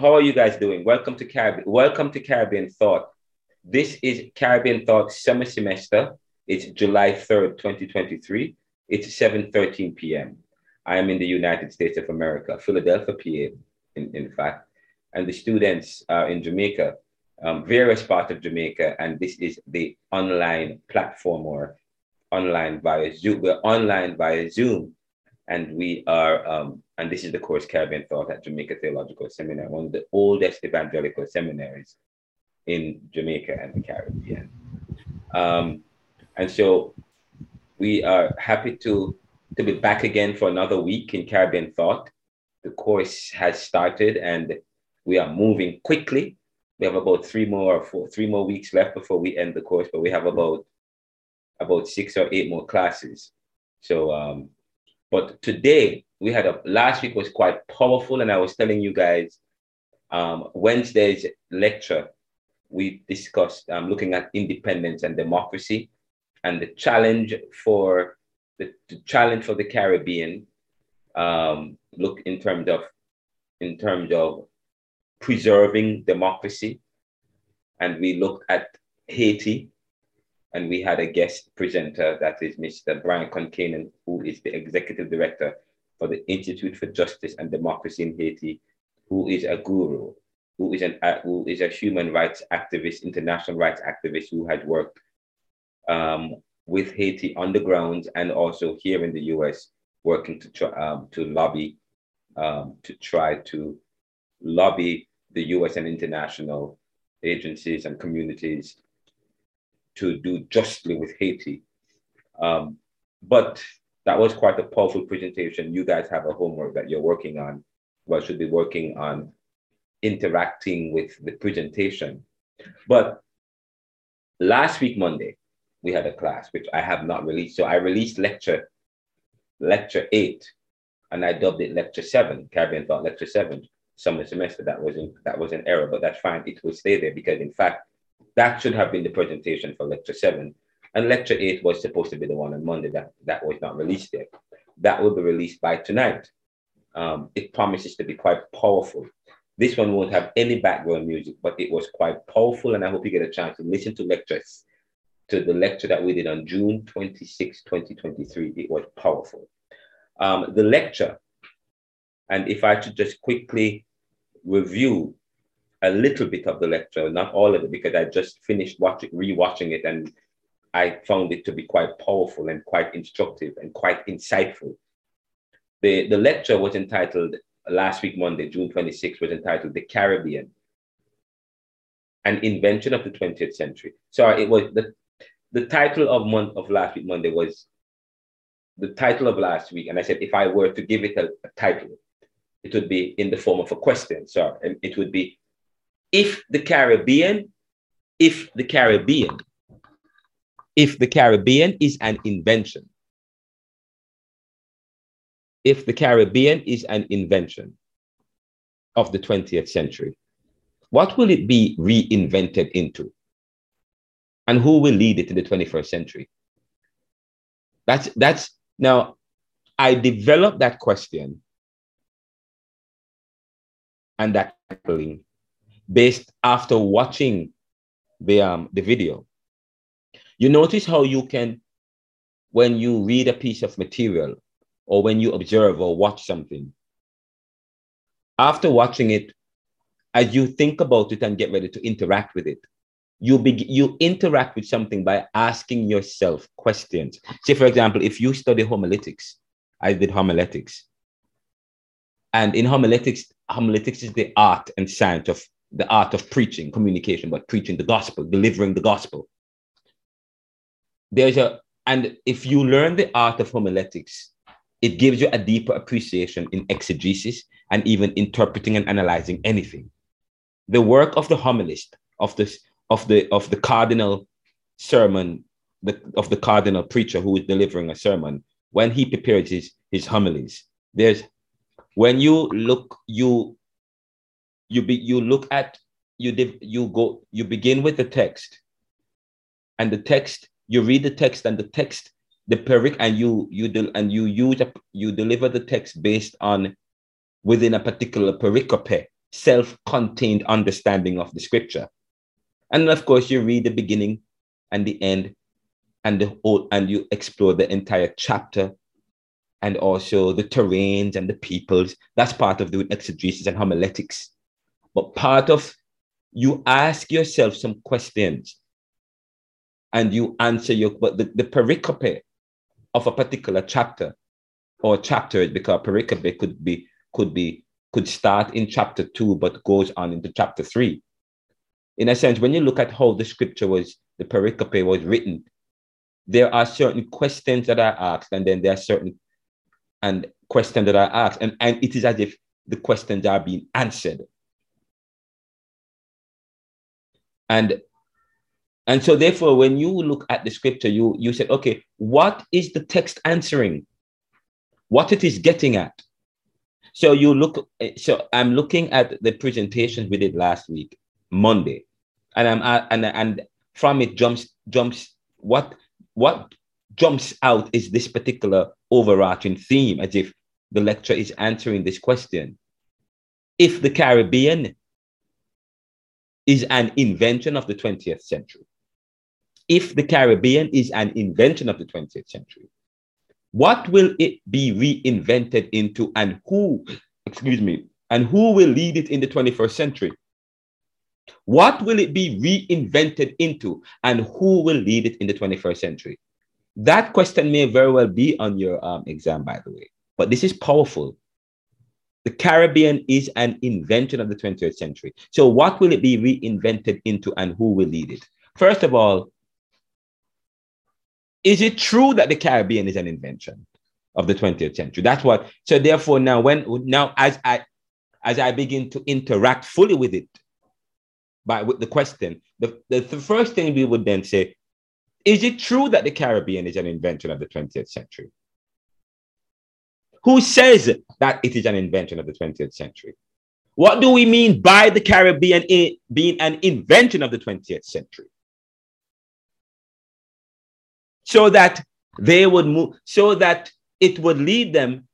how are you guys doing? Welcome to Caribbean. Welcome to Caribbean Thought. This is Caribbean Thought summer semester. It's July 3rd, 2023. It's 7:13 p.m. I am in the United States of America, Philadelphia, PA, in, in fact. And the students are in Jamaica, um, various parts of Jamaica. And this is the online platform or online via Zoom. We're online via Zoom. And we are, um, and this is the course Caribbean Thought at Jamaica Theological Seminary, one of the oldest evangelical seminaries in Jamaica and the Caribbean. Um, and so we are happy to, to be back again for another week in Caribbean Thought. The course has started and we are moving quickly. We have about three more four, three more weeks left before we end the course, but we have about about six or eight more classes. So, um, but today we had a last week was quite powerful, and I was telling you guys um, Wednesday's lecture we discussed um, looking at independence and democracy, and the challenge for the, the challenge for the Caribbean. Um, look in terms of in terms of preserving democracy, and we looked at Haiti and we had a guest presenter that is Mr. Brian Concannon, who is the executive director for the Institute for Justice and Democracy in Haiti, who is a guru, who is an uh, who is a human rights activist, international rights activist, who has worked um, with Haiti on the ground and also here in the U.S. working to try um, to lobby um, to try to lobby the U.S. and international agencies and communities to do justly with Haiti. Um, but that was quite a powerful presentation. You guys have a homework that you're working on. Well, should be working on interacting with the presentation. But last week, Monday, we had a class which I have not released. So I released lecture, lecture eight, and I dubbed it lecture seven, Caribbean Thought Lecture Seven, summer semester. That was in, that was an error, but that's fine. It will stay there because in fact that should have been the presentation for lecture seven. And lecture eight was supposed to be the one on Monday that, that was not released yet. That will be released by tonight. Um, it promises to be quite powerful. This one won't have any background music, but it was quite powerful. And I hope you get a chance to listen to lectures, to the lecture that we did on June 26, 2023. It was powerful. Um, the lecture, and if I should just quickly review a little bit of the lecture, not all of it, because I just finished watching, rewatching it, and I found it to be quite powerful and quite instructive and quite insightful. The, the lecture was entitled last week, Monday, June 26, was entitled The Caribbean, an invention of the 20th century. So it was the, the title of month of last week, Monday, was the title of last week. And I said, if I were to give it a, a title, it would be in the form of a question. So um, it would be if the Caribbean, if the Caribbean, if the Caribbean is an invention, if the Caribbean is an invention of the 20th century, what will it be reinvented into? And who will lead it in the 21st century? That's that's now I developed that question and that based after watching the um the video. You notice how you can, when you read a piece of material or when you observe or watch something, after watching it, as you think about it and get ready to interact with it, you begin you interact with something by asking yourself questions. Say, for example, if you study homiletics, I did homiletics. And in homiletics, homiletics is the art and science of the art of preaching, communication, but preaching the gospel, delivering the gospel. There's a, and if you learn the art of homiletics, it gives you a deeper appreciation in exegesis and even interpreting and analyzing anything. The work of the homilist, of this, of the of the cardinal sermon, the, of the cardinal preacher who is delivering a sermon, when he prepares his, his homilies, there's when you look, you you be you look at you div, you go you begin with the text and the text you read the text and the text the peric and you you del, and you use a, you deliver the text based on within a particular pericope self-contained understanding of the scripture. And of course, you read the beginning and the end and the whole, and you explore the entire chapter and also the terrains and the peoples. That's part of doing exegesis and homiletics. But part of you ask yourself some questions and you answer your but the, the pericope of a particular chapter or chapter because pericope could be could be could start in chapter two but goes on into chapter three. In a sense when you look at how the scripture was the pericope was written there are certain questions that are asked and then there are certain and questions that are asked and, and it is as if the questions are being answered and and so therefore, when you look at the scripture, you, you said, okay, what is the text answering? What it is getting at? So you look, so I'm looking at the presentations we did last week, Monday, and I'm at, and and from it jumps jumps what what jumps out is this particular overarching theme, as if the lecture is answering this question. If the Caribbean is an invention of the 20th century, if the Caribbean is an invention of the 20th century, what will it be reinvented into and who, excuse me, and who will lead it in the 21st century? What will it be reinvented into and who will lead it in the 21st century? That question may very well be on your um, exam, by the way, but this is powerful. The Caribbean is an invention of the 20th century. So, what will it be reinvented into and who will lead it? First of all, is it true that the Caribbean is an invention of the 20th century? That's what. So therefore, now when now as I as I begin to interact fully with it, by with the question, the, the, the first thing we would then say, is it true that the Caribbean is an invention of the 20th century? Who says that it is an invention of the 20th century? What do we mean by the Caribbean being an invention of the 20th century? so that they would move, so that it would lead them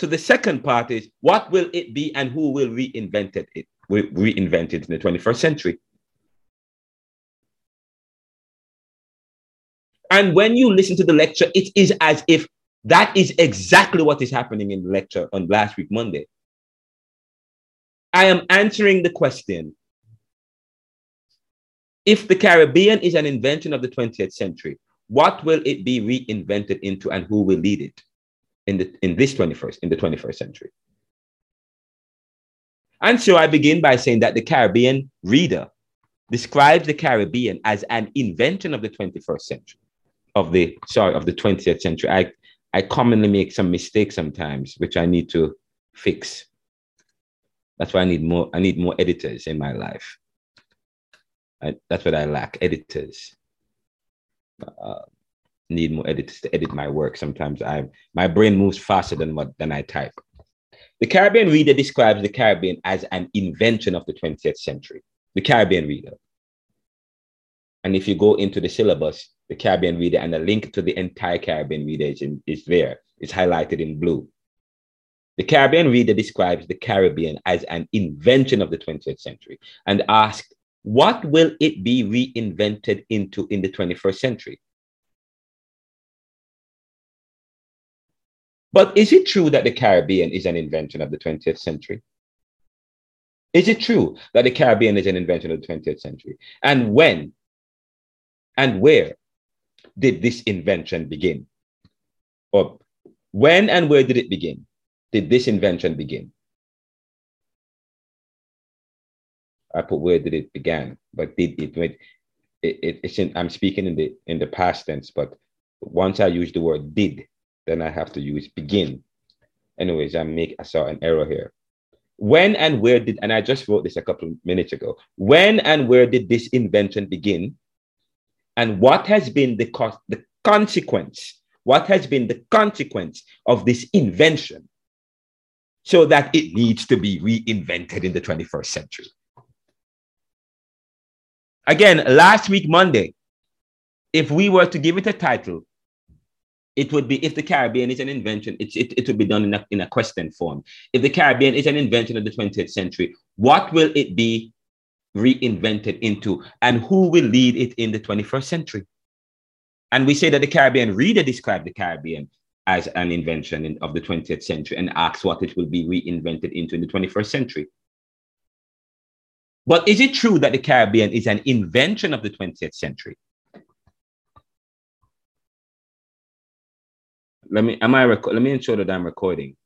to the second part is what will it be and who will reinvent it, reinvent it in the 21st century. And when you listen to the lecture, it is as if that is exactly what is happening in the lecture on last week, Monday. I am answering the question if the Caribbean is an invention of the 20th century, what will it be reinvented into and who will lead it in, the, in this 21st, in the 21st century? And so I begin by saying that the Caribbean reader describes the Caribbean as an invention of the 21st century, of the, sorry, of the 20th century. I, I commonly make some mistakes sometimes, which I need to fix. That's why I need more, I need more editors in my life. I, that's what I lack editors. Uh, need more editors to edit my work. Sometimes I my brain moves faster than what than I type. The Caribbean reader describes the Caribbean as an invention of the 20th century. The Caribbean reader. And if you go into the syllabus, the Caribbean reader and the link to the entire Caribbean reader is, in, is there. It's highlighted in blue. The Caribbean reader describes the Caribbean as an invention of the 20th century and asked what will it be reinvented into in the 21st century? But is it true that the Caribbean is an invention of the 20th century? Is it true that the Caribbean is an invention of the 20th century? And when and where did this invention begin? Or when and where did it begin? Did this invention begin? I put where did it began, but did it it, it, it's in, I'm speaking in the in the past tense, but once I use the word did, then I have to use begin. Anyways, I make I saw an error here. When and where did and I just wrote this a couple of minutes ago. When and where did this invention begin? And what has been the cost, the consequence? What has been the consequence of this invention so that it needs to be reinvented in the 21st century? Again, last week, Monday, if we were to give it a title, it would be if the Caribbean is an invention, it, it, it would be done in a, in a question form. If the Caribbean is an invention of the 20th century, what will it be reinvented into? And who will lead it in the 21st century? And we say that the Caribbean reader described the Caribbean as an invention in, of the 20th century and asks what it will be reinvented into in the 21st century. But is it true that the Caribbean is an invention of the 20th century? Let me am I rec- let me ensure that I'm recording.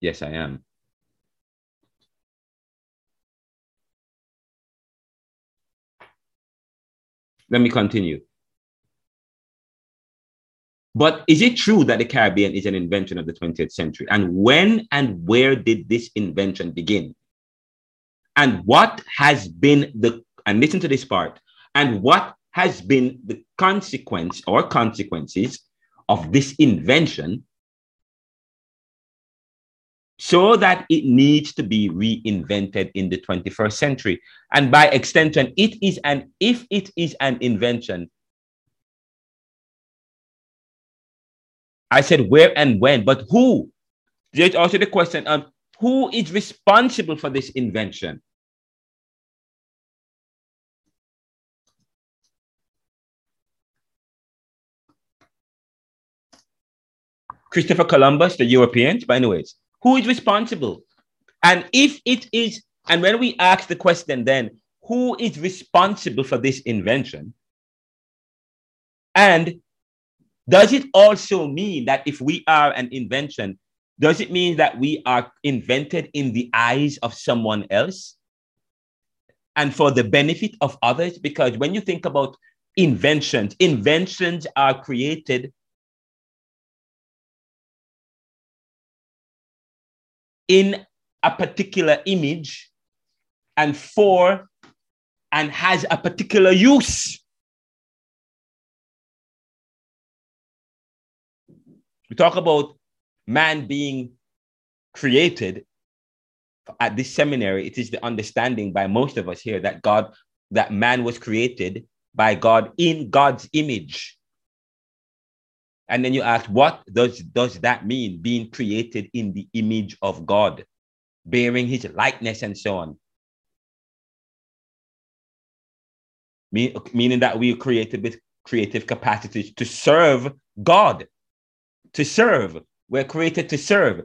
Yes, I am. Let me continue. But is it true that the Caribbean is an invention of the 20th century? And when and where did this invention begin? And what has been the, and listen to this part, and what has been the consequence or consequences of this invention so that it needs to be reinvented in the 21st century. And by extension, it is an, if it is an invention, I said where and when, but who? There's also the question of who is responsible for this invention? Christopher Columbus, the Europeans, but anyways, who is responsible? And if it is, and when we ask the question then, who is responsible for this invention? And does it also mean that if we are an invention, does it mean that we are invented in the eyes of someone else and for the benefit of others? Because when you think about inventions, inventions are created in a particular image and for and has a particular use. We talk about man being created at this seminary. It is the understanding by most of us here that God, that man was created by God in God's image. And then you ask, what does, does that mean, being created in the image of God, bearing his likeness and so on? Mean, meaning that we are created with creative capacities to serve God, to serve. We're created to serve.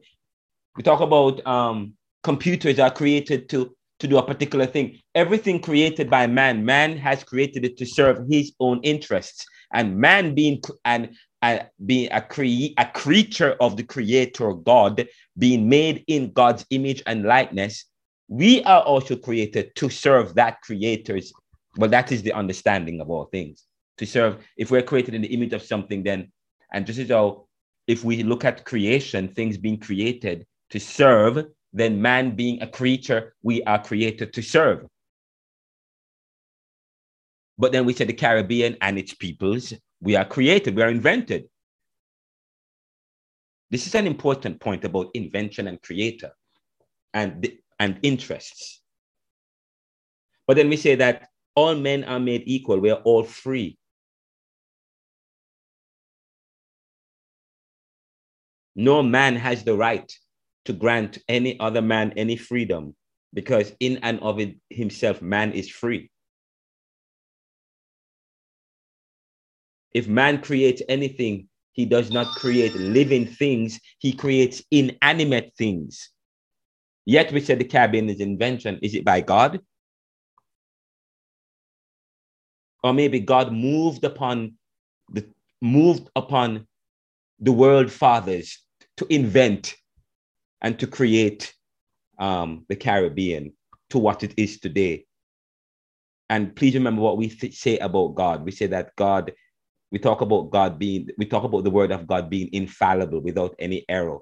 We talk about um, computers are created to, to do a particular thing. Everything created by man, man has created it to serve his own interests. And man being and a, being a, cre- a creature of the creator God, being made in God's image and likeness, we are also created to serve that creator's. Well, that is the understanding of all things. To serve, if we're created in the image of something, then, and just as though if we look at creation, things being created to serve, then man being a creature, we are created to serve. But then we said the Caribbean and its peoples we are created, we are invented. This is an important point about invention and creator and, and interests. But then we say that all men are made equal, we are all free. No man has the right to grant any other man any freedom because in and of it himself man is free If man creates anything, he does not create living things, he creates inanimate things. Yet we said the Caribbean is invention. Is it by God? Or maybe God moved upon the moved upon the world fathers to invent and to create um, the Caribbean to what it is today. And please remember what we th- say about God. We say that God we talk about God being, we talk about the word of God being infallible without any error.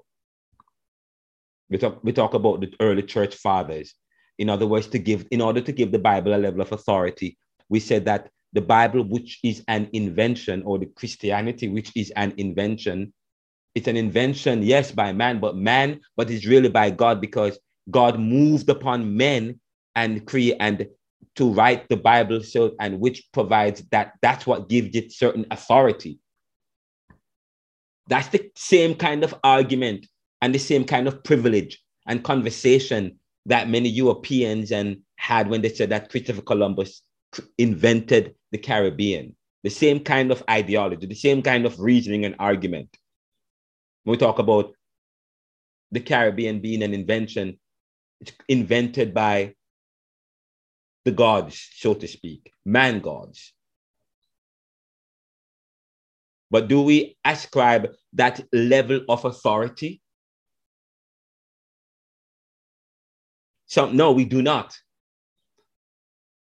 We talk, we talk about the early church fathers. In other words, to give, in order to give the Bible a level of authority, we said that the Bible, which is an invention, or the Christianity, which is an invention, it's an invention, yes, by man, but man, but it's really by God because God moved upon men and create and to write the Bible so and which provides that that's what gives it certain authority. That's the same kind of argument and the same kind of privilege and conversation that many Europeans and had when they said that Christopher Columbus invented the Caribbean. The same kind of ideology, the same kind of reasoning and argument. When we talk about the Caribbean being an invention, it's invented by the gods, so to speak, man gods. But do we ascribe that level of authority? So, no, we do not.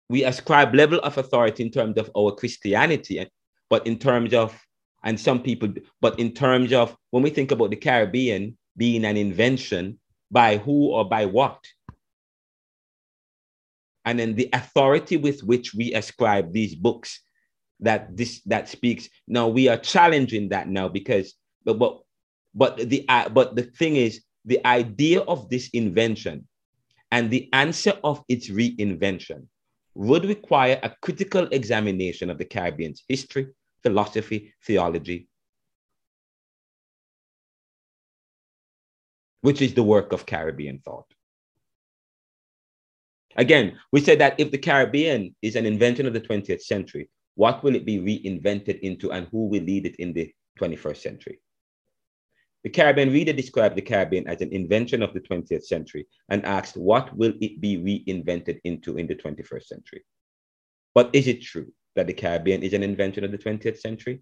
We ascribe level of authority in terms of our Christianity, but in terms of, and some people, but in terms of when we think about the Caribbean being an invention, by who or by what? And then the authority with which we ascribe these books that this that speaks. Now we are challenging that now because but but but the uh, but the thing is the idea of this invention and the answer of its reinvention would require a critical examination of the Caribbean's history, philosophy, theology, which is the work of Caribbean thought. Again, we said that if the Caribbean is an invention of the 20th century, what will it be reinvented into and who will lead it in the 21st century? The Caribbean reader described the Caribbean as an invention of the 20th century and asked, what will it be reinvented into in the 21st century? But is it true that the Caribbean is an invention of the 20th century?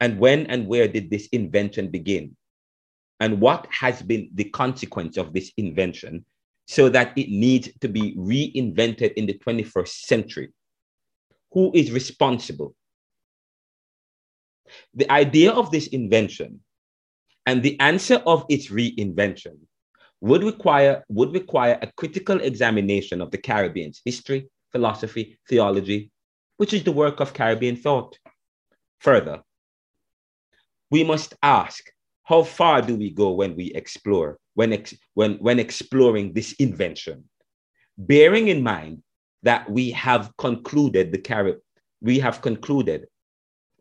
And when and where did this invention begin? And what has been the consequence of this invention so that it needs to be reinvented in the 21st century? Who is responsible? The idea of this invention and the answer of its reinvention would require, would require a critical examination of the Caribbean's history, philosophy, theology, which is the work of Caribbean thought. Further, we must ask how far do we go when we explore, when, ex, when, when exploring this invention? Bearing in mind that we have concluded the Carib, we have concluded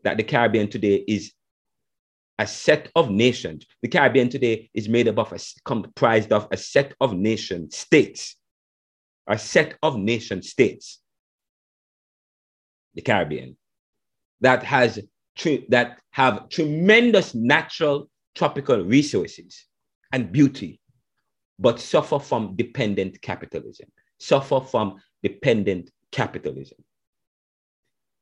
that the Caribbean today is a set of nations. The Caribbean today is made up of a, comprised of a set of nation states, a set of nation states. The Caribbean that has that have tremendous natural tropical resources and beauty, but suffer from dependent capitalism. Suffer from dependent capitalism.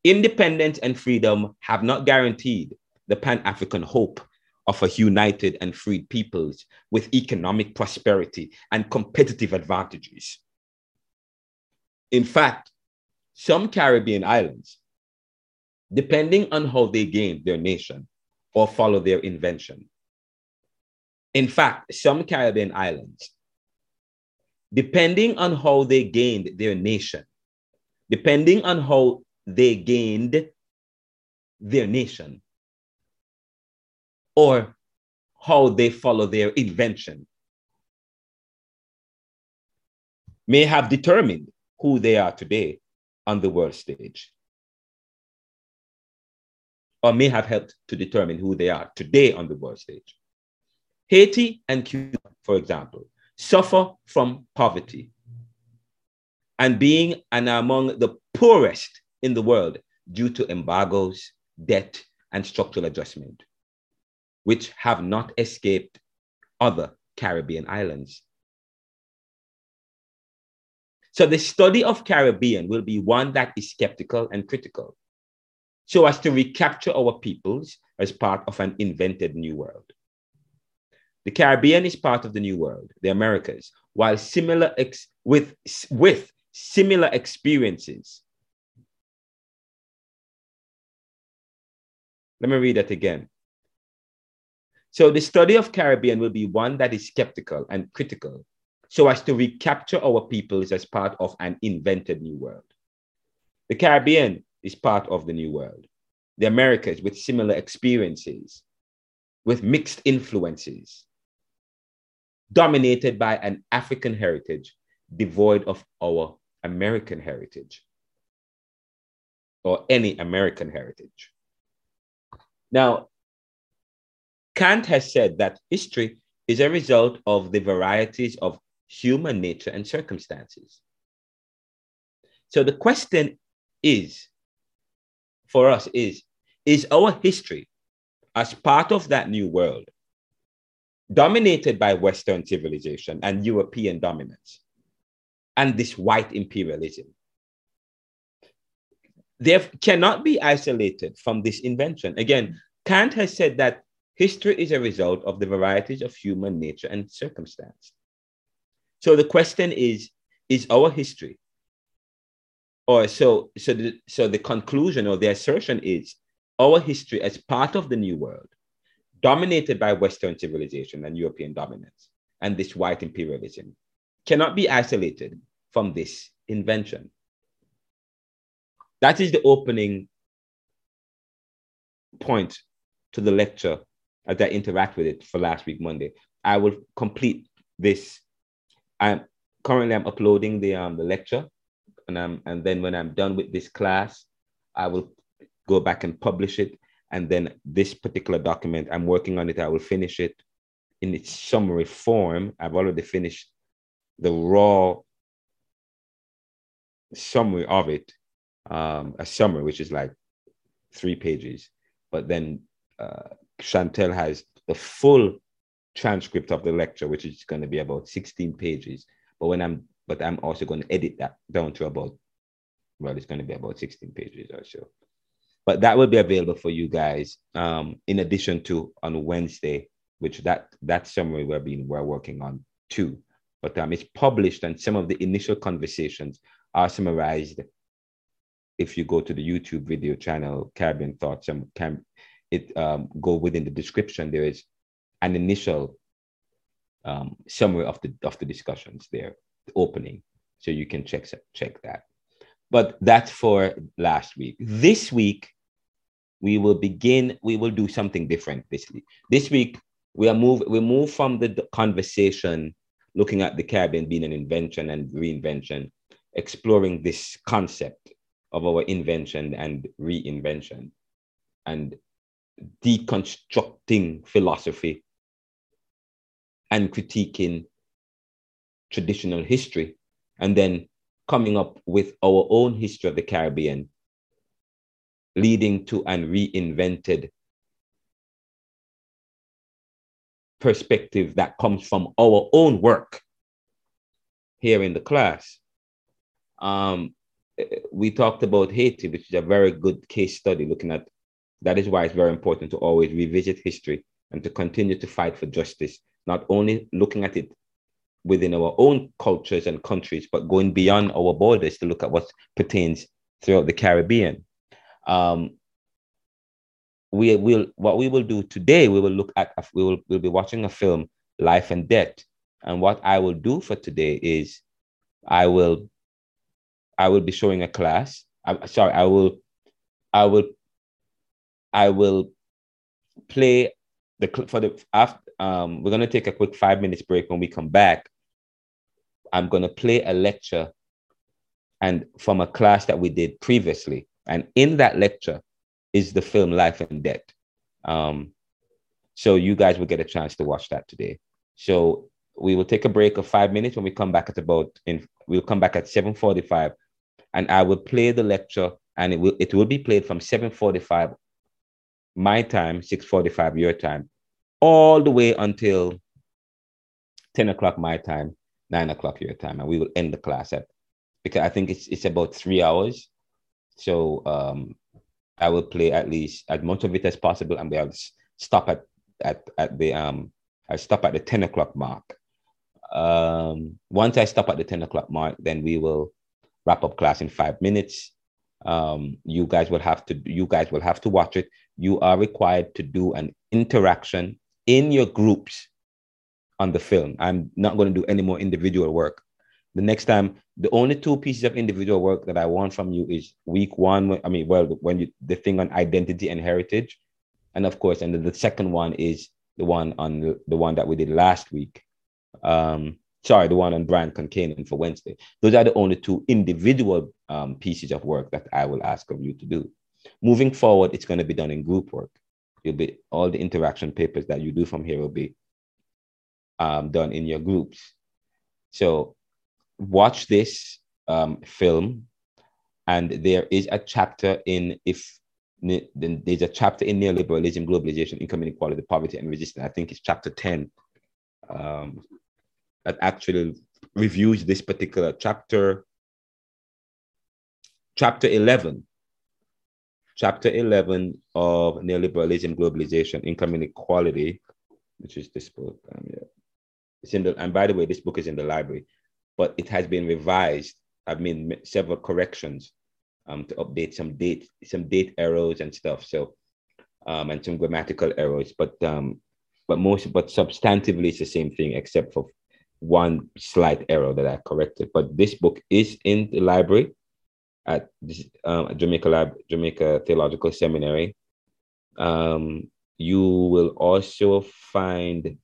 Independence and freedom have not guaranteed the Pan African hope of a united and freed peoples with economic prosperity and competitive advantages. In fact, some Caribbean islands, depending on how they gained their nation or follow their invention. In fact, some Caribbean islands, depending on how they gained their nation, depending on how they gained their nation, or how they follow their invention may have determined who they are today on the world stage, or may have helped to determine who they are today on the world stage. Haiti and Cuba, for example, suffer from poverty and being and among the poorest in the world due to embargoes, debt, and structural adjustment, which have not escaped other Caribbean islands. So the study of Caribbean will be one that is skeptical and critical, so as to recapture our peoples as part of an invented new world. The Caribbean is part of the New World, the Americas, while similar ex- with, with similar experiences. Let me read that again. So the study of Caribbean will be one that is skeptical and critical, so as to recapture our peoples as part of an invented new world. The Caribbean is part of the new world. The Americas with similar experiences, with mixed influences, dominated by an African heritage devoid of our American heritage or any American heritage. Now, Kant has said that history is a result of the varieties of human nature and circumstances. So the question is, for us, is is our history as part of that new world dominated by Western civilization and European dominance and this white imperialism? They cannot be isolated from this invention. Again, Kant has said that history is a result of the varieties of human nature and circumstance. So the question is, is our history or so so the, so the conclusion or the assertion is our history as part of the new world dominated by western civilization and european dominance and this white imperialism cannot be isolated from this invention. That is the opening point to the lecture as i interact with it for last week monday. I will complete this. I'm currently i'm uploading the um the lecture and I'm, and then when I'm done with this class, I will go back and publish it. And then this particular document, I'm working on it. I will finish it in its summary form. I've already finished the raw summary of it, um, a summary which is like three pages. But then uh, Chantel has the full transcript of the lecture, which is going to be about 16 pages. But when I'm but I'm also going to edit that down to about, well, it's going to be about 16 pages or so. But that will be available for you guys um, in addition to on Wednesday, which that that summary we're being we're working on too. But um, it's published and some of the initial conversations are summarized. If you go to the YouTube video channel, Caribbean Thoughts, and can it um, go within the description, there is an initial um, summary of the of the discussions there opening. So you can check, check that. But that's for last week. This week, we will begin, we will do something different this week. This week, we are move, we move from the conversation looking at the Caribbean being an invention and reinvention, exploring this concept of our invention and reinvention and deconstructing philosophy and critiquing traditional history and then coming up with our own history of the Caribbean, leading to an reinvented perspective that comes from our own work here in the class. Um, we talked about Haiti, which is a very good case study looking at that is why it's very important to always revisit history and to continue to fight for justice, not only looking at it within our own cultures and countries, but going beyond our borders to look at what pertains throughout the Caribbean. Um, we will what we will do today. We will look at we will we'll be watching a film, Life and Debt, and what I will do for today is, I will, I will be showing a class. I'm sorry, I will, I will, I will play the for the after um, we're going to take a quick five minutes break. When we come back, I'm going to play a lecture and from a class that we did previously. And in that lecture is the film Life and Debt. Um, so you guys will get a chance to watch that today. So we will take a break of five minutes when we come back at about in we'll come back at 7:45 and I will play the lecture and it will it will be played from 7:45 my time, 6:45 your time all the way until 10 o'clock my time, nine o'clock your time, and we will end the class at because I think it's it's about three hours. So um, I will play at least as much of it as possible, and we'll stop at at at the um I stop at the 10 o'clock mark. Um, once I stop at the 10 o'clock mark, then we will wrap up class in five minutes. Um, you guys will have to you guys will have to watch it. You are required to do an interaction in your groups on the film. I'm not going to do any more individual work. The next time, the only two pieces of individual work that I want from you is week one. I mean, well, when you the thing on identity and heritage, and of course, and the second one is the one on the, the one that we did last week. Um, sorry, the one on Brian Concannon for Wednesday. Those are the only two individual um, pieces of work that I will ask of you to do. Moving forward, it's going to be done in group work. You'll be all the interaction papers that you do from here will be um, done in your groups. So watch this um, film, and there is a chapter in if there's a chapter in neoliberalism, globalization, income inequality, poverty, and resistance. I think it's chapter 10 um, that actually reviews this particular chapter. Chapter 11. Chapter 11 of neoliberalism, globalization, income inequality, which is this book. Um, yeah. It's in the, and by the way, this book is in the library, but it has been revised. I've made several corrections um, to update some date, some date errors and stuff. So, um, and some grammatical errors, but um, but most, but substantively, it's the same thing except for one slight error that I corrected. But this book is in the library at um, Jamaica Lab, Jamaica Theological Seminary. Um, you will also find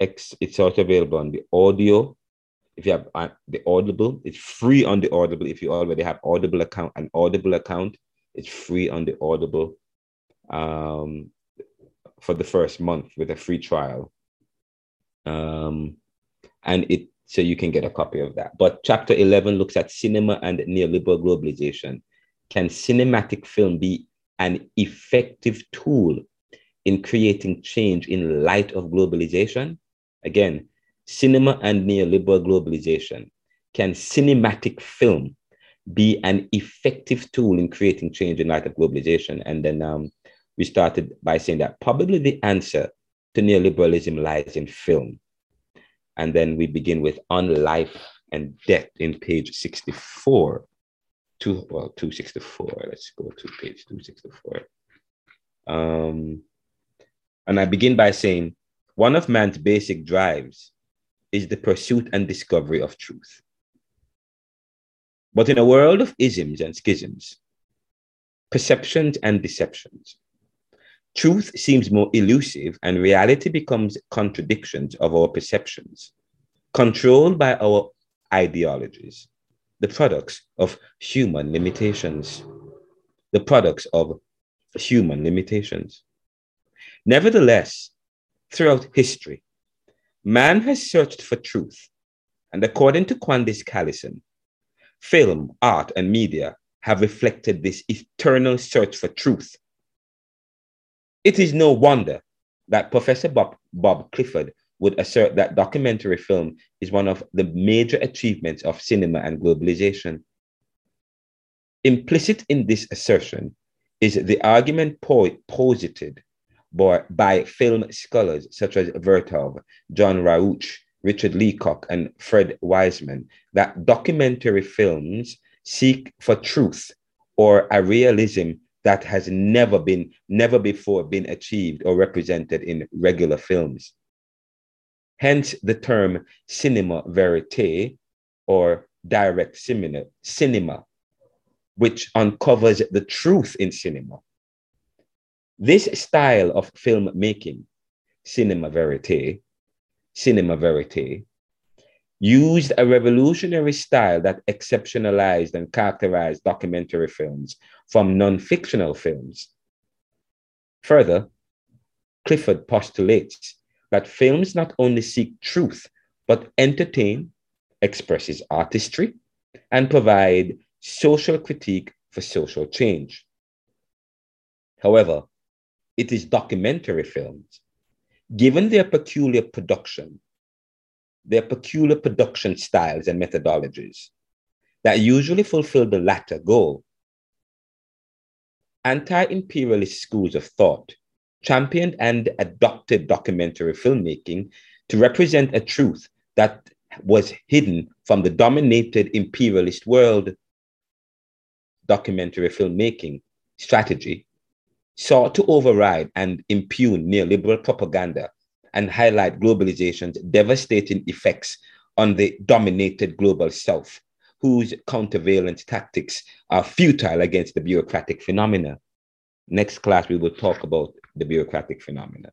X, it's also available on the audio if you have uh, the Audible, it's free on the Audible. If you already have Audible account, an Audible account, it's free on the Audible um, for the first month with a free trial. Um, and it so you can get a copy of that. But chapter 11 looks at cinema and neoliberal globalization. Can cinematic film be an effective tool in creating change in light of globalization? Again, cinema and neoliberal globalization. Can cinematic film be an effective tool in creating change in light of globalization? And then um, we started by saying that probably the answer to neoliberalism lies in film. And then we begin with On Life and Debt in page 64. Two, well, 264. Let's go to page 264. Um, and I begin by saying one of man's basic drives is the pursuit and discovery of truth. But in a world of isms and schisms, perceptions and deceptions, truth seems more elusive and reality becomes contradictions of our perceptions, controlled by our ideologies, the products of human limitations, the products of human limitations. Nevertheless, throughout history, Man has searched for truth, and according to Quandis Callison, film, art, and media have reflected this eternal search for truth. It is no wonder that Professor Bob, Bob Clifford would assert that documentary film is one of the major achievements of cinema and globalization. Implicit in this assertion is the argument po- posited by, by film scholars such as Vertov, John Rouch, Richard Leacock, and Fred Wiseman that documentary films seek for truth or a realism that has never been, never before been achieved or represented in regular films. Hence the term cinema verite or direct cinema, cinema, which uncovers the truth in cinema this style of filmmaking, cinema verite, cinema verite, used a revolutionary style that exceptionalized and characterized documentary films from non-fictional films. Further, Clifford postulates that films not only seek truth, but entertain, expresses artistry, and provide social critique for social change. However, it is documentary films, given their peculiar production, their peculiar production styles and methodologies that usually fulfill the latter goal. Anti imperialist schools of thought championed and adopted documentary filmmaking to represent a truth that was hidden from the dominated imperialist world. Documentary filmmaking strategy sought to override and impugn neoliberal propaganda and highlight globalization's devastating effects on the dominated global south, whose countervailing tactics are futile against the bureaucratic phenomena. Next class, we will talk about the bureaucratic phenomena.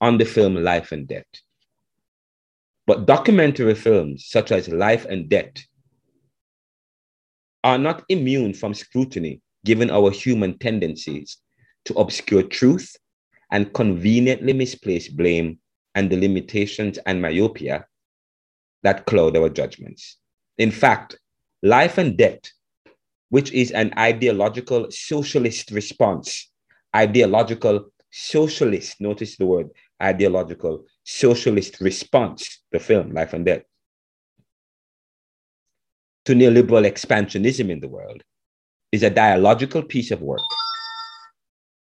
On the film Life and Debt. But documentary films such as Life and Debt are not immune from scrutiny given our human tendencies to obscure truth and conveniently misplace blame and the limitations and myopia that cloud our judgments. In fact, life and debt, which is an ideological socialist response, ideological socialist, notice the word ideological socialist response, the film Life and Debt, to neoliberal expansionism in the world, is a dialogical piece of work.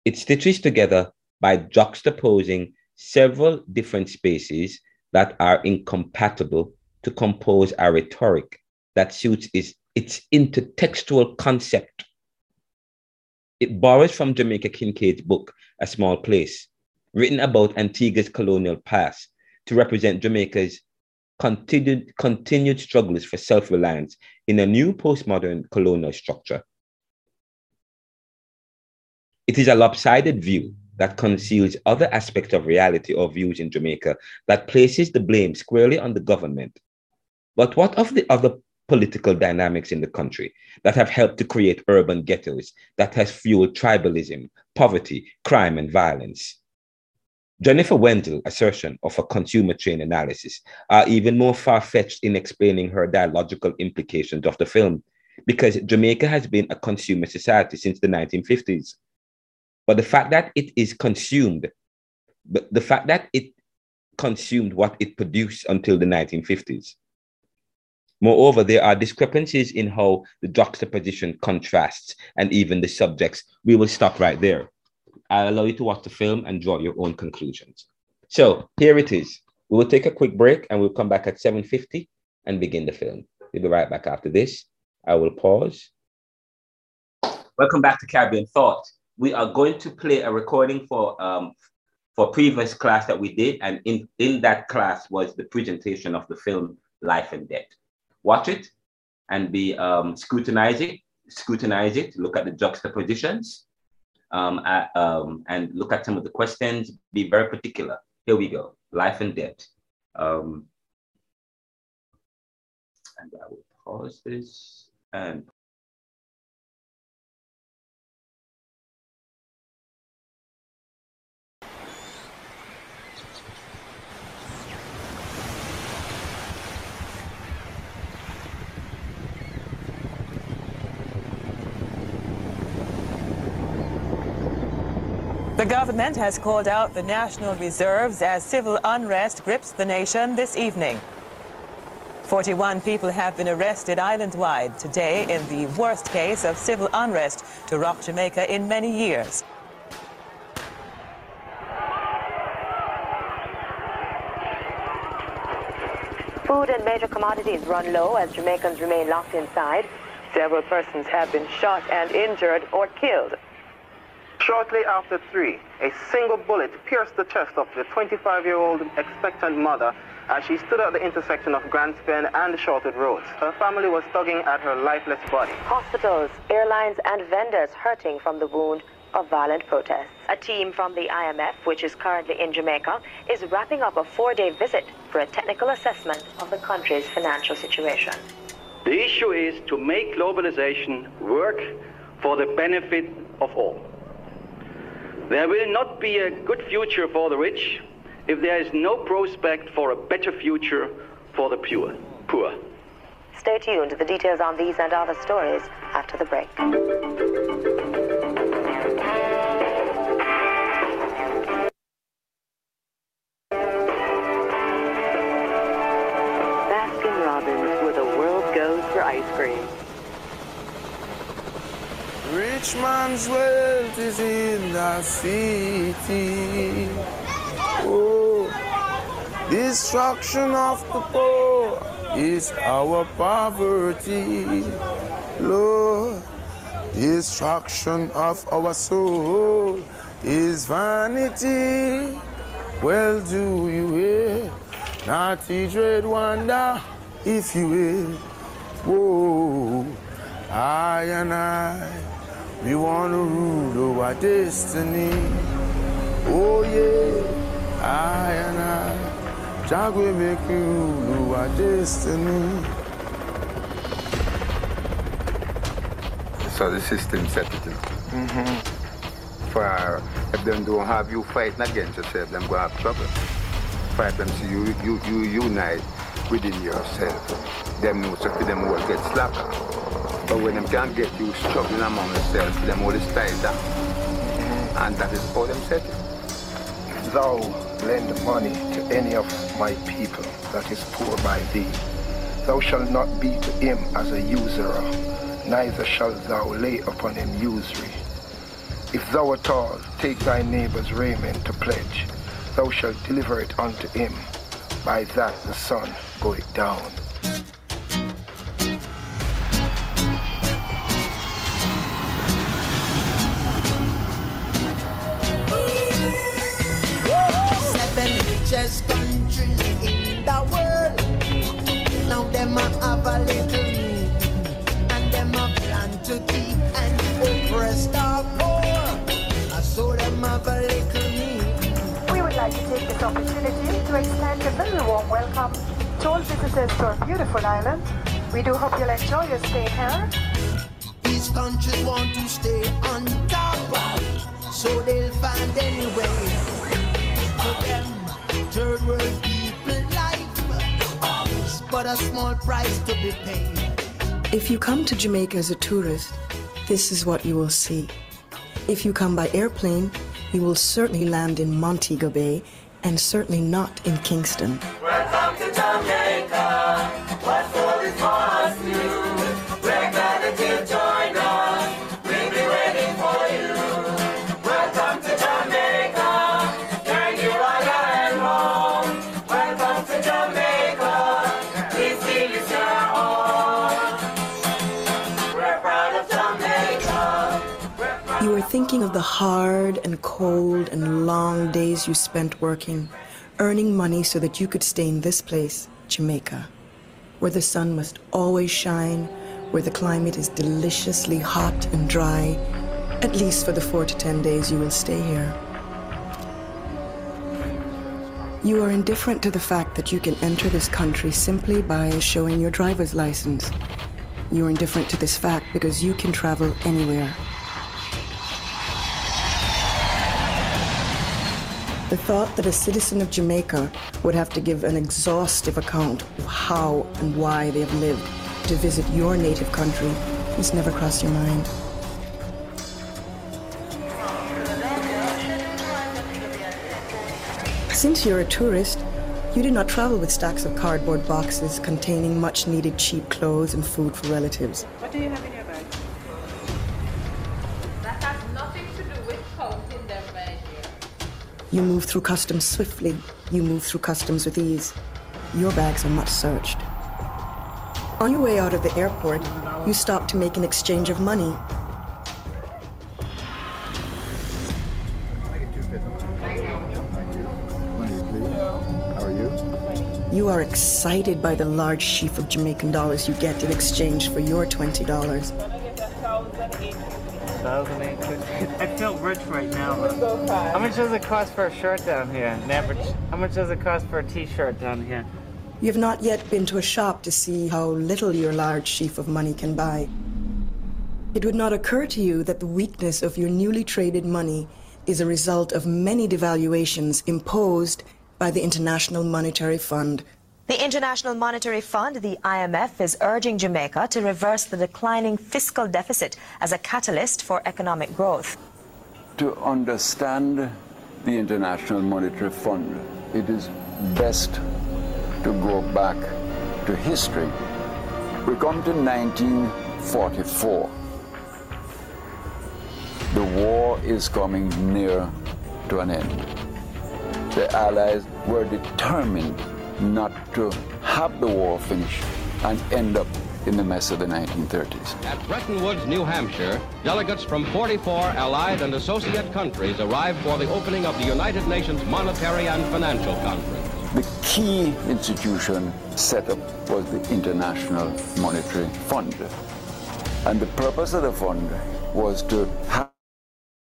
It stitches together by juxtaposing several different spaces that are incompatible to compose a rhetoric that suits its, its intertextual concept. It borrows from Jamaica Kincaid's book, A Small Place, written about Antigua's colonial past to represent Jamaica's continued, continued struggles for self reliance in a new postmodern colonial structure. It is a lopsided view that conceals other aspects of reality or views in Jamaica that places the blame squarely on the government. But what of the other political dynamics in the country that have helped to create urban ghettos that has fueled tribalism, poverty, crime, and violence? Jennifer Wenzel's assertion of a consumer chain analysis are even more far-fetched in explaining her dialogical implications of the film, because Jamaica has been a consumer society since the 1950s. But the fact that it is consumed, but the fact that it consumed what it produced until the 1950s. Moreover, there are discrepancies in how the juxtaposition contrasts and even the subjects. We will stop right there. I'll allow you to watch the film and draw your own conclusions. So here it is. We will take a quick break and we'll come back at 7.50 and begin the film. We'll be right back after this. I will pause. Welcome back to Caribbean Thought we are going to play a recording for um, for previous class that we did, and in in that class was the presentation of the film Life and Debt. Watch it and be um, scrutinize it, scrutinize it. Look at the juxtapositions, um, at, um, and look at some of the questions. Be very particular. Here we go. Life and Debt. Um, and I will pause this and The government has called out the national reserves as civil unrest grips the nation this evening. 41 people have been arrested island-wide today in the worst case of civil unrest to rock Jamaica in many years. Food and major commodities run low as Jamaicans remain locked inside. Several persons have been shot and injured or killed. Shortly after 3, a single bullet pierced the chest of the 25-year-old expectant mother as she stood at the intersection of Grants Pen and Shortwood Roads. Her family was tugging at her lifeless body. Hospitals, airlines, and vendors hurting from the wound of violent protests. A team from the IMF, which is currently in Jamaica, is wrapping up a four-day visit for a technical assessment of the country's financial situation. The issue is to make globalization work for the benefit of all. There will not be a good future for the rich if there is no prospect for a better future for the pure, poor. Stay tuned to the details on these and other stories after the break. Rich man's wealth is in the city. Oh, destruction of the poor is our poverty. Lord, destruction of our soul is vanity. Well, do you hear? Naughty dread wonder if you will. Whoa, I and I. We want to rule our destiny. Oh, yeah, I and I. Jah will make you rule our destiny. So the system set it. Mm-hmm. For if them don't have you fighting against yourself, them go have trouble. Fight them so you, you, you unite within yourself. Them know so for them all get slacker. But when them can't get you struggling among themselves, them all is tied down. And that is all them. If thou lend money to any of my people that is poor by thee, thou shalt not be to him as a usurer, neither shalt thou lay upon him usury. If thou at all take thy neighbor's raiment to pledge, thou shalt deliver it unto him. By that the sun goeth down. In the world. Now them have a little like to take this opportunity to extend a very warm welcome to all visitors to our beautiful island. We do hope you'll enjoy your stay here. These countries want to stay on top, so they'll find any way. For them, third world people life is but a small price to be paid. If you come to Jamaica as a tourist, this is what you will see. If you come by airplane, you will certainly land in Montego Bay and certainly not in Kingston. Hard and cold and long days you spent working, earning money so that you could stay in this place, Jamaica, where the sun must always shine, where the climate is deliciously hot and dry, at least for the four to ten days you will stay here. You are indifferent to the fact that you can enter this country simply by showing your driver's license. You are indifferent to this fact because you can travel anywhere. The thought that a citizen of Jamaica would have to give an exhaustive account of how and why they have lived to visit your native country has never crossed your mind. Since you're a tourist, you did not travel with stacks of cardboard boxes containing much needed cheap clothes and food for relatives. What do you have in your You move through customs swiftly. You move through customs with ease. Your bags are much searched. On your way out of the airport, you stop to make an exchange of money. You? You are excited by the large sheaf of Jamaican dollars you get in exchange for your $20. 2008. I feel rich right now. How much does it cost for a shirt down here? An average. How much does it cost for a T-shirt down here? You have not yet been to a shop to see how little your large sheaf of money can buy. It would not occur to you that the weakness of your newly traded money is a result of many devaluations imposed by the International Monetary Fund. The International Monetary Fund, the IMF, is urging Jamaica to reverse the declining fiscal deficit as a catalyst for economic growth. To understand the International Monetary Fund, it is best to go back to history. We come to 1944. The war is coming near to an end. The Allies were determined not to have the war finish and end up in the mess of the 1930s. At Bretton Woods, New Hampshire, delegates from 44 allied and associate countries arrived for the opening of the United Nations Monetary and Financial Conference. The key institution set up was the International Monetary Fund. And the purpose of the fund was to have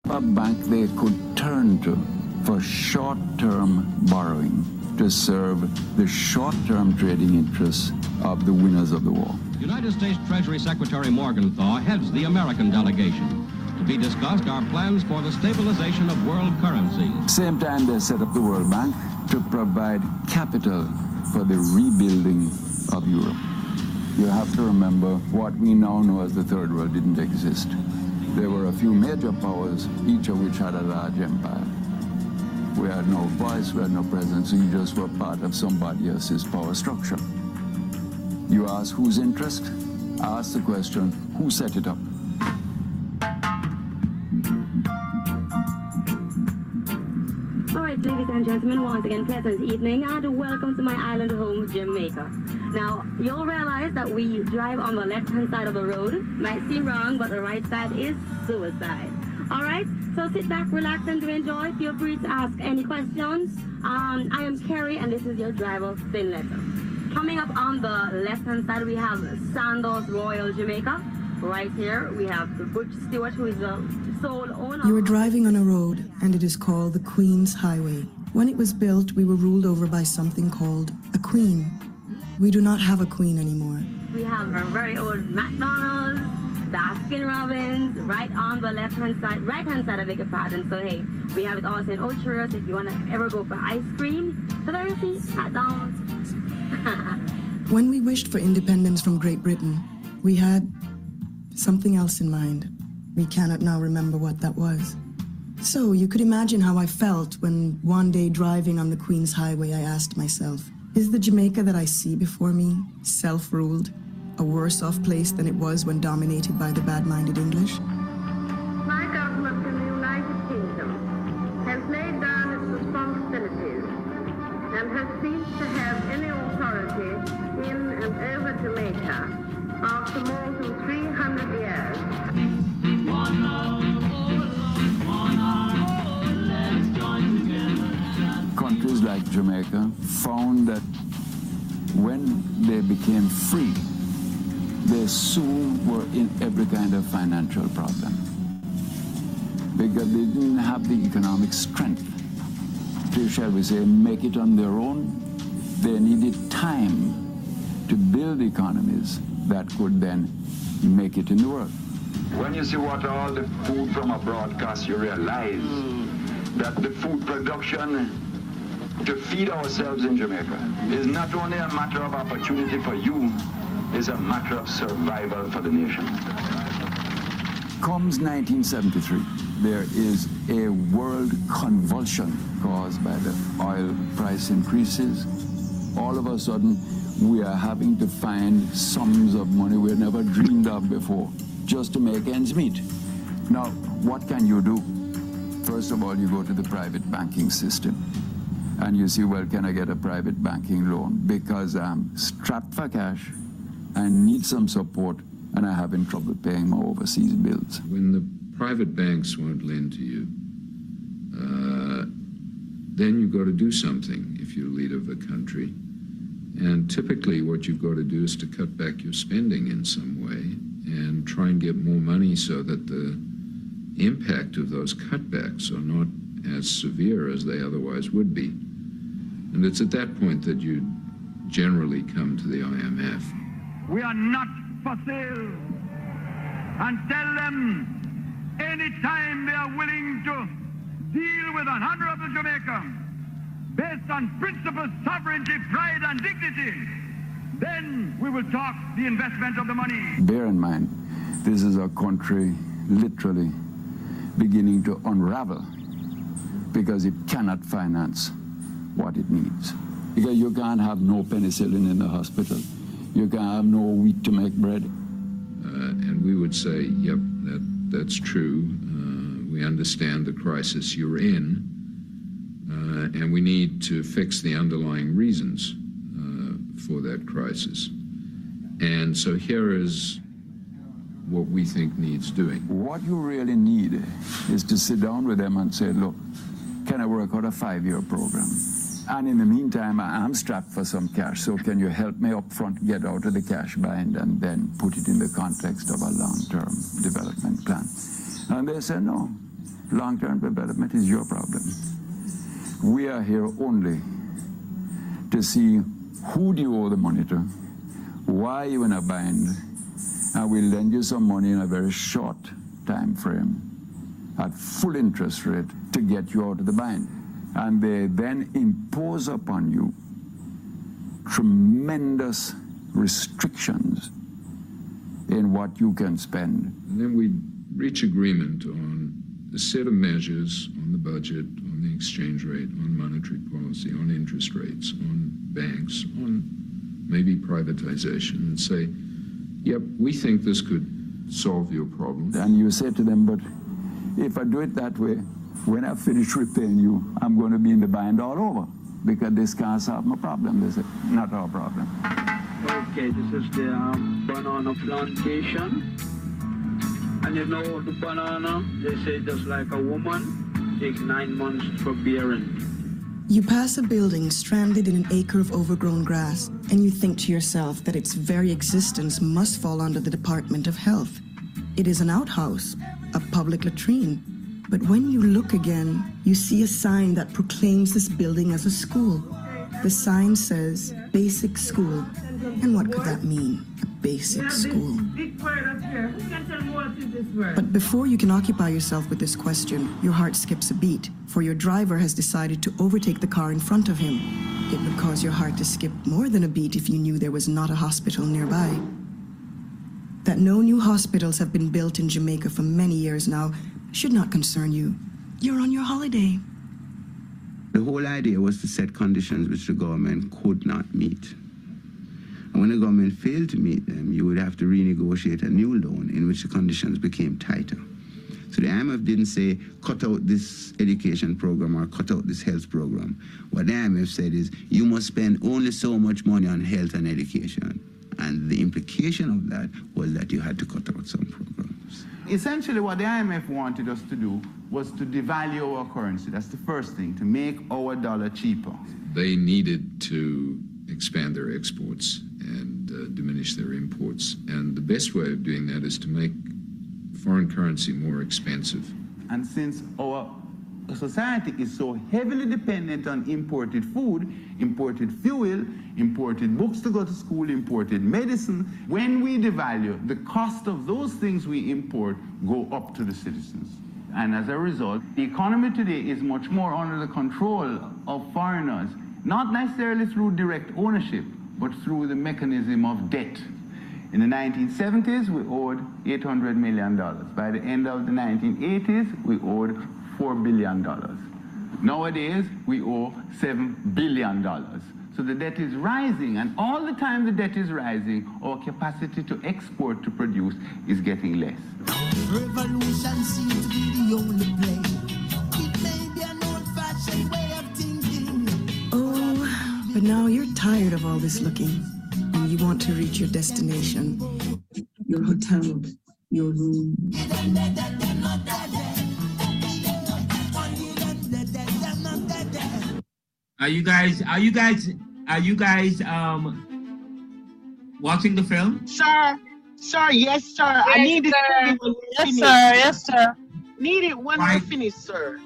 a bank they could turn to for short-term borrowing. To serve the short-term trading interests of the winners of the war. United States Treasury Secretary Morgenthau heads the American delegation. To be discussed are plans for the stabilization of world currencies. Same time, they set up the World Bank to provide capital for the rebuilding of Europe. You have to remember what we now know as the Third World didn't exist. There were a few major powers, each of which had a large empire. We had no voice, we had no presence, we just were part of somebody else's power structure. You ask whose interest? Ask the question, who set it up? All right, ladies and gentlemen, once again, pleasant evening and welcome to my island home, Jamaica. Now, you'll realize that we drive on the left-hand side of the road. Might seem wrong, but the right side is suicide. All right, so sit back, relax, and to enjoy. Feel free to ask any questions. Um, I am Kerry, and this is your driver, Finletter. Coming up on the left-hand side, we have Sandals Royal Jamaica. Right here, we have the Butch Stewart, who is the sole owner. You are driving on a road, and it is called the Queen's Highway. When it was built, we were ruled over by something called a queen. We do not have a queen anymore. We have our very old McDonald's, Baskin Robbins, right on the left hand side, right hand side, I beg your. So hey, we have it also in Churros if you want to ever go for ice cream. You see, McDonald's. When we wished for independence from Great Britain, we had something else in mind. We cannot now remember what that was. So you could imagine how I felt when one day driving on the Queen's Highway, I asked myself, is the Jamaica that I see before me self ruled, a worse off place than it was when dominated by the bad minded English? In kind of financial problem because they didn't have the economic strength to, shall we say, make it on their own. They needed time to build economies that could then make it in the world. When you see what all the food from abroad costs, you realize hmm. that the food production to feed ourselves in Jamaica is not only a matter of opportunity for you, it's a matter of survival for the nation. Comes 1973, there is a world convulsion caused by the oil price increases. All of a sudden, we are having to find sums of money we never dreamed of before just to make ends meet. Now, what can you do? First of all, you go to the private banking system and you see, well, can I get a private banking loan? Because I'm strapped for cash, I need some support, and I'm having trouble paying my overseas bills. When the private banks won't lend to you, uh, then you've got to do something if you're leader of a country. And typically, what you've got to do is to cut back your spending in some way and try and get more money so that the impact of those cutbacks are not as severe as they otherwise would be. And it's at that point that you generally come to the IMF. We are not for sale. And tell them anytime they are willing to deal with an honorable Jamaica based on principles, sovereignty, pride, and dignity, then we will talk the investment of the money. Bear in mind, this is a country literally beginning to unravel because it cannot finance what it needs. Because you can't have no penicillin in the hospital. You can't have no wheat to make bread. Uh, and we would say, yep, that, that's true. Uh, we understand the crisis you're in, uh, and we need to fix the underlying reasons uh, for that crisis. And so here is what we think needs doing. What you really need is to sit down with them and say, look, can I work out a five-year program? And in the meantime, I'm strapped for some cash, so can you help me up front get out of the cash bind and then put it in the context of a long-term development plan? And they said, no, long-term development is your problem. We are here only to see who do you owe the money to, why you in a bind, and we'll lend you some money in a very short time frame at full interest rate to get you out of the bind. And they then impose upon you tremendous restrictions in what you can spend. And then we reach agreement on a set of measures on the budget, on the exchange rate, on monetary policy, on interest rates, on banks, on maybe privatization, and say, yep, we think this could solve your problem. And you say to them, but if I do it that way, when I finish repaying you, I'm going to be in the bind all over because this can't solve my problem. They say, not our problem. Okay, this is the um, banana plantation. And you know the banana, they say just like a woman, takes nine months for bearing. You pass a building stranded in an acre of overgrown grass, and you think to yourself that its very existence must fall under the Department of Health. It is an outhouse, a public latrine. But when you look again, you see a sign that proclaims this building as a school. The sign says basic school. And what could that mean? A basic school. But before you can occupy yourself with this question, your heart skips a beat, for your driver has decided to overtake the car in front of him. It would cause your heart to skip more than a beat if you knew there was not a hospital nearby. That no new hospitals have been built in Jamaica for many years now should not concern you. You're on your holiday. The whole idea was to set conditions which the government could not meet. And when the government failed to meet them, you would have to renegotiate a new loan in which the conditions became tighter. So the IMF didn't say, cut out this education program or cut out this health program. What the IMF said is, you must spend only so much money on health and education. And the implication of that was that you had to cut out some programs. Essentially, what the IMF wanted us to do was to devalue our currency. That's the first thing, to make our dollar cheaper. They needed to expand their exports and uh, diminish their imports. And the best way of doing that is to make foreign currency more expensive. And since our society is so heavily dependent on imported food, imported fuel, imported books to go to school, imported medicine, when we devalue, the cost of those things we import go up to the citizens. And as a result, the economy today is much more under the control of foreigners, not necessarily through direct ownership, but through the mechanism of debt. In the 1970s, we owed $800 million. By the end of the 1980s, we owed $4 billion. Nowadays, we owe $7 billion. So the debt is rising, and all the time the debt is rising, our capacity to export to produce is getting less. Revolution seems to be the only play. It may be an old-fashioned way of thinking. Oh, but now you're tired of all this looking, and you want to reach your destination. Your hotel, your room. Are you guys? Are you guys? Are you guys um watching the film? Sir, sir, yes, sir. I Yes, need it sir. when Yes, sir. Yes, sir. Need it when I finish, sir.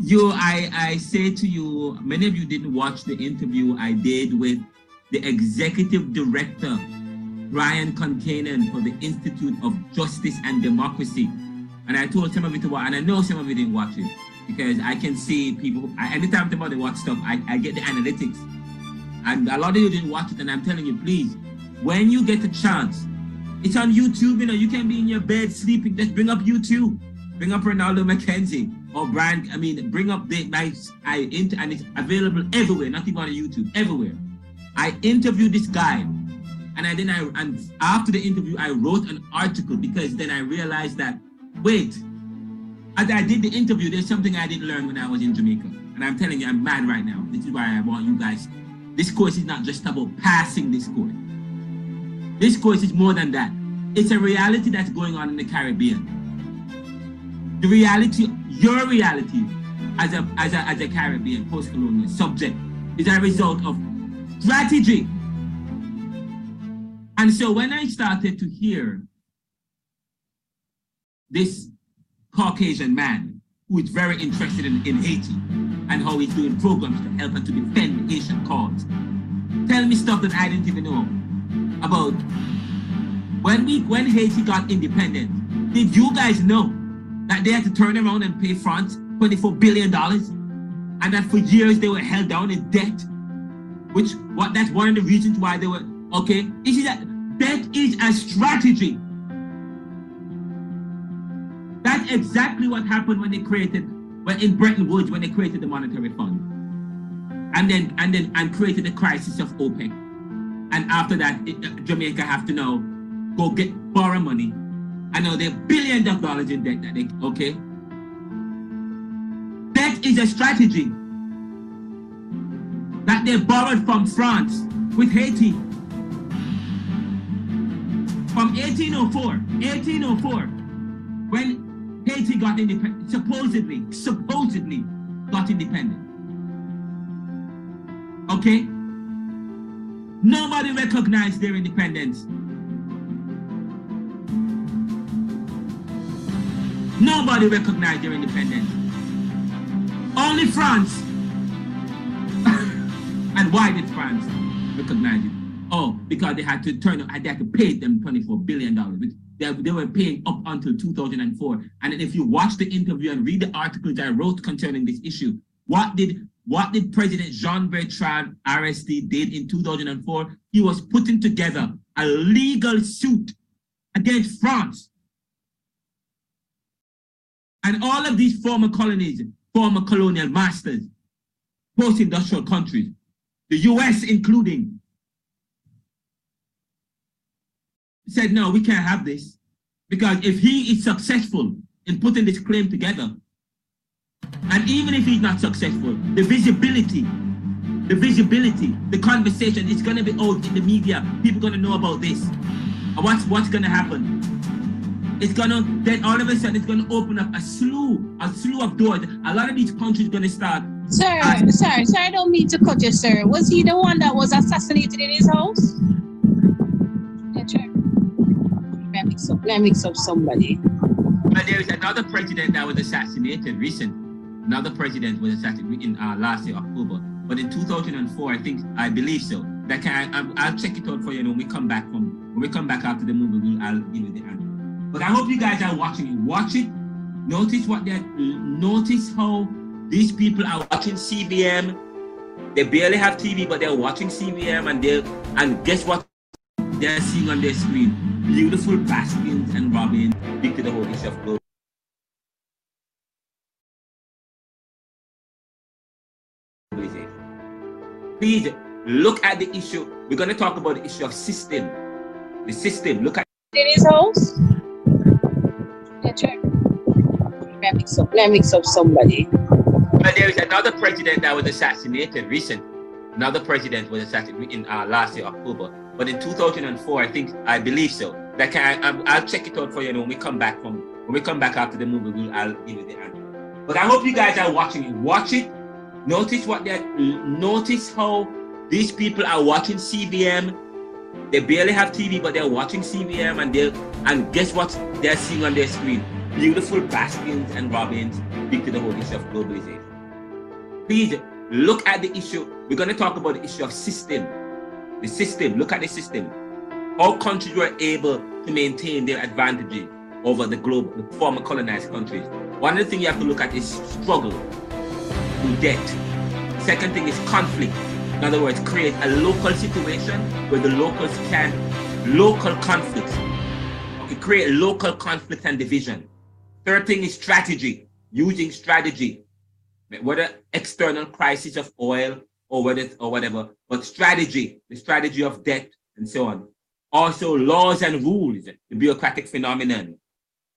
You, I, I say to you, many of you didn't watch the interview I did with the executive director, Brian Concannon, for the Institute of Justice and Democracy. And I told some of you to watch, and I know some of you didn't watch it because I can see people. I, anytime somebody watch stuff, I, I get the analytics, and a lot of you didn't watch it. And I'm telling you, please, when you get the chance, it's on YouTube. You know, you can be in your bed sleeping. Just bring up YouTube. Bring up Ronaldo McKenzie or Brian. I mean, bring up the nice. I int- and it's available everywhere, not even on YouTube, everywhere. I interviewed this guy, and I then I and after the interview, I wrote an article because then I realized that wait, as I did the interview, there's something I didn't learn when I was in Jamaica, and I'm telling you, I'm mad right now. This is why I want you guys. This course is not just about passing this course. This course is more than that. It's a reality that's going on in the Caribbean. The reality, your reality as a as a as a Caribbean post-colonial subject is a result of strategy. And so when I started to hear this Caucasian man who is very interested in, in Haiti and how he's doing programs to help and to defend the Haitian cause. Tell me stuff that I didn't even know about when we when Haiti got independent. Did you guys know that they had to turn around and pay France 24 billion dollars, and that for years they were held down in debt? Which what that's one of the reasons why they were okay. You see that debt is a strategy. Exactly what happened when they created, when in Bretton Woods, when they created the monetary fund. And then and then and created the crisis of OPEC. And after that, it, uh, Jamaica have to now go get borrow money. I know they're billions of dollars in debt that they okay. Debt is a strategy that they borrowed from France with Haiti from 1804, 1804, when Haiti got independent, supposedly, supposedly got independent. Okay? Nobody recognized their independence. Nobody recognized their independence. Only France. and why did France recognize it? Oh, because they had to turn, they had to pay them $24 billion. They, they were paying up until 2004. And if you watch the interview and read the articles I wrote concerning this issue, what did what did President Jean Bertrand Aristide did in 2004? He was putting together a legal suit against France. And all of these former colonies, former colonial masters, post-industrial countries, the US including, said, no, we can't have this. Because if he is successful in putting this claim together, and even if he's not successful, the visibility, the visibility, the conversation is going to be out in the media. People going to know about this. And what's what's going to happen? It's going to then all of a sudden it's going to open up a slew, a slew of doors. A lot of these countries going to start. Sir, sir, sir, I don't mean to cut you, sir. Was he the one that was assassinated in his house? Me up, somebody. But there is another president that was assassinated recently another president was assassinated in uh, last year, October. But in 2004, I think, I believe so. That can, I, will check it out for you when we come back from, when we come back after the movie, we'll, I'll give you the answer. But I hope you guys are watching it. Watch it. Notice what they're, notice how these people are watching CVM. They barely have TV, but they're watching CVM and they and guess what they're seeing on their screen? Beautiful Baskins and Robin speak to the whole issue of please look at the issue. We're going to talk about the issue of system. The system. Look at in his house. Let me mix up. Let me mix up somebody. But there is another president that was assassinated recently. Another president was assassinated in uh, last year October. But in 2004, I think I believe so. That can I, will check it out for you And when we come back from when we come back after the movie. We'll, I'll give you the answer. But I hope you guys are watching it. Watch it Notice what they notice how these people are watching CVM. They barely have TV, but they're watching CVM and they and guess what they're seeing on their screen? Beautiful Baskins and Robins speak to the whole issue of globalization. Please look at the issue. We're going to talk about the issue of system. The system, look at the system. All countries were able to maintain their advantages over the globe, the former colonized countries. One of the things you have to look at is struggle through debt. Second thing is conflict. In other words, create a local situation where the locals can, local conflicts. Okay, create local conflict and division. Third thing is strategy, using strategy, whether external crisis of oil or whether or whatever, but strategy, the strategy of debt and so on. Also laws and rules, the bureaucratic phenomenon,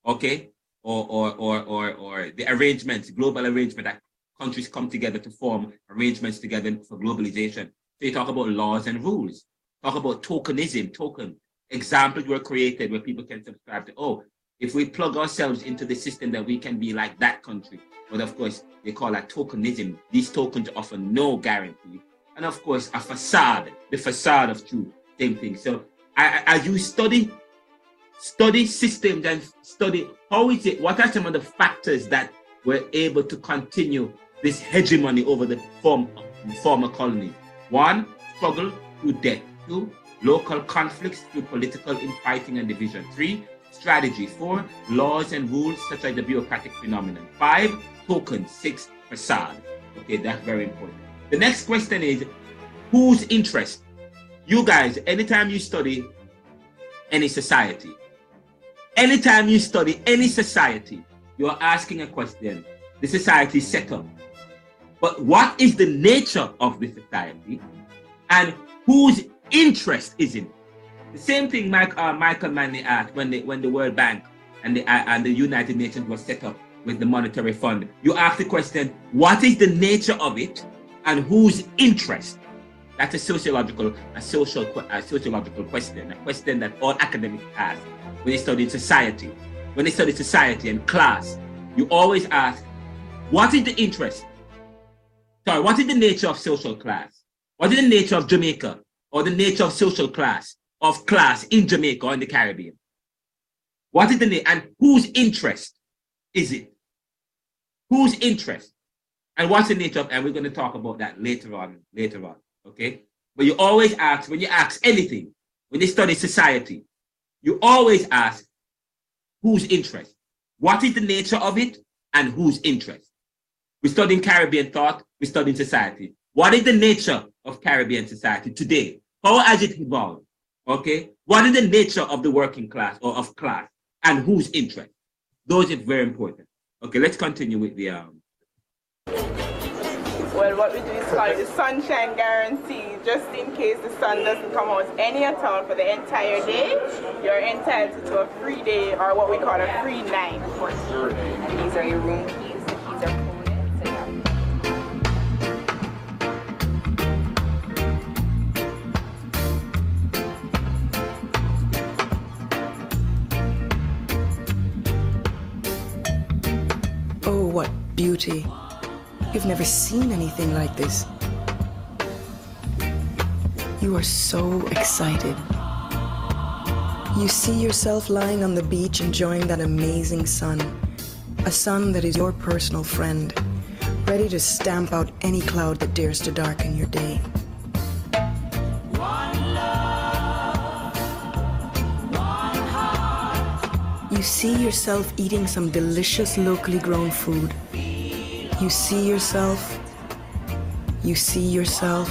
okay, or or or or, or the arrangements, global arrangement that countries come together to form arrangements together for globalization. They talk about laws and rules, talk about tokenism, token. Examples were created where people can subscribe to, oh, if we plug ourselves into the system that we can be like that country. But of course, they call that tokenism. These tokens offer no guarantee. And of course, a facade, the facade of truth, same thing. So I, as you study, study systems and study how is it, what are some of the factors that were able to continue this hegemony over the form, former colonies. One, struggle through death. Two, local conflicts through political infighting and division. Three, strategy. Four, laws and rules such as the bureaucratic phenomenon. Five, tokens. Six, facade. Okay, that's very important. The next question is whose interest? You guys, anytime you study any society, anytime you study any society, you're asking a question. The society is set up. But what is the nature of the society and whose interest is in it? The same thing Mike, uh, Michael Manley asked when the, when the World Bank and the, uh, and the United Nations was set up with the monetary fund. You ask the question, what is the nature of it and whose interest? That's a sociological, a social, a sociological question, a question that all academics ask when they study society. When they study society and class, you always ask, what is the interest? Sorry, what is the nature of social class? What is the nature of Jamaica or the nature of social class, of class in Jamaica or in the Caribbean? What is the name and whose interest is it? Whose interest? And what's the nature of, and we're going to talk about that later on, later on. Okay. But you always ask, when you ask anything, when you study society, you always ask whose interest? What is the nature of it and whose interest? We're studying Caribbean thought, we're studying society. What is the nature of Caribbean society today? How has it evolved? Okay. What is the nature of the working class or of class and whose interest? Those are very important. Okay, let's continue with the um Well, what we do is called the sunshine guarantee. Just in case the sun doesn't come out any at all for the entire day, you're entitled to a free day or what we call a free night. And these are your room keys. The keys are. Oh, what beauty. You've never seen anything like this. You are so excited. You see yourself lying on the beach enjoying that amazing sun. A sun that is your personal friend, ready to stamp out any cloud that dares to darken your day. You see yourself eating some delicious locally grown food. You see yourself. You see yourself.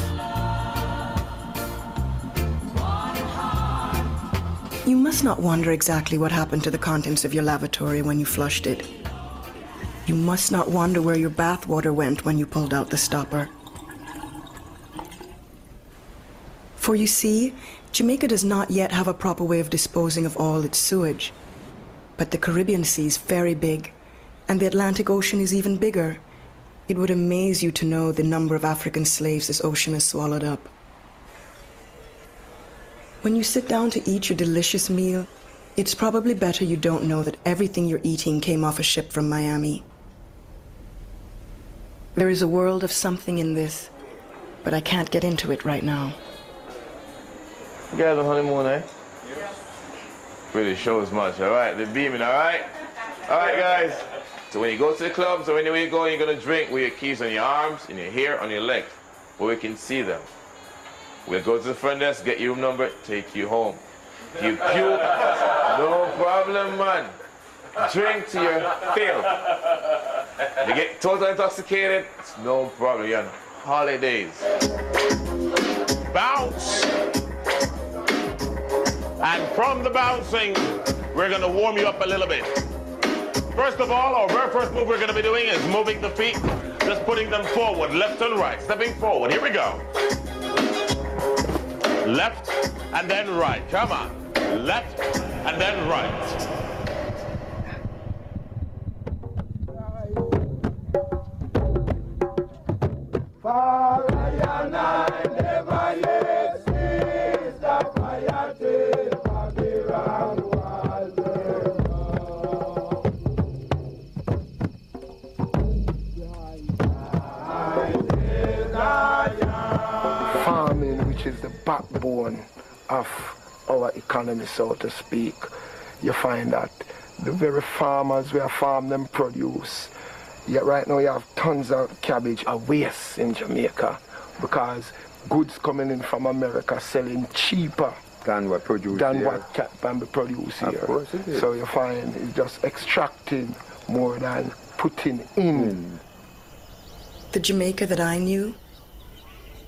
You must not wonder exactly what happened to the contents of your lavatory when you flushed it. You must not wonder where your bathwater went when you pulled out the stopper. For you see, Jamaica does not yet have a proper way of disposing of all its sewage. But the Caribbean Sea is very big, and the Atlantic Ocean is even bigger. It would amaze you to know the number of African slaves this ocean has swallowed up. When you sit down to eat your delicious meal, it's probably better you don't know that everything you're eating came off a ship from Miami. There is a world of something in this, but I can't get into it right now. You guys on honeymoon, eh? Really shows much, alright? They're beaming, alright? Alright, guys. So when you go to the clubs or anywhere you go, you're gonna drink with your keys on your arms, in your hair, on your legs, where we can see them. We'll go to the front desk, get your room number, take you home. You puke, no problem, man. Drink to your fill. You get totally intoxicated, it's no problem. You're on holidays. Bounce. And from the bouncing, we're going to warm you up a little bit. First of all, our very first move we're going to be doing is moving the feet, just putting them forward, left and right, stepping forward. Here we go. Left and then right. Come on. Left and then right. Fire night, never backbone of our economy, so to speak, you find that the very farmers where farm them produce Yet right now you have tons of cabbage a waste in Jamaica because goods coming in from America selling cheaper than what produced than here. what ca- can be produced Of here. course it is. So you find it's just extracting more than putting in. Hmm. The Jamaica that I knew,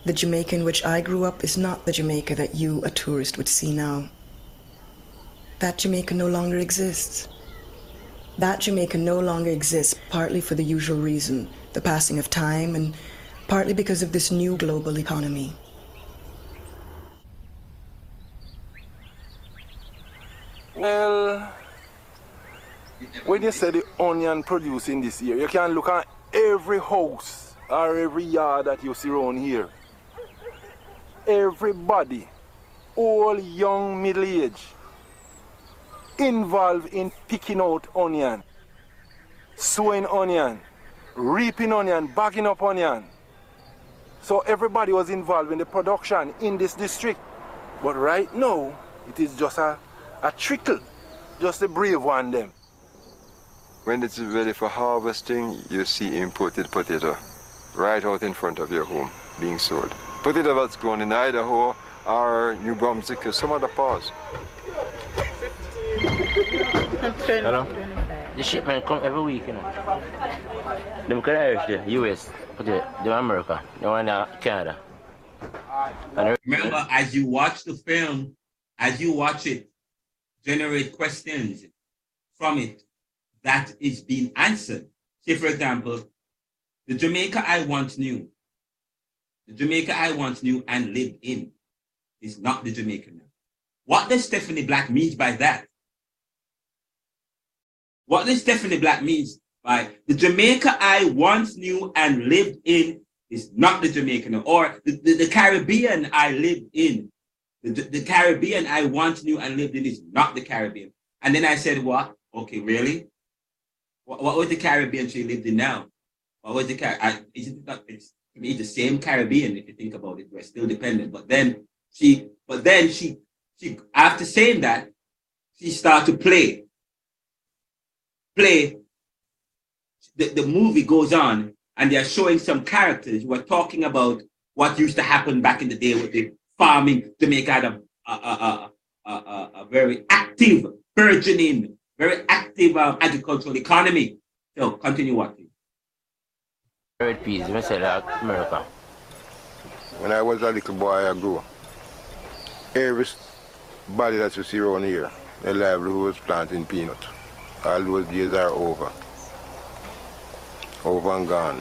the Jamaica in which I grew up, is not the Jamaica that you, a tourist, would see now. That Jamaica no longer exists. That Jamaica no longer exists partly for the usual reason, the passing of time, and partly because of this new global economy. Well, when you say the onion producing this year, you can look at every house or every yard that you see around here. Everybody, all young, middle age, involved in picking out onion, sowing onion, reaping onion, bagging up onion. So everybody was involved in the production in this district. But right now, it is just a, a trickle, just a brave one them. When it's ready for harvesting, you see imported potato right out in front of your home being sold. Potato that's grown in Idaho or New Brunswick or some other parts. Hello? The shipment come every week, you know. Them can Irish the US, but the, the America, the one in Canada. And Remember, as you watch the film, as you watch it, generate questions from it that is being answered. Say, for example, the Jamaica I once knew, the Jamaica I once knew and lived in is not the Jamaica now. What does Stephanie Black mean by that? What does Stephanie Black means by the Jamaica I once knew and lived in is not the Jamaica now, or the, the, the Caribbean I lived in. The, the, the Caribbean I once knew and lived in is not the Caribbean. And then I said, what? Okay, really? What, what was the Caribbean she lived in now? What was the Caribbean? Isn't it not, it's, the same Caribbean if you think about it. We're still dependent. But then she, but then she, she after saying that, she started to play. Play. The, the movie goes on and they're showing some characters who are talking about what used to happen back in the day with the farming. Jamaica had a, a, a, a, a, a very active, burgeoning, very active um, agricultural economy. So continue watching. Red peas, you say like America. When I was a little boy, I grew. Everybody that you see around here, their livelihood was planting peanut. All those days are over. Over and gone.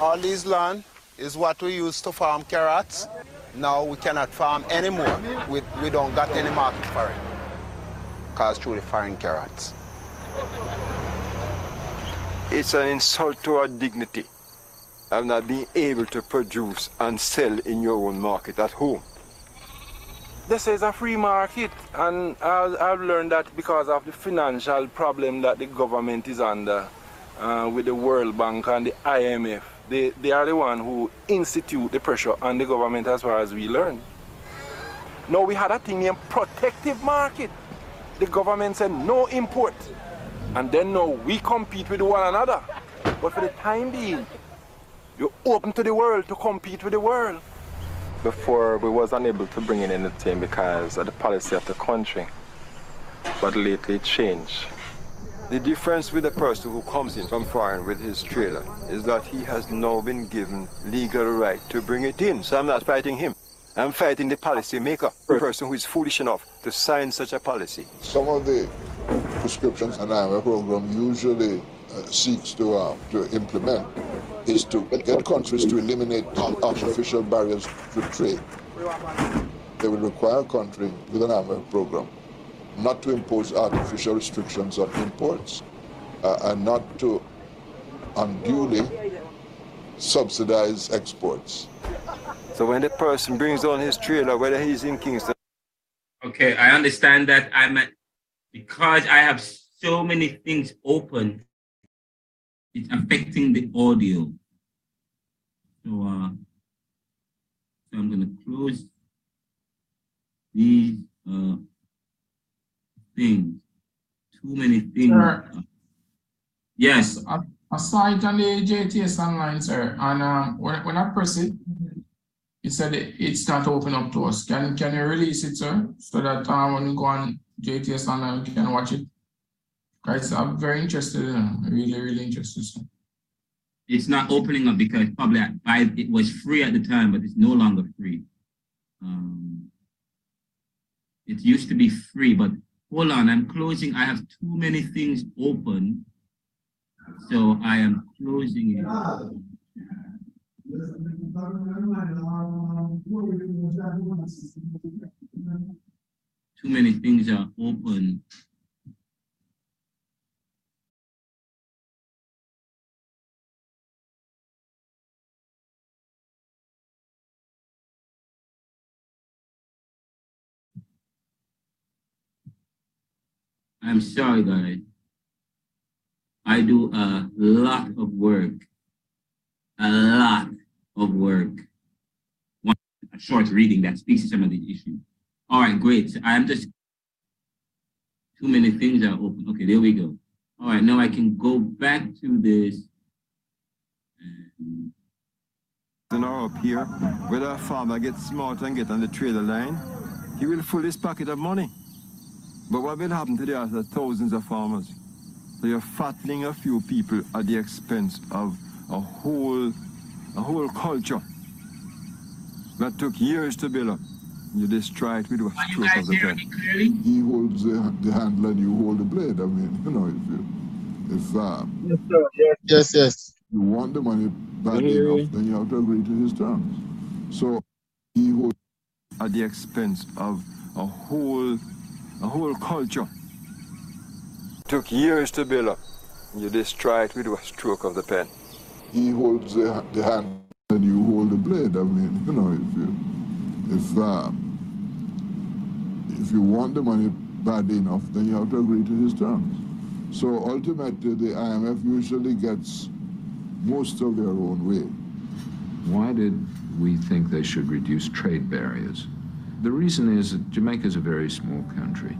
All this land is what we used to farm carrots. Now we cannot farm anymore. We, we don't got any market for it. Cause through the foreign carrots. It's an insult to our dignity of not been able to produce and sell in your own market at home. This is a free market, and I've, I've learned that because of the financial problem that the government is under uh, with the World Bank and the IMF. They, they are the one who institute the pressure on the government as far as we learn. Now we had a thing named protective market. The government said no import. And then now we compete with one another. But for the time being, you're open to the world to compete with the world. Before we was unable to bring in anything because of the policy of the country. But lately it changed. The difference with a person who comes in from foreign with his trailer is that he has now been given legal right to bring it in. So I'm not fighting him. I'm fighting the policy maker, the person who is foolish enough to sign such a policy. Some of the prescriptions an IMF program usually uh, seeks to, uh, to implement is to get countries to eliminate artificial barriers to trade. They will require a country with an IMF program not to impose artificial restrictions on imports uh, and not to unduly subsidize exports. So when the person brings on his trailer, whether he's in Kingston, Okay, I understand that I'm at, because I have so many things open, it's affecting the audio. So, uh, so I'm gonna close these uh, things. Too many things. Sir. Yes. I, I saw it on the JTS online, sir, and um, when, when I press it, it said it, it's not open up to us. Can can you release it, sir, so that um, when you go on JTS online, you can watch it? Guys, I'm very interested in it. Really, really interested. Sir. It's not opening up because probably I, it was free at the time, but it's no longer free. Um, it used to be free, but hold on, I'm closing. I have too many things open. So I am closing it. Too many things are open. I'm sorry, guys. I do a lot of work, a lot of work. One a short reading that speaks to some of these issues. All right, great. I'm just too many things are open. Okay, there we go. All right, now I can go back to this. And now up here, whether a farmer gets smart and get on the trailer line, he will fill his pocket of money. But what will happen to the other thousands of farmers? So you're fattening a few people at the expense of a whole, a whole culture that took years to build up. You destroy it with a stroke of the pen. He holds the, the handle and you hold the blade. I mean, you know, if you, if uh, Yes, sir. Yes, yes, yes. you want the money badly hear enough, then you have to agree to his terms. So he holds at the expense of a whole, a whole culture. Took years to build up. You destroy it with a stroke of the pen. he holds the, the hand and you hold the blade. I mean, you know, if you if uh, if you want the money badly enough, then you have to agree to his terms. So ultimately, the IMF usually gets most of their own way. Why did we think they should reduce trade barriers? The reason is that Jamaica is a very small country.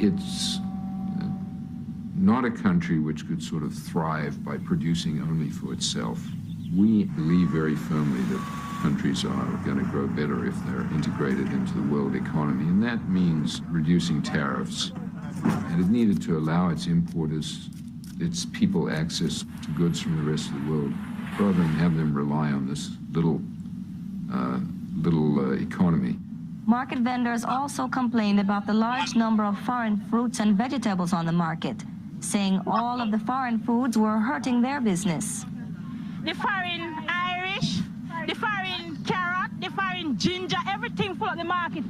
It's uh, not a country which could sort of thrive by producing only for itself. We believe very firmly that countries are going to grow better if they're integrated into the world economy, and that means reducing tariffs. And it needed to allow its importers, its people access to goods from the rest of the world, rather than have them rely on this little, uh, little uh, economy. Market vendors also complained about the large number of foreign fruits and vegetables on the market, saying all of the foreign foods were hurting their business. the foreign Irish, the foreign carrot, the foreign ginger, everything full of the market.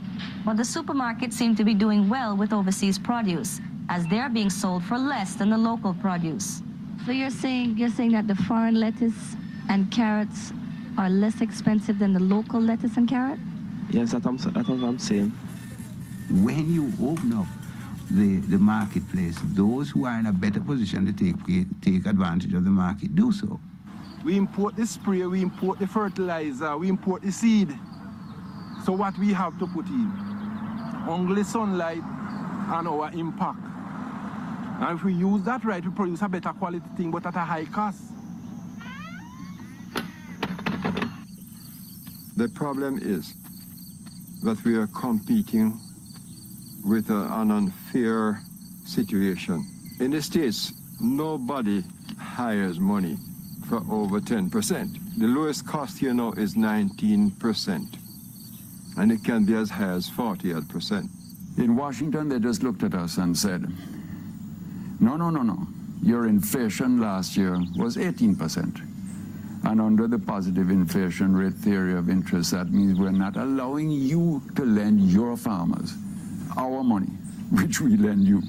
But the supermarkets seem to be doing well with overseas produce, as they're being sold for less than the local produce. So you're saying you're saying that the foreign lettuce and carrots are less expensive than the local lettuce and carrot? Yes, that's what I'm, what I'm saying. When you open up the, the marketplace, those who are in a better position to take, take advantage of the market do so. We import the spray, we import the fertilizer, we import the seed. So what we have to put in? Only sunlight and our impact. And if we use that right, we produce a better quality thing, but at a high cost. The problem is that we are competing with an unfair situation. In the States, nobody hires money for over 10%. The lowest cost here now is 19%, and it can be as high as 40 odd percent. In Washington, they just looked at us and said, no, no, no, no. Your inflation last year was 18%. And under the positive inflation rate theory of interest, that means we're not allowing you to lend your farmers our money, which we lend you,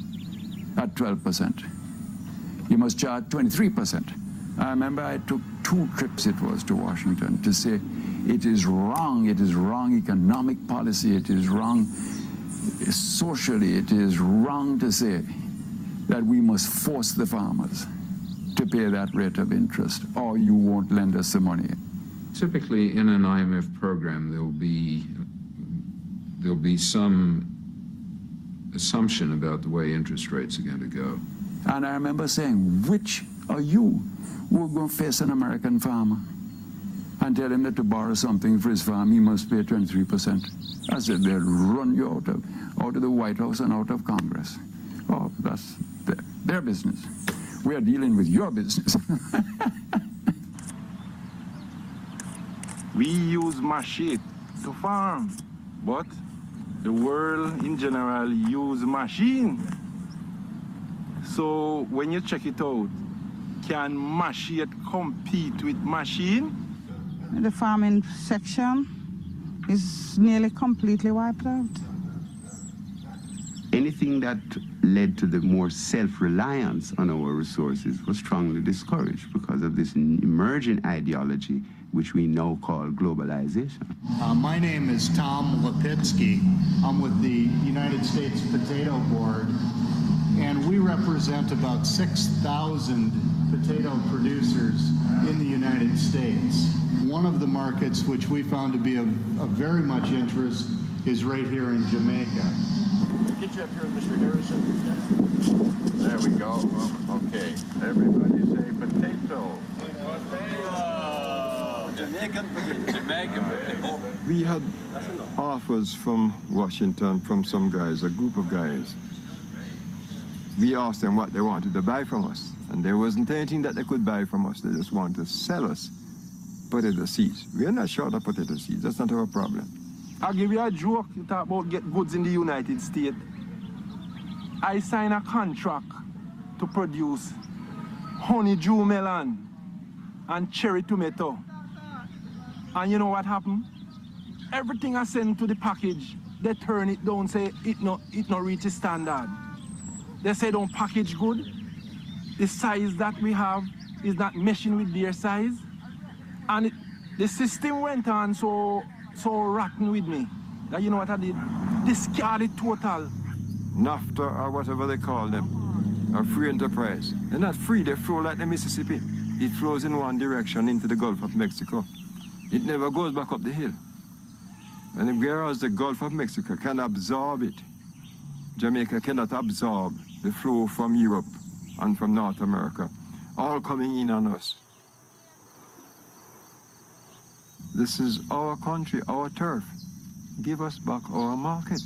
at 12%. You must charge 23%. I remember I took two trips, it was, to Washington to say, it is wrong, it is wrong economic policy, it is wrong socially, it is wrong to say that we must force the farmers to pay that rate of interest, or you won't lend us the money. Typically, in an IMF program, there'll be there'll be some assumption about the way interest rates are going to go. And I remember saying, which are you will go face an American farmer and tell him that to borrow something for his farm, he must pay 23%. I said, they'll run you out of, out of the White House and out of Congress. Oh, that's their, their business. We are dealing with your business. We use machine to farm, but the world in general use machine. So when you check it out, can machine compete with machine? The farming section is nearly completely wiped out. Anything that led to the more self-reliance on our resources was strongly discouraged because of this emerging ideology which we now call globalization. Uh, my name is Tom Lipitsky. I'm with the United States Potato Board, and we represent about 6,000 potato producers in the United States. One of the markets which we found to be of, of very much interest is right here in Jamaica. Get you up here, Mr. Harrison. There we go. Okay. Everybody say potato. Jamaican potato. Jamaican potato. We had offers from Washington from some guys, a group of guys. We asked them what they wanted to buy from us, and there wasn't anything that they could buy from us. They just wanted to sell us potato seeds. We are not short of potato seeds. That's not our problem. I'll give you a joke. You talk about get goods in the United States. I sign a contract to produce honeydew melon and cherry tomato. And you know what happened? Everything I send to the package, they turn it down, say it not it not reach standard. They say don't package good. The size that we have is not meshing with their size. And it, the system went on so so rotten with me that you know what I did? Discard Discarded total. NAFTA or whatever they call them, are free enterprise. They're not free, they flow like the Mississippi. It flows in one direction into the Gulf of Mexico. It never goes back up the hill. And whereas the Gulf of Mexico can absorb it, Jamaica cannot absorb the flow from Europe and from North America, all coming in on us. This is our country, our turf. Give us back our market.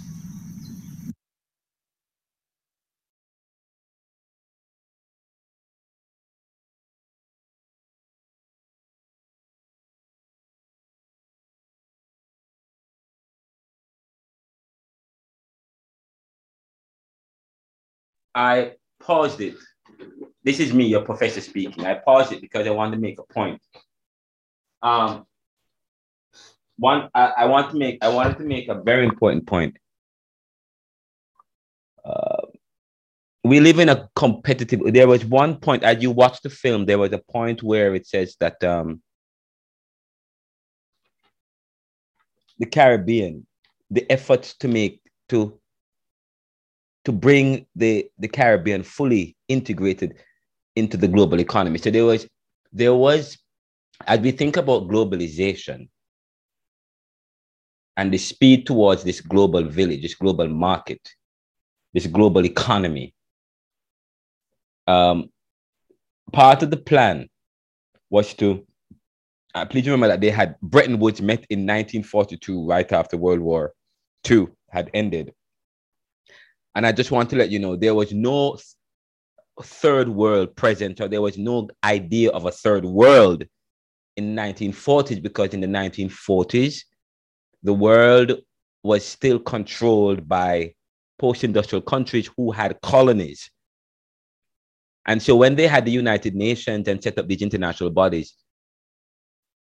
I paused it. This is me, your professor speaking. I paused it because I wanted to make a point. Um, one, I, I want to make, I wanted to make a very important point. Uh, we live in a competitive. There was one point as you watch the film. There was a point where it says that um, the Caribbean, the efforts to make to to bring the, the Caribbean fully integrated into the global economy. So there was, there was, as we think about globalization and the speed towards this global village, this global market, this global economy, um, part of the plan was to, uh, please remember that they had Bretton Woods met in 1942, right after World War II had ended and I just want to let you know there was no third world present, or there was no idea of a third world in 1940s because in the 1940s, the world was still controlled by post-industrial countries who had colonies. And so when they had the United Nations and set up these international bodies,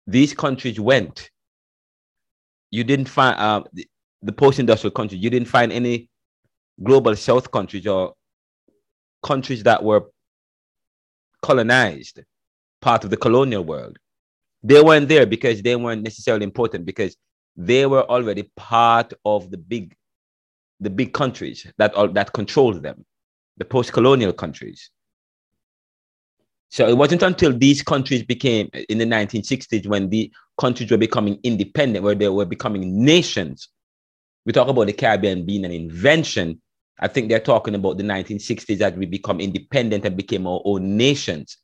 these countries went. You didn't find uh, the, post-industrial countries. You didn't find any global south countries or countries that were colonized, part of the colonial world. They weren't there because they weren't necessarily important because they were already part of the big, the big countries that that controlled them, the post-colonial countries. So it wasn't until these countries became in the 1960s when the countries were becoming independent, where they were becoming nations. We talk about the Caribbean being an invention I think they're talking about the 1960s that we become independent and became our own nations.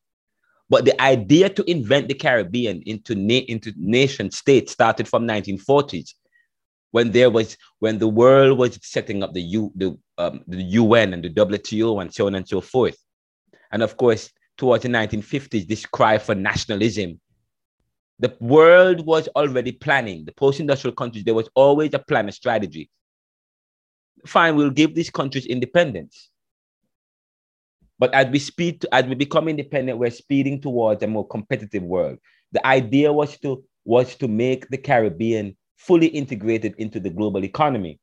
But the idea to invent the Caribbean into, na- into nation states started from 1940s when there was when the world was setting up the U the um, the UN and the WTO and so on and so forth. And of course, towards the 1950s, this cry for nationalism. The world was already planning, the post-industrial countries, there was always a plan, a strategy. Fine, we'll give these countries independence. But as we speed, as we become independent, we're speeding towards a more competitive world. The idea was to was to make the Caribbean fully integrated into the global economy.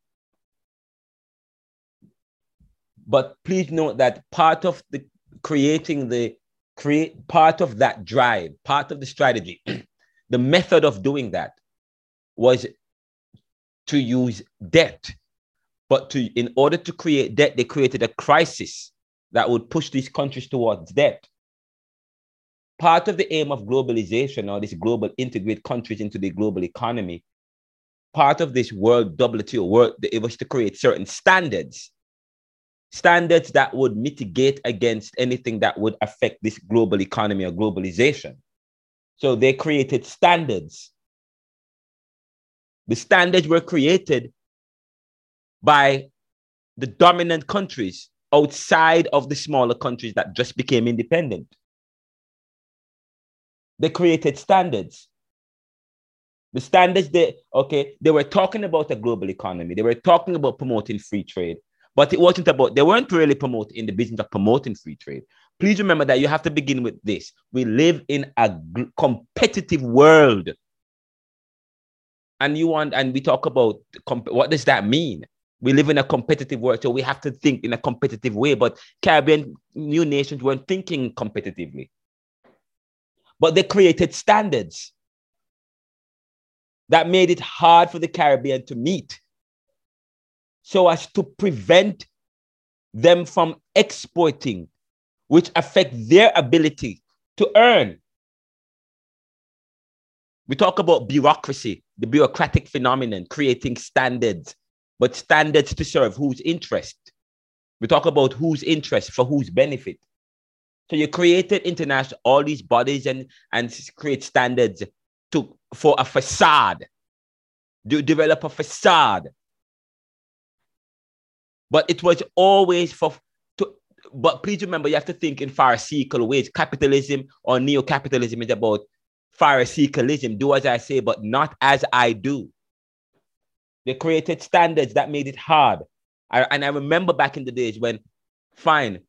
But please note that part of the creating the create part of that drive, part of the strategy, the method of doing that was to use debt. But to in order to create debt, they created a crisis that would push these countries towards debt. Part of the aim of globalization or this global integrate countries into the global economy, part of this world WTO world, it was to create certain standards standards that would mitigate against anything that would affect this global economy or globalization. So they created standards. The standards were created by the dominant countries outside of the smaller countries that just became independent. They created standards. The standards they okay, they were talking about a global economy. They were talking about promoting free trade. But it wasn't about, they weren't really promoting in the business of promoting free trade. Please remember that you have to begin with this. We live in a competitive world. And you want, and we talk about what does that mean? We live in a competitive world, so we have to think in a competitive way. But Caribbean new nations weren't thinking competitively. But they created standards that made it hard for the Caribbean to meet so as to prevent them from exporting, which affect their ability to earn. We talk about bureaucracy, the bureaucratic phenomenon, creating standards, but standards to serve whose interest. We talk about whose interest for whose benefit. So you created international all these bodies and and create standards to for a facade. Do develop a facade but it was always for to, but please remember you have to think in pharisaical ways. Capitalism or neo-capitalism is about pharisaicalism. Do as I say, but not as I do. They created standards that made it hard. I, and I remember back in the days when, fine,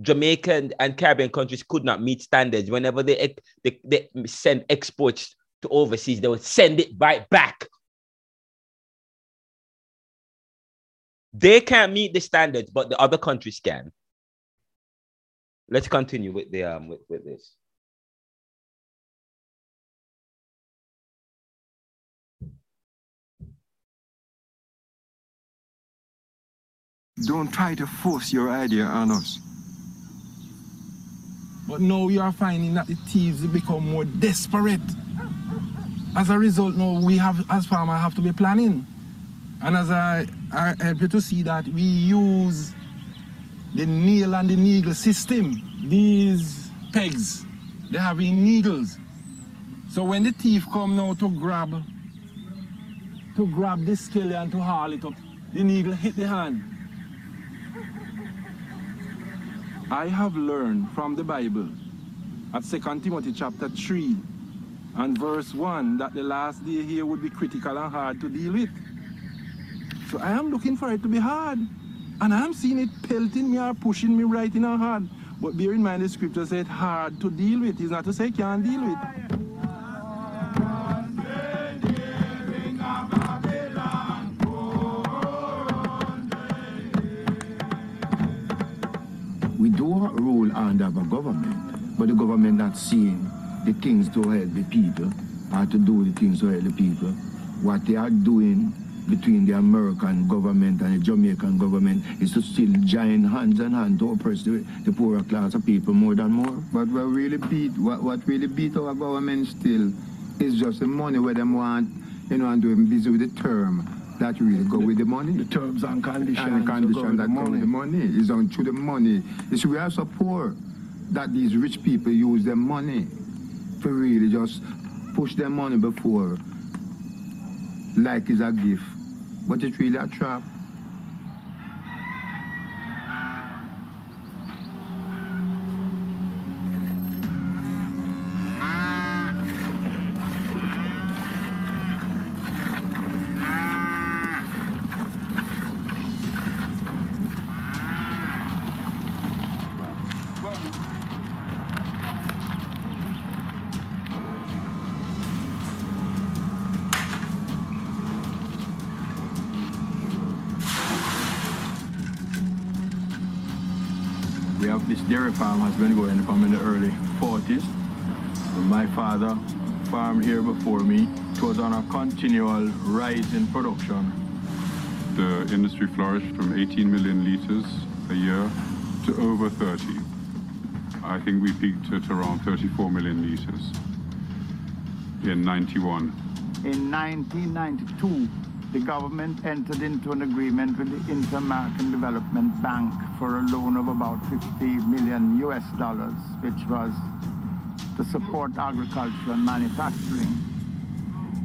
Jamaican and Caribbean countries could not meet standards. Whenever they, they, they send exports to overseas, they would send it right back They can't meet the standards, but the other countries can. Let's continue with the um with, with this. Don't try to force your idea on us. But now you are finding that the thieves become more desperate. As a result, now we have, as farmers, have to be planning. And as I, I help you to see that we use the nail and the needle system. These pegs, they have needles. So when the thief come now to grab, to grab this and to haul it up, the needle hit the hand. I have learned from the Bible at 2 Timothy chapter 3 and verse 1 that the last day here would be critical and hard to deal with. So I am looking for it to be hard. And I'm seeing it pelting me or pushing me right in a hard. But bear in mind the scripture said hard to deal with. It's not to say can't deal with. We do rule under a government, but the government not seeing the things to help the people or to do the things to help the people. What they are doing between the American government and the Jamaican government is to still join hands and hand to oppress the, the poorer class of people more than more. But what really beat what, what really beat our government still is just the money where they want, you know, and doing busy with the term that really go with the money. The terms and conditions. And the conditions that come with the money. It's on to the money. You see, we are so poor. that these rich people use their money to really just push their money before like it's a gift. But it's really a trap. Have this dairy farm has been going from in the early 40s. My father farmed here before me. It was on a continual rise in production. The industry flourished from 18 million liters a year to over 30. I think we peaked at around 34 million liters in 91. In 1992, the government entered into an agreement with the Inter-American Development Bank for a loan of about 50 million US dollars, which was to support agriculture and manufacturing.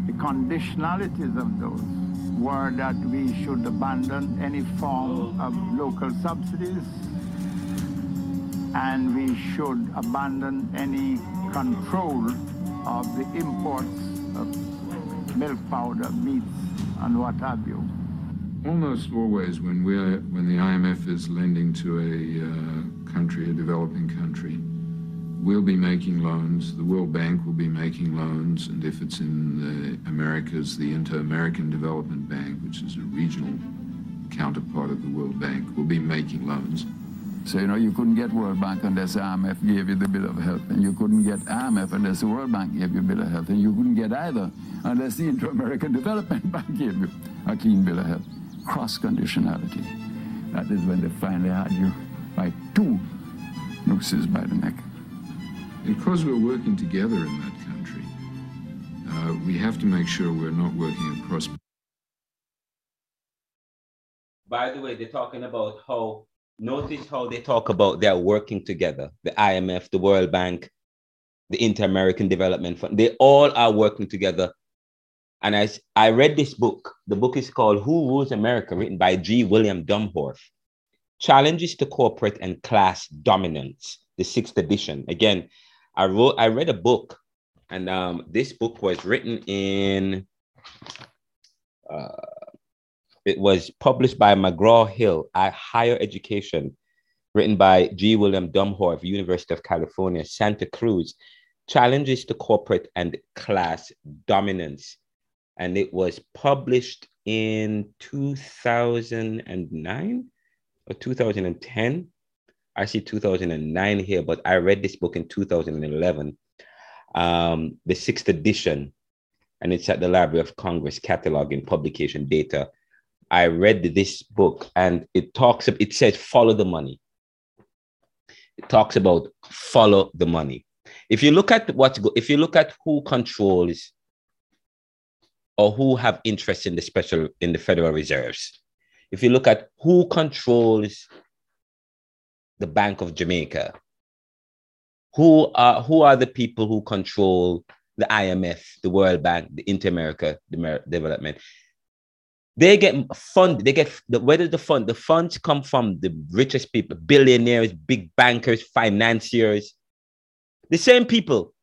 The conditionalities of those were that we should abandon any form of local subsidies and we should abandon any control of the imports of milk powder, meats, and what have you. Almost always, when we're when the IMF is lending to a uh, country, a developing country, we'll be making loans. The World Bank will be making loans, and if it's in the Americas, the Inter-American Development Bank, which is a regional counterpart of the World Bank, will be making loans. So, you know, you couldn't get World Bank unless the IMF gave you the bill of health, and you couldn't get IMF unless the World Bank gave you a bill of health, and you couldn't get either unless the Inter-American Development Bank gave you a clean bill of health. Cross-conditionality. That is when they finally had you by two nooses by the neck. Because we're working together in that country, uh, we have to make sure we're not working across By the way, they're talking about how, notice how they talk about they're working together. The IMF, the World Bank, the Inter American Development Fund, they all are working together. And I, I read this book. The book is called Who Rules America, written by G. William Domhoff. Challenges to Corporate and Class Dominance, the sixth edition. Again, I wrote, I read a book, and um, this book was written in uh, it was published by McGraw Hill at Higher Education, written by G. William Domhoff, University of California, Santa Cruz, Challenges to Corporate and Class Dominance. And it was published in 2009 or 2010. I see 2009 here, but I read this book in 2011, um, the sixth edition, and it's at the Library of Congress cataloging publication data I read this book and it talks, it says follow the money. It talks about follow the money. If you look at what, if you look at who controls or who have interest in the special, in the Federal Reserves, if you look at who controls the Bank of Jamaica, who are, who are the people who control the IMF, the World Bank, the Inter-America Development, they get funded. they get the where does the fund the funds come from? The richest people billionaires big bankers financiers. The same people.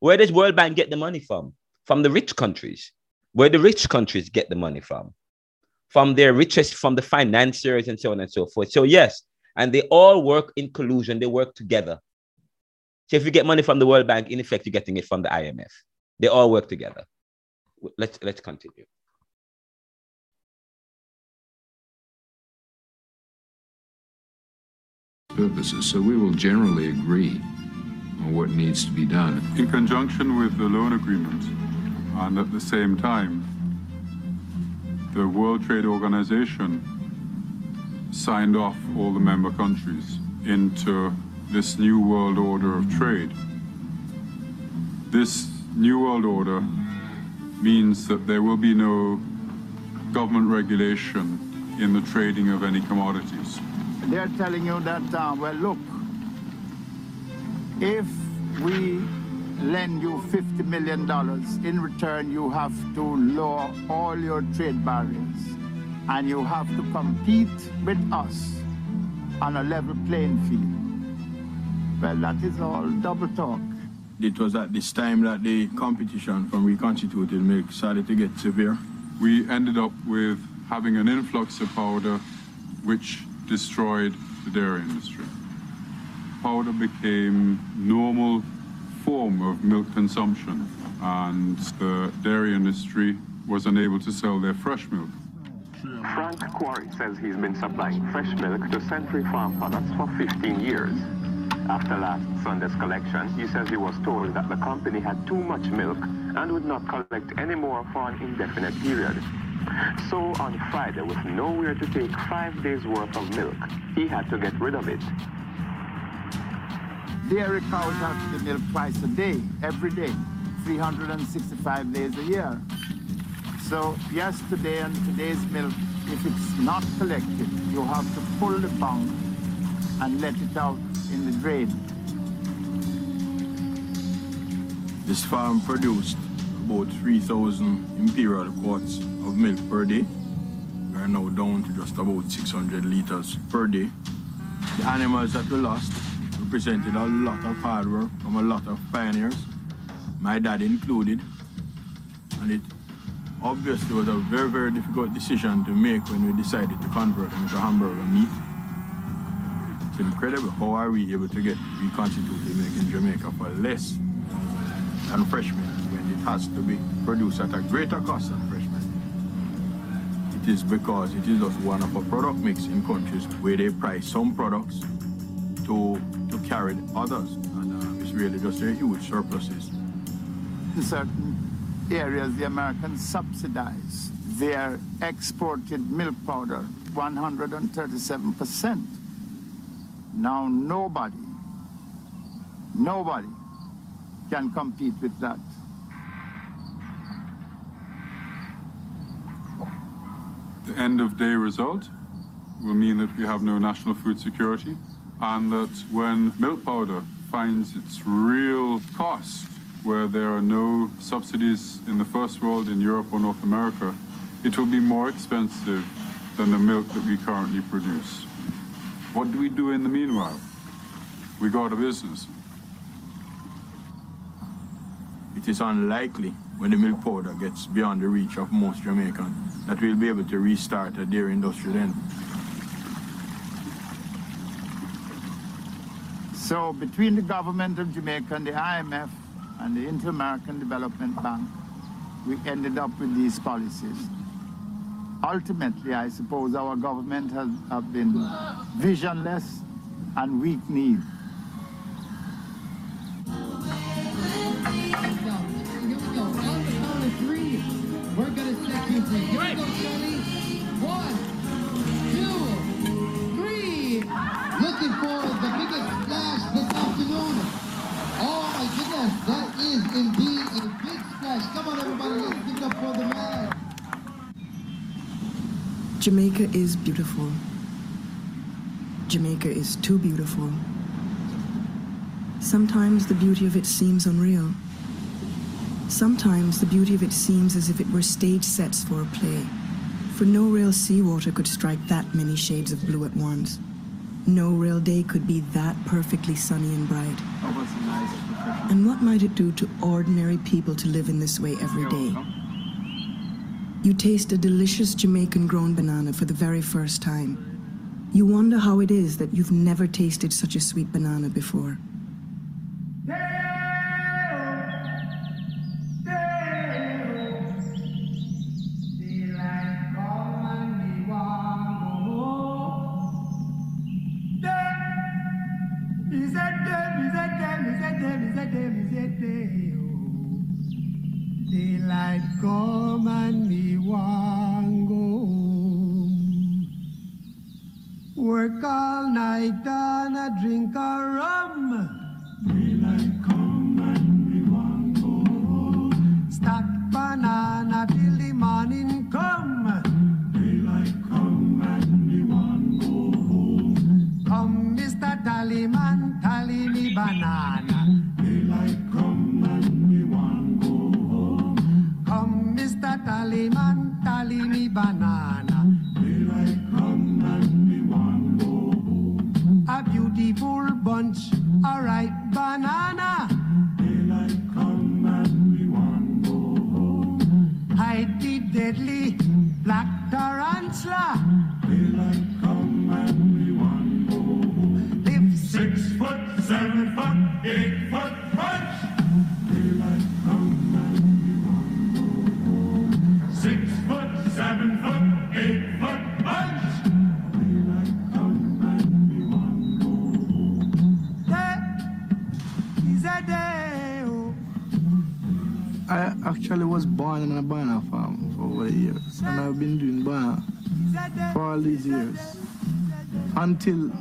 Where does world bank get the money from? From the rich countries. Where the rich countries get the money from? From their richest from the financiers and so on and so forth. So yes and they all work in collusion. They work together. So if you get money from the world bank in effect you're getting it from the imf they all work together. Let's let's continue purposes. So we will generally agree on what needs to be done. In conjunction with the loan agreement, and at the same time, the World Trade Organization signed off all the member countries into this new world order of trade. This new world order means that there will be no government regulation in the trading of any commodities they're telling you that, uh, well, look, If we lend you $50 million, in return, you have to lower all your trade barriers and you have to compete with us on a level playing field. Well, that is all double talk. It was at this time that the competition from reconstituted milk started to get severe. We ended up with having an influx of powder which destroyed the dairy industry. Powder became normal form of milk consumption and uh, the dairy industry was unable to sell their fresh milk. Frank Quarry says he's been supplying fresh milk to Century Farm Products for 15 years. After last Sunday's collection, he says he was told that the company had too much milk and would not collect any more for an indefinite period. So on Friday, with nowhere to take five days worth of milk, he had to get rid of it. Dairy cows have to be milked twice a day, every day, 365 days a year. So yesterday and today's milk, if it's not collected, you have to pull the pump and let it out in the drain. This farm produced about 3,000 imperial quarts of milk per day. We are now down to just about 600 liters per day. The animals that we lost represented a lot of hard work from a lot of pioneers, my dad included. And it obviously was a very, very difficult decision to make when we decided to convert into hamburger meat. It's incredible how are we able to get reconstituted milk in Jamaica for less than fresh milk has to be produced at a greater cost than fresh milk. It is because it is just one of a product mix in countries where they price some products to, to carry others. And uh, it's really just a huge surpluses. In certain areas, the Americans subsidize their exported milk powder 137%. Now nobody, nobody can compete with that. The end of day result will mean that we have no national food security and that when milk powder finds its real cost, where there are no subsidies in the first world, in Europe or North America, it will be more expensive than the milk that we currently produce. What do we do in the meanwhile? We go out of business. It is unlikely when the milk powder gets beyond the reach of most Jamaicans that we'll be able to restart a dairy industry then. So between the government of Jamaica and the IMF and the Inter-American Development Bank, we ended up with these policies. Ultimately, I suppose our government has have been visionless and weak-kneed. We're gonna set you free. Here we go, Shirley. One, two, three. Looking for the biggest splash this afternoon. Oh my goodness, that is indeed a big splash. Come on, everybody, let's give it up for the man. Jamaica is beautiful. Jamaica is too beautiful. Sometimes the beauty of it seems unreal. Sometimes the beauty of it seems as if it were stage sets for a play. For no real seawater could strike that many shades of blue at once. No real day could be that perfectly sunny and bright. And what might it do to ordinary people to live in this way every day? You taste a delicious Jamaican grown banana for the very first time. You wonder how it is that you've never tasted such a sweet banana before. Until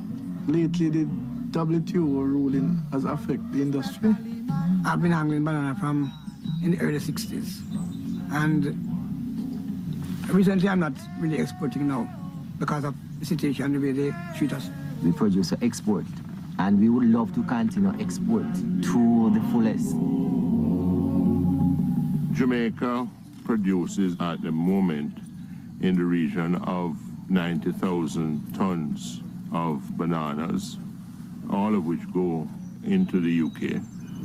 lately, the WTO ruling has affected the industry. I've been handling banana from in the early 60s. And recently I'm not really exporting now because of the situation, the way they treat us. We produce or export, and we would love to continue export to the fullest. Jamaica produces at the moment in the region of 90,000 tons of bananas, all of which go into the UK,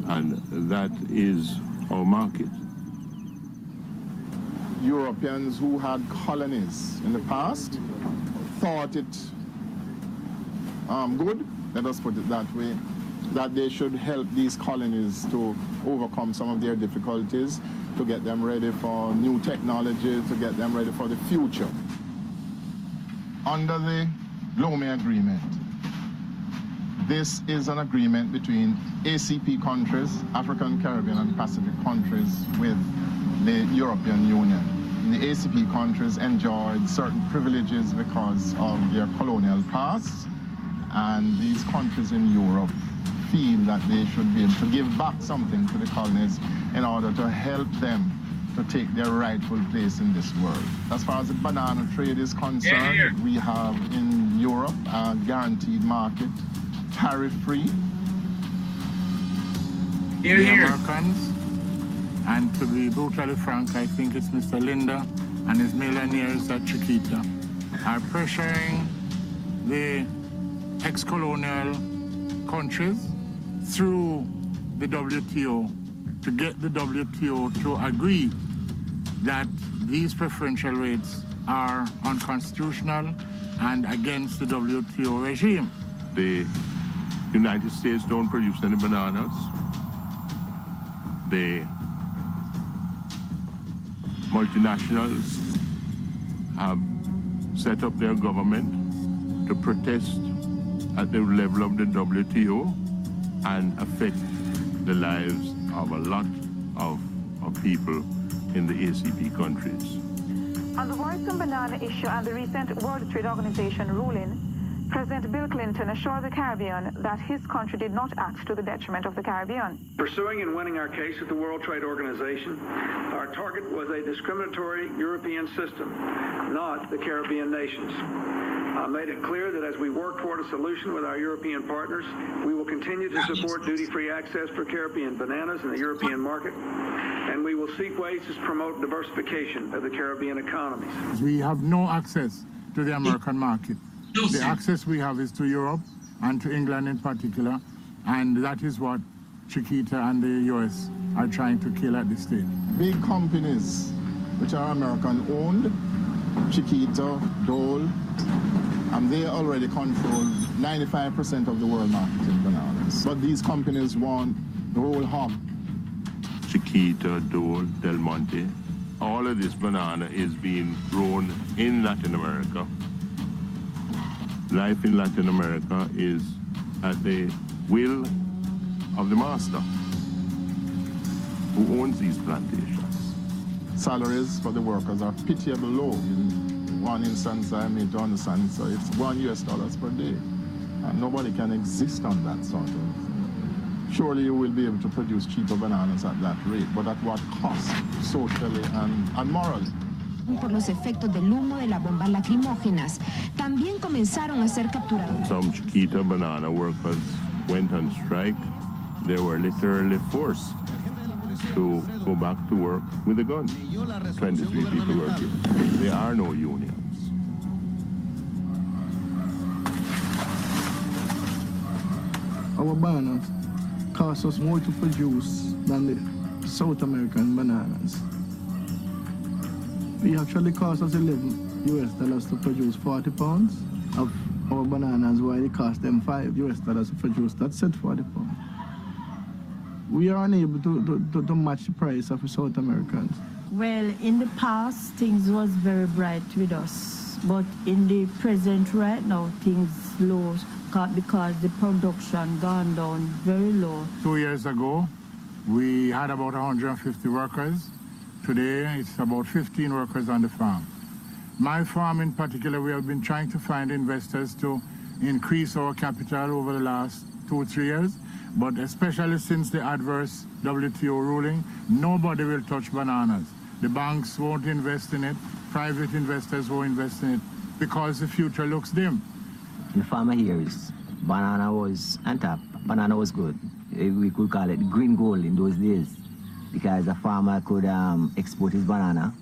and that is our market. Europeans who had colonies in the past thought it um, good, let us put it that way, that they should help these colonies to overcome some of their difficulties, to get them ready for new technology, to get them ready for the future. Under the Lomé Agreement, this is an agreement between ACP countries, African, Caribbean, and Pacific countries with the European Union. The ACP countries enjoyed certain privileges because of their colonial past, and these countries in Europe feel that they should be able to give back something to the colonies in order to help them to take their rightful place in this world. As far as the banana trade is concerned, we have in Europe a guaranteed market, tariff-free. the Americans, and to be brutally frank, I think it's Mr. Lindner and his millionaires at Chiquita are pressuring the ex-colonial countries through the WTO to get the WTO to agree that these preferential rates are unconstitutional and against the WTO regime. The United States don't produce any bananas. The multinationals have set up their government to protest at the level of the WTO and affect the lives of a lot of, of people in the ACP countries. On the worrisome banana issue and the recent World Trade Organization ruling, President Bill Clinton assured the Caribbean that his country did not act to the detriment of the Caribbean. Pursuing and winning our case at the World Trade Organization, our target was a discriminatory European system, not the Caribbean nations. I made it clear that as we work toward a solution with our European partners, we will continue to ah, support duty-free access for Caribbean bananas in the European market, and we will seek ways to promote diversification of the Caribbean economies. We have no access to the American market. The access we have is to Europe and to England in particular, and that is what Chiquita and the US are trying to kill at this stage. Big companies which are American owned, Chiquita, Dole, and they already control 95% of the world market in bananas. But these companies want the whole hog. Chiquita, Dole, Del Monte, all of this banana is being grown in Latin America. Life in Latin America is at the will of the master who owns these plantations. Salaries for the workers are pitiable low. In one instance, I made to understand, so it's one US dollars per day. And nobody can exist on that sort of. Surely you will be able to produce cheaper bananas at that rate, but at what cost, socially and, and morally? por los efectos del humo de las bombas lacrimógenas. También comenzaron a ser capturados. Some Chiquita banana workers went on strike. They were literally forced to go back to work with a gun. 23 people were killed. There are no unions. our bananas cost us more to produce than the South American bananas. It actually cost us 11 US dollars to produce 40 pounds of our bananas, while it cost them 5 US dollars to produce that set 40 pounds. We are unable to, to, to, to match the price of the South Americans. Well, in the past, things was very bright with us. But in the present right now, things low because the production gone down very low. Two years ago, we had about 150 workers. Today, it's about 15 workers on the farm. My farm in particular, we have been trying to find investors to increase our capital over the last two or three years. But especially since the adverse WTO ruling, nobody will touch bananas. The banks won't invest in it, private investors won't invest in it because the future looks dim. The farmer here is banana was on top. Banana was good. Eh, We could call it green gold in those days because a farmer could um, export his banana.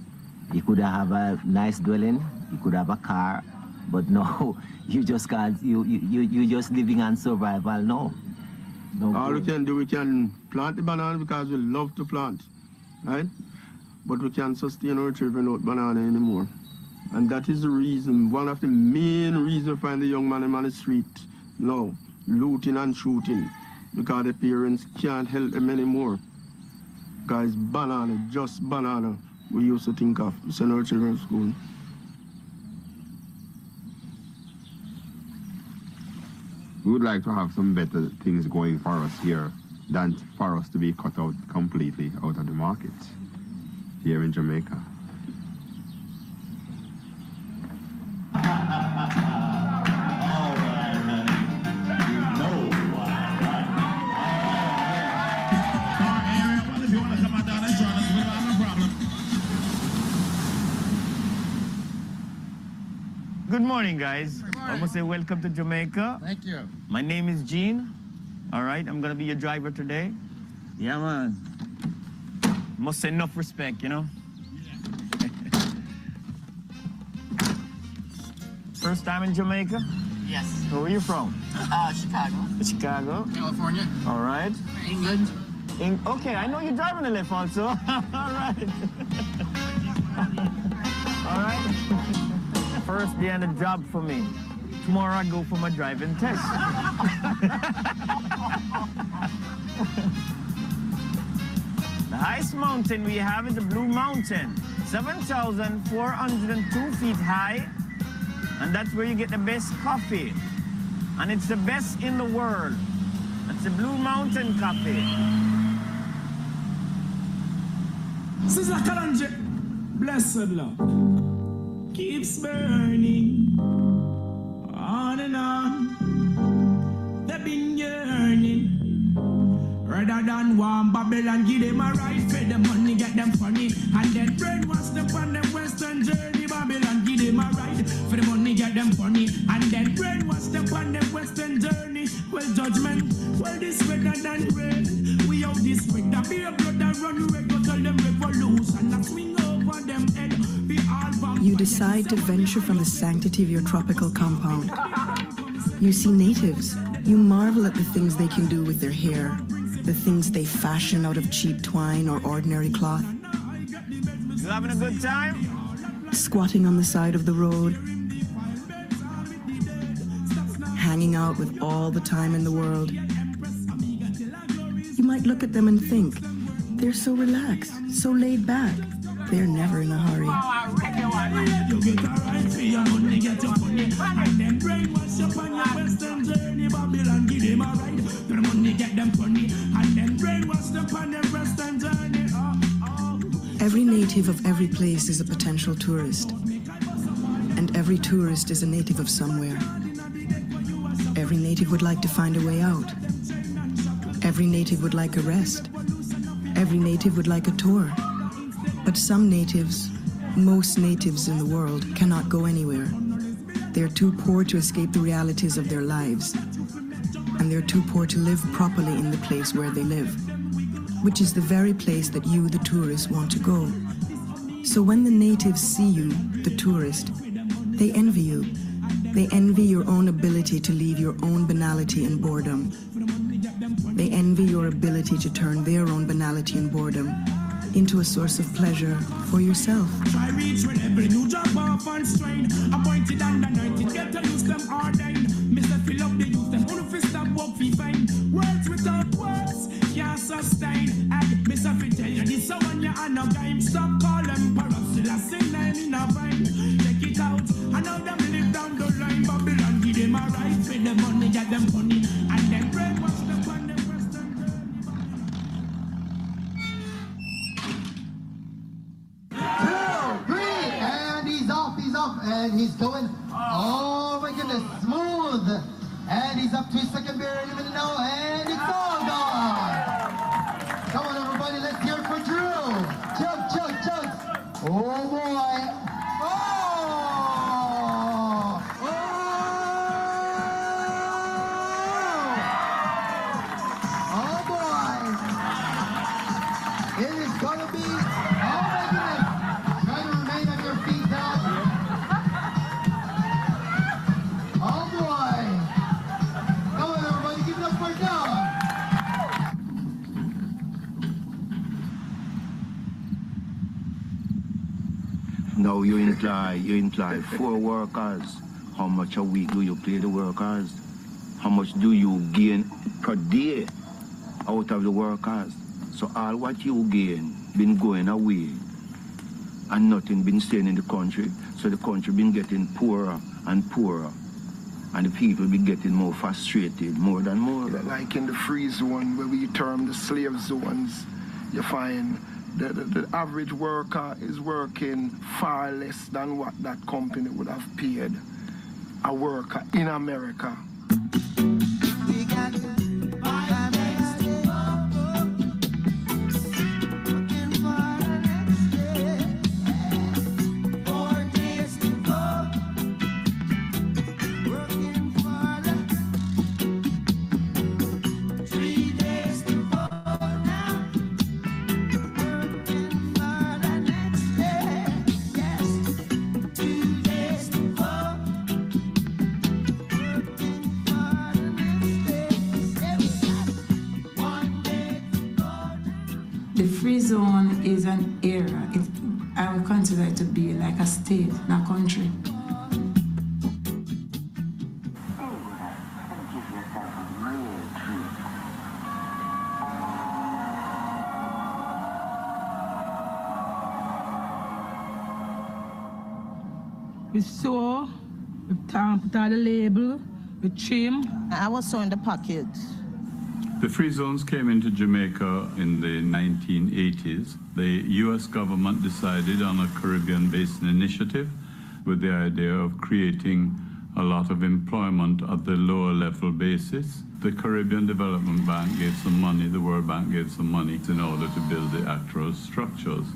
He could have a nice dwelling. He could have a car. But no, you just can't. You you you just living on survival. No. No. All we can do, we can plant the banana because we love to plant, right? But we can't sustain our children without banana anymore. And that is the reason, one of the main reasons find the young man on the street now, looting and shooting, because the parents can't help them anymore. Guys, banana, just banana, we used to think of send our children to school. we would like to have some better things going for us here than for us to be cut out completely out of the market here in Jamaica. Good morning, guys. I must say welcome to Jamaica. Thank you. My name is Gene. All right, I'm gonna be your driver today. Yeah, man. Must say enough respect, you know. First time in Jamaica? Yes. Where are you from? Uh, Chicago. Chicago. California. All right. England. In, okay, I know you're driving a lift also. All right. All right. First day on the job for me. Tomorrow I go for my driving test. the highest mountain we have is the Blue Mountain, 7,402 feet high, and that's where you get the best coffee. And it's the best in the world. It's the Blue Mountain coffee. Sister Kalanje, blessed love, keeps burning on and on. They've been yearning. Rather than one Babylon, give them a right, pay money, get them funny, and then brainwash them on the western journey. The money, get them funny, and then brainwash them on the western journey. Well, judgment, well, this better than rain. We out this week, the beer blood that run red, go tell them revolution, and swing over them head. Be all You decide to venture from the sanctity of your tropical compound. You see natives. You marvel at the things they can do with their hair, the things they fashion out of cheap twine or ordinary cloth. You having a good time? Squatting on the side of the road, hanging out with all the time in the world. You might look at them and think, they're so relaxed, so laid back. They're never in a hurry. Every native of every place is a potential tourist. And every tourist is a native of somewhere. Every native would like to find a way out. Every native would like a rest. Every native would like a tour. But some natives, most natives in the world, cannot go anywhere. They're too poor to escape the realities of their lives. And they're too poor to live properly in the place where they live, which is the very place that you, the tourist, want to go. So when the natives see you, the tourist, they envy you. They envy your own ability to leave your own banality and boredom. They envy your ability to turn their own banality and boredom into a source of pleasure for yourself. Words without words sustain. And Mr. Fi tell you this one you are no game. Stop calling parasite, I sing name in a vine. Check it out, I know them live down the line. Babylon give them a right for the money, get them money. And then brainwash them on them western two, three, and he's off, he's off, and he's going. Oh my goodness, smooth. And he's up to his second beer in a minute now, and it's all gone. Drew. Chug, chug, chug. Oh boy. Now you imply, you employ four workers. How much a week do you pay the workers? How much do you gain per day out of the workers? So all what you gain been going away and nothing been staying in the country. So the country been getting poorer and poorer. And the people be getting more frustrated more than more. like in the free zone where we term the slave zones, you find the, the, the average worker is working far less than what that company would have paid a worker in America. Tam- put out the label, we trim. I was sewing the pocket. The free zones came into Jamaica in the 1980s. The US government decided on a Caribbean Basin initiative with the idea of creating a lot of employment at the lower level basis. The Caribbean Development Bank gave some money, the World Bank gave some money in order to build the actual structures.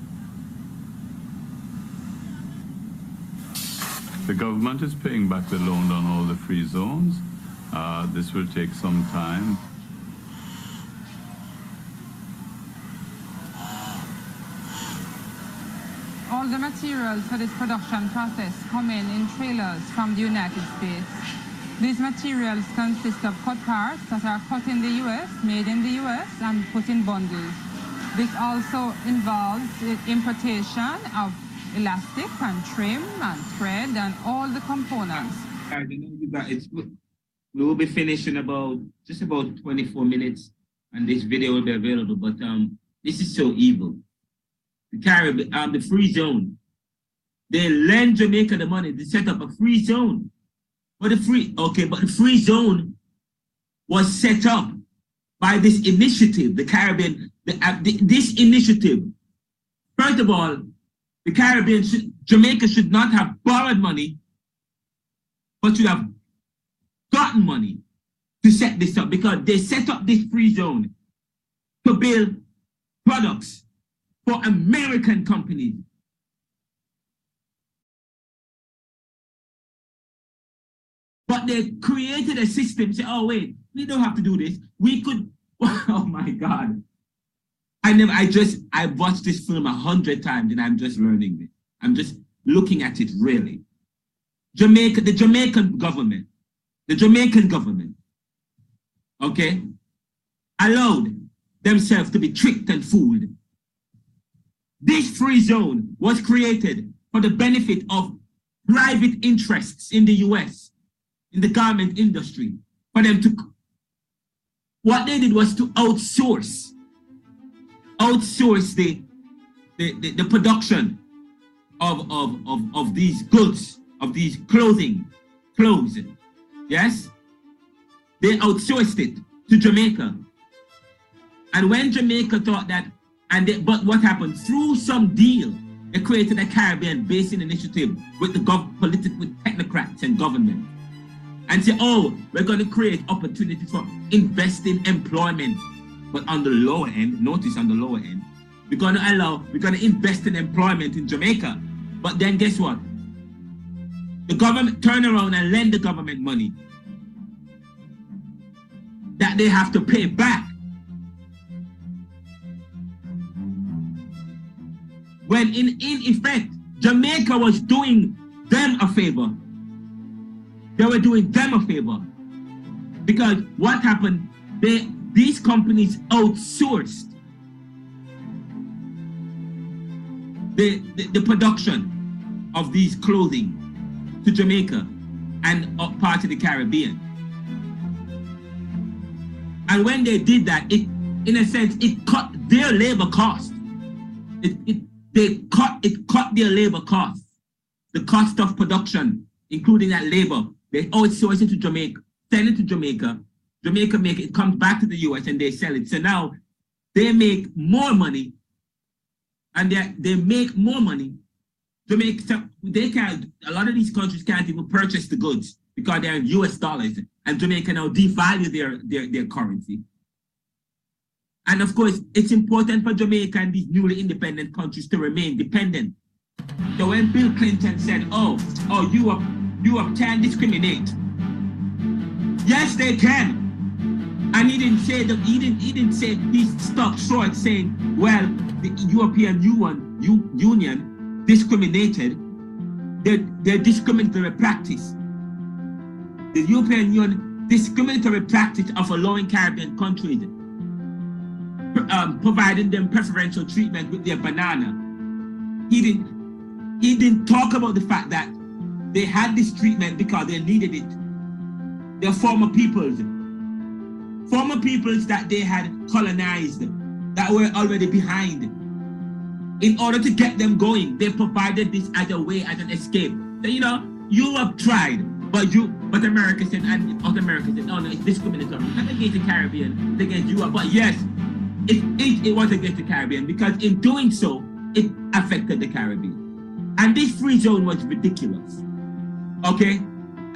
The government is paying back the loan on all the free zones. Uh, this will take some time. All the materials for this production process come in in trailers from the United States. These materials consist of cut parts that are cut in the U.S., made in the U.S., and put in bundles. This also involves importation of elastic and trim and thread and all the components. I know got it's we will be finishing about just about 24 minutes and this video will be available but um this is so evil. The Caribbean um the free zone. They lend Jamaica the money to set up a free zone. But the free okay but the free zone was set up by this initiative the Caribbean the, uh, the, this initiative. First of all the Caribbean Jamaica should not have borrowed money but should have gotten money to set this up because they set up this free zone to build products for American companies. But they created a system, say, oh wait, we don't have to do this. We could, oh my God. I never, I just, I watched this film a hundred times and I'm just learning it. I'm just looking at it really. Jamaica, the Jamaican government, the Jamaican government, okay, allowed themselves to be tricked and fooled. This free zone was created for the benefit of private interests in the US, in the garment industry, for them to. What they did was to outsource, outsource the, the, the, the production of, of, of, of these goods, of these clothing, clothes. Yes? They outsourced it to Jamaica. And when Jamaica thought that, and they, but what happened? Through some deal, they created a Caribbean Basin Initiative with the gov- political with technocrats and government. And say, oh, we're going to create opportunities for investing employment. But on the lower end, notice on the lower end, we're going to allow, we're going to invest in employment in Jamaica. But then guess what? The government turn around and lend the government money that they have to pay back. When in, in effect, Jamaica was doing them a favor. They were doing them a favor. Because what happened, they these companies outsourced the, the, the production of these clothing to Jamaica and uh, part of the Caribbean. And when they did that, it, in a sense, it cut their labor cost. It, it, they cut, it cut their labor cost, the cost of production, including that labor. They outsource it to Jamaica, send it to Jamaica. Jamaica make it, comes back to the US and they sell it. So now they make more money and they, they make more money. Jamaica, they can't, a lot of these countries can't even purchase the goods because they're in US dollars and Jamaica now devalue their, their, their currency. And of course, it's important for Jamaica and these newly independent countries to remain dependent. So when Bill Clinton said, oh, oh, Europe, Europe can discriminate. Yes, they can. And he didn't say that he didn't he didn't say he stopped short saying, well, the European Union, Union discriminated. Their, their discriminatory practice the European Union discriminatory practice of allowing Caribbean countries, um, providing them preferential treatment with their banana. He didn't, he didn't talk about the fact that they had this treatment because they needed it. They're former peoples, former peoples that they had colonized, that were already behind. In order to get them going, they provided this as a way, as an escape. So, you know, Europe tried, but you, but America said, and North America said, no, no, it's discriminatory. Not against the Caribbean, it's against Europe. But yes, it, it, it was against the Caribbean because in doing so, it affected the Caribbean. And this free zone was ridiculous. Okay?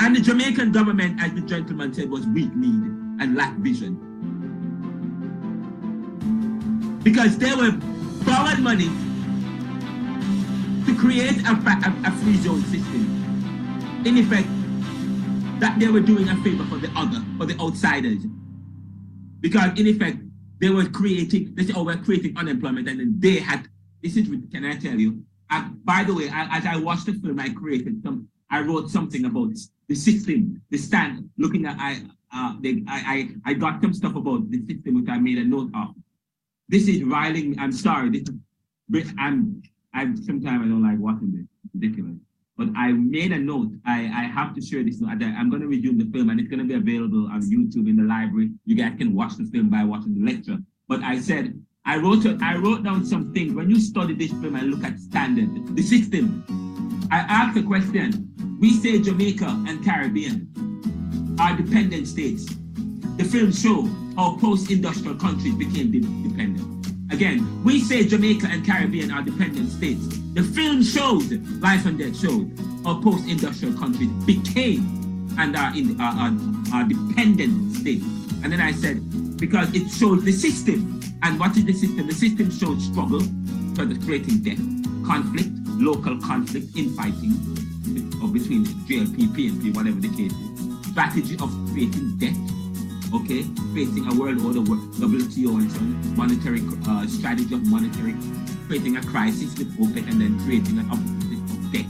And the Jamaican government, as the gentleman said, was weak-kneed and lacked vision. Because they were borrowed money to create a, a, a free zone system. In effect, that they were doing a favor for the other, for the outsiders. Because in effect, they were creating, they said, oh, we're creating unemployment. And then they had, this is, can I tell you? And by the way, I, as I watched the film, I created some, I wrote something about the system, the stand, looking at, I, uh, they, I, I, I got some stuff about the system which I made a note of. This is riling, I'm sorry, this, I'm, I'm, sometimes I don't like watching this, ridiculous. But I made a note. I, I have to share this. I'm going to resume the film and it's going to be available on YouTube in the library. You guys can watch the film by watching the lecture. But I said, I wrote I wrote down some things. When you study this film and look at standard, the system, I asked a question. We say Jamaica and Caribbean are dependent states. The film show how post-industrial countries became dependent. Again, we say Jamaica and Caribbean are dependent states. The film showed, Life and Debt showed, how post-industrial countries became and are in are, are, are dependent states. And then I said, because it shows the system. And what is the system? The system shows struggle, so it's creating death, conflict, local conflict, infighting, or between JLP, PNP, whatever the case is. Strategy of creating debt. okay, creating a world order, WTO and so on, monetary uh, strategy of monetary, creating a crisis with OPEC and then creating an opportunity of debt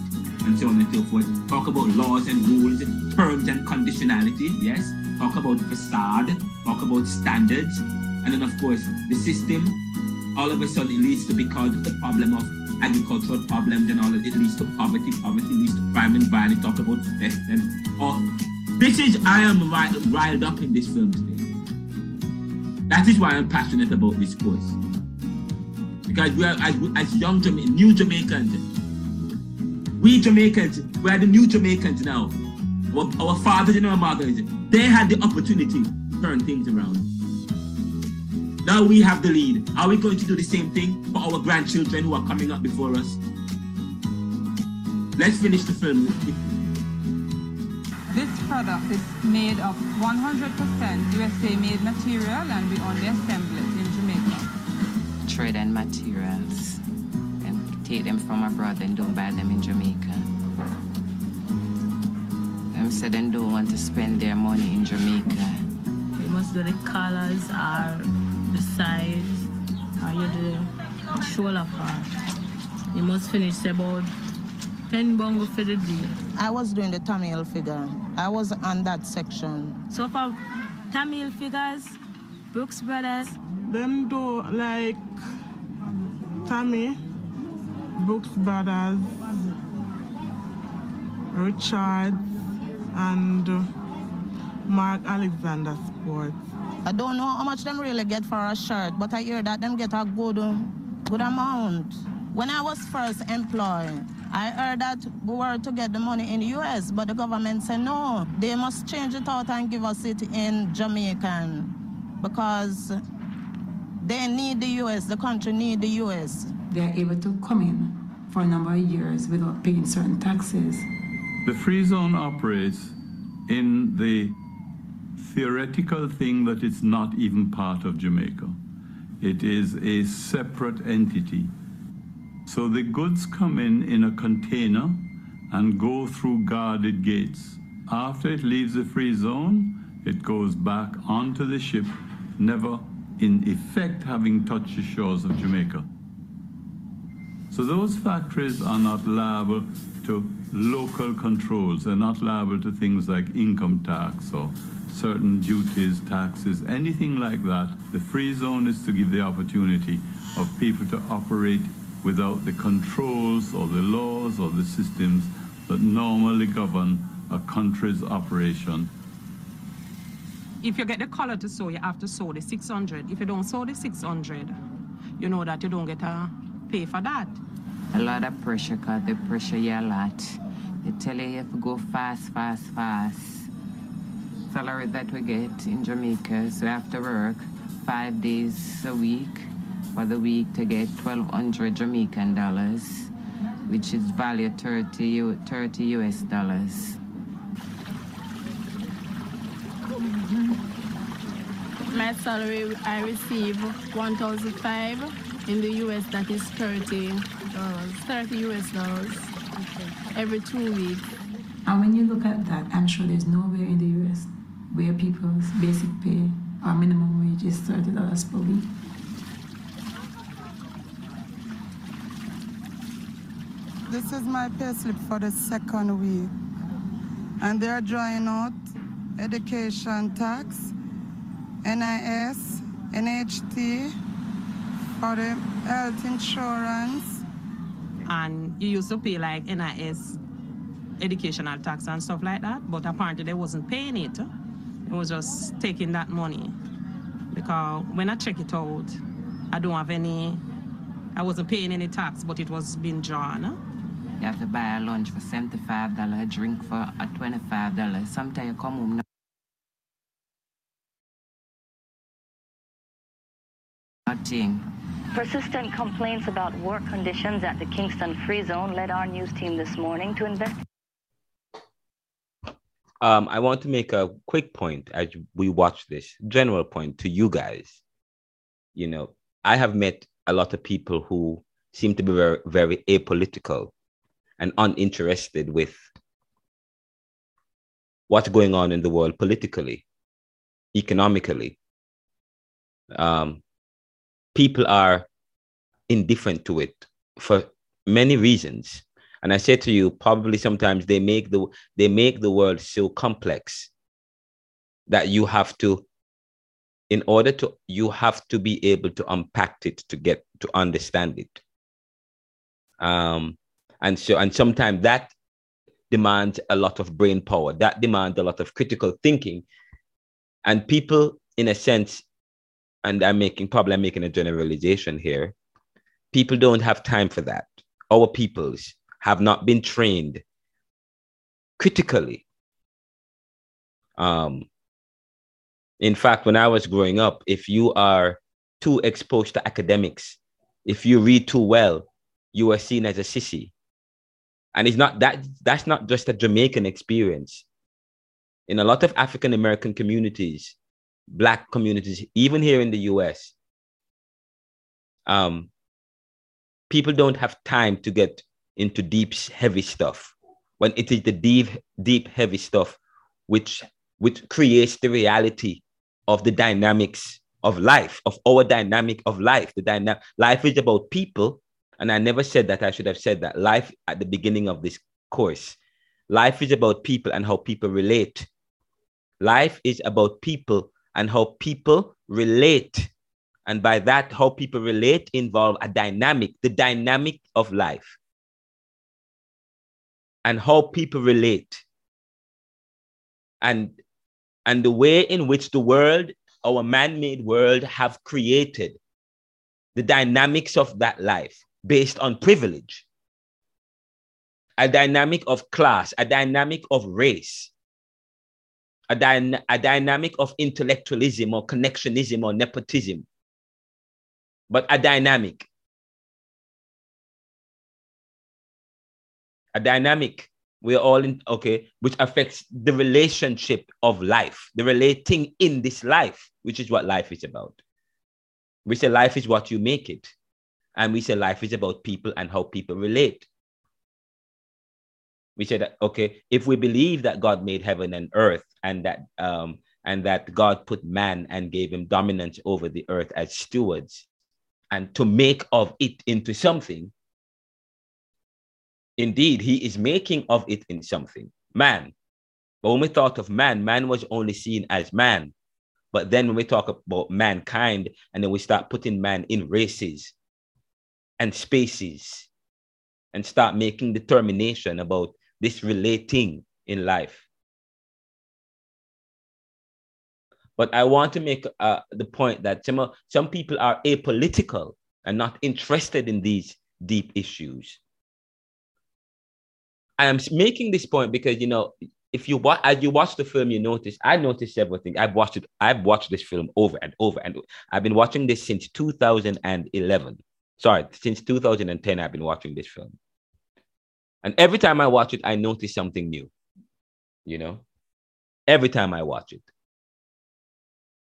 and so on and so forth. Talk about laws and rules, terms and conditionality, yes. Talk about facade, talk about standards, And then, of course, the system, all of a sudden, it leads to because of the problem of agricultural problems and all of it leads to poverty. Poverty leads to crime and violence. Talk about theft and all. This is, I am riled, riled up in this film today. That is why I'm passionate about this course. Because we are, as, as young Jama- new Jamaicans, we Jamaicans, we are the new Jamaicans now. Our, our fathers and our mothers, they had the opportunity to turn things around. Now we have the lead. Are we going to do the same thing for our grandchildren who are coming up before us? Let's finish the film. This product is made of 100% USA made material and we only assemble it in Jamaica. trade and materials and take them from abroad and don't buy them in Jamaica. Them say they don't want to spend their money in Jamaica. You must do the colors or the size or you do the shoulder part. You must finish about 10 bongo for the day. I was doing the Tommy Hilfiger. I was on that section. So for Tommy Hilfigers, Brooks Brothers, Them do like Tammy, Brooks Brothers, Richard, and uh, Mark Alexander Sports. I don't know how much them really get for a shirt, but I hear that them get a good, good amount. When I was first employed, I heard that we were to get the money in the US, but the government said no, they must change it out and give us it in Jamaican because they need the US, the country need the US. They're able to come in for a number of years without paying certain taxes. The free zone operates in the theoretical thing that it's not even part of Jamaica. It is a separate entity. So the goods come in in a container and go through guarded gates. After it leaves the free zone, it goes back onto the ship, never in effect having touched the shores of Jamaica. So those factories are not liable to local controls. They're not liable to things like income tax or certain duties, taxes, anything like that. The free zone is to give the opportunity of people to operate without the controls or the laws or the systems that normally govern a country's operation. If you get the color to sew, you have to sew the 600. If you don't sew the 600, you know that you don't get a pay for that. A lot of pressure, cause they pressure you a lot. They tell you you have to go fast, fast, fast. Salary that we get in Jamaica, so we have to work five days a week for the week to get 1,200 Jamaican dollars, which is valued 30, U- 30 US dollars. My salary, I receive 1,005 in the US, that is 30 dollars, 30 US dollars every two weeks. And when you look at that, I'm sure there's nowhere in the US where people's basic pay or minimum wage is $30 per week. This is my payslip for the second week. And they're drawing out education tax, NIS, NHT, for the health insurance. And you used to pay like NIS, educational tax and stuff like that, but apparently they wasn't paying it. It was just taking that money. Because when I check it out, I don't have any, I wasn't paying any tax, but it was being drawn. You have to buy a lunch for $75, a drink for a $25. Sometimes you come home nothing. Persistent complaints about work conditions at the Kingston Free Zone led our news team this morning to investigate. Um, I want to make a quick point as we watch this general point to you guys. You know, I have met a lot of people who seem to be very, very apolitical and uninterested with what's going on in the world politically, economically. Um, people are indifferent to it for many reasons. And I say to you, probably sometimes they make the they make the world so complex that you have to in order to you have to be able to unpack it to get to understand it um and so and sometimes that demands a lot of brain power. That demands a lot of critical thinking. And people in a sense and i'm making probably i'm making a generalization here people don't have time for that. Our peoples have not been trained critically. Um in fact, when I was growing up, if you are too exposed to academics, if you read too well, you are seen as a sissy. And it's not that that's not just a Jamaican experience. In a lot of African American communities, black communities, even here in the US, um, people don't have time to get into deep, heavy stuff. When it is the deep, deep, heavy stuff which which creates the reality of the dynamics of life, of our dynamic of life. The dynamic life is about people. And I never said that. I should have said that. Life at the beginning of this course. Life is about people and how people relate. Life is about people and how people relate. And by that, how people relate involve a dynamic, the dynamic of life. And how people relate. And and the way in which the world, our man made world, have created the dynamics of that life based on privilege, a dynamic of class, a dynamic of race, a, dy- a dynamic of intellectualism or connectionism or nepotism, but a dynamic. A dynamic we're all in okay which affects the relationship of life the relating in this life which is what life is about. We say life is what you make it and we say life is about people and how people relate we say that okay if we believe that god made heaven and earth and that um and that god put man and gave him dominance over the earth as stewards and to make of it into something Indeed, he is making of it in something, man. But when we thought of man, man was only seen as man. But then when we talk about mankind, and then we start putting man in races and spaces and start making determination about this relating in life. But I want to make uh, the point that some, some people are apolitical and not interested in these deep issues. I am making this point because you know if you watch as you watch the film, you notice I noticed several things. I've watched it. I've watched this film over and over, and I've been watching this since 2011. Sorry, since 2010, I've been watching this film, and every time I watch it, I notice something new. You know, every time I watch it,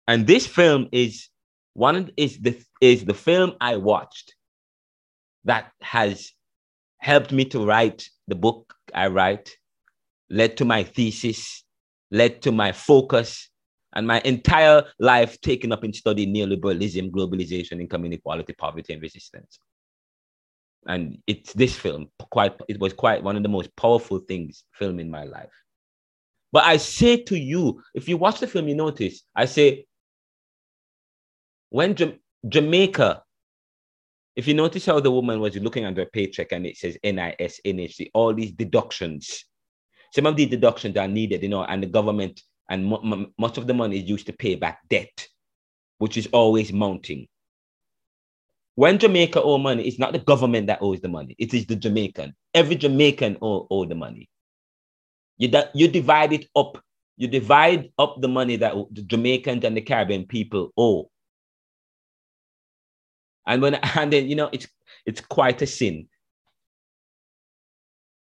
and this film is one is the is the film I watched that has helped me to write the book I write, led to my thesis, led to my focus, and my entire life taken up in studying neoliberalism, globalization, income inequality, poverty, and resistance. And it's this film, quite it was quite one of the most powerful things film in my life. But I say to you, if you watch the film, you notice, I say, when Jamaica if you notice how the woman was looking at her paycheck and it says NIS, NHC, all these deductions, some of these deductions are needed, you know, and the government and m- much of the money is used to pay back debt, which is always mounting. When Jamaica owe money, it's not the government that owes the money, it is the Jamaican. Every Jamaican owe, owe the money. You, you divide it up. You divide up the money that the Jamaicans and the Caribbean people owe and when and then you know it's it's quite a sin.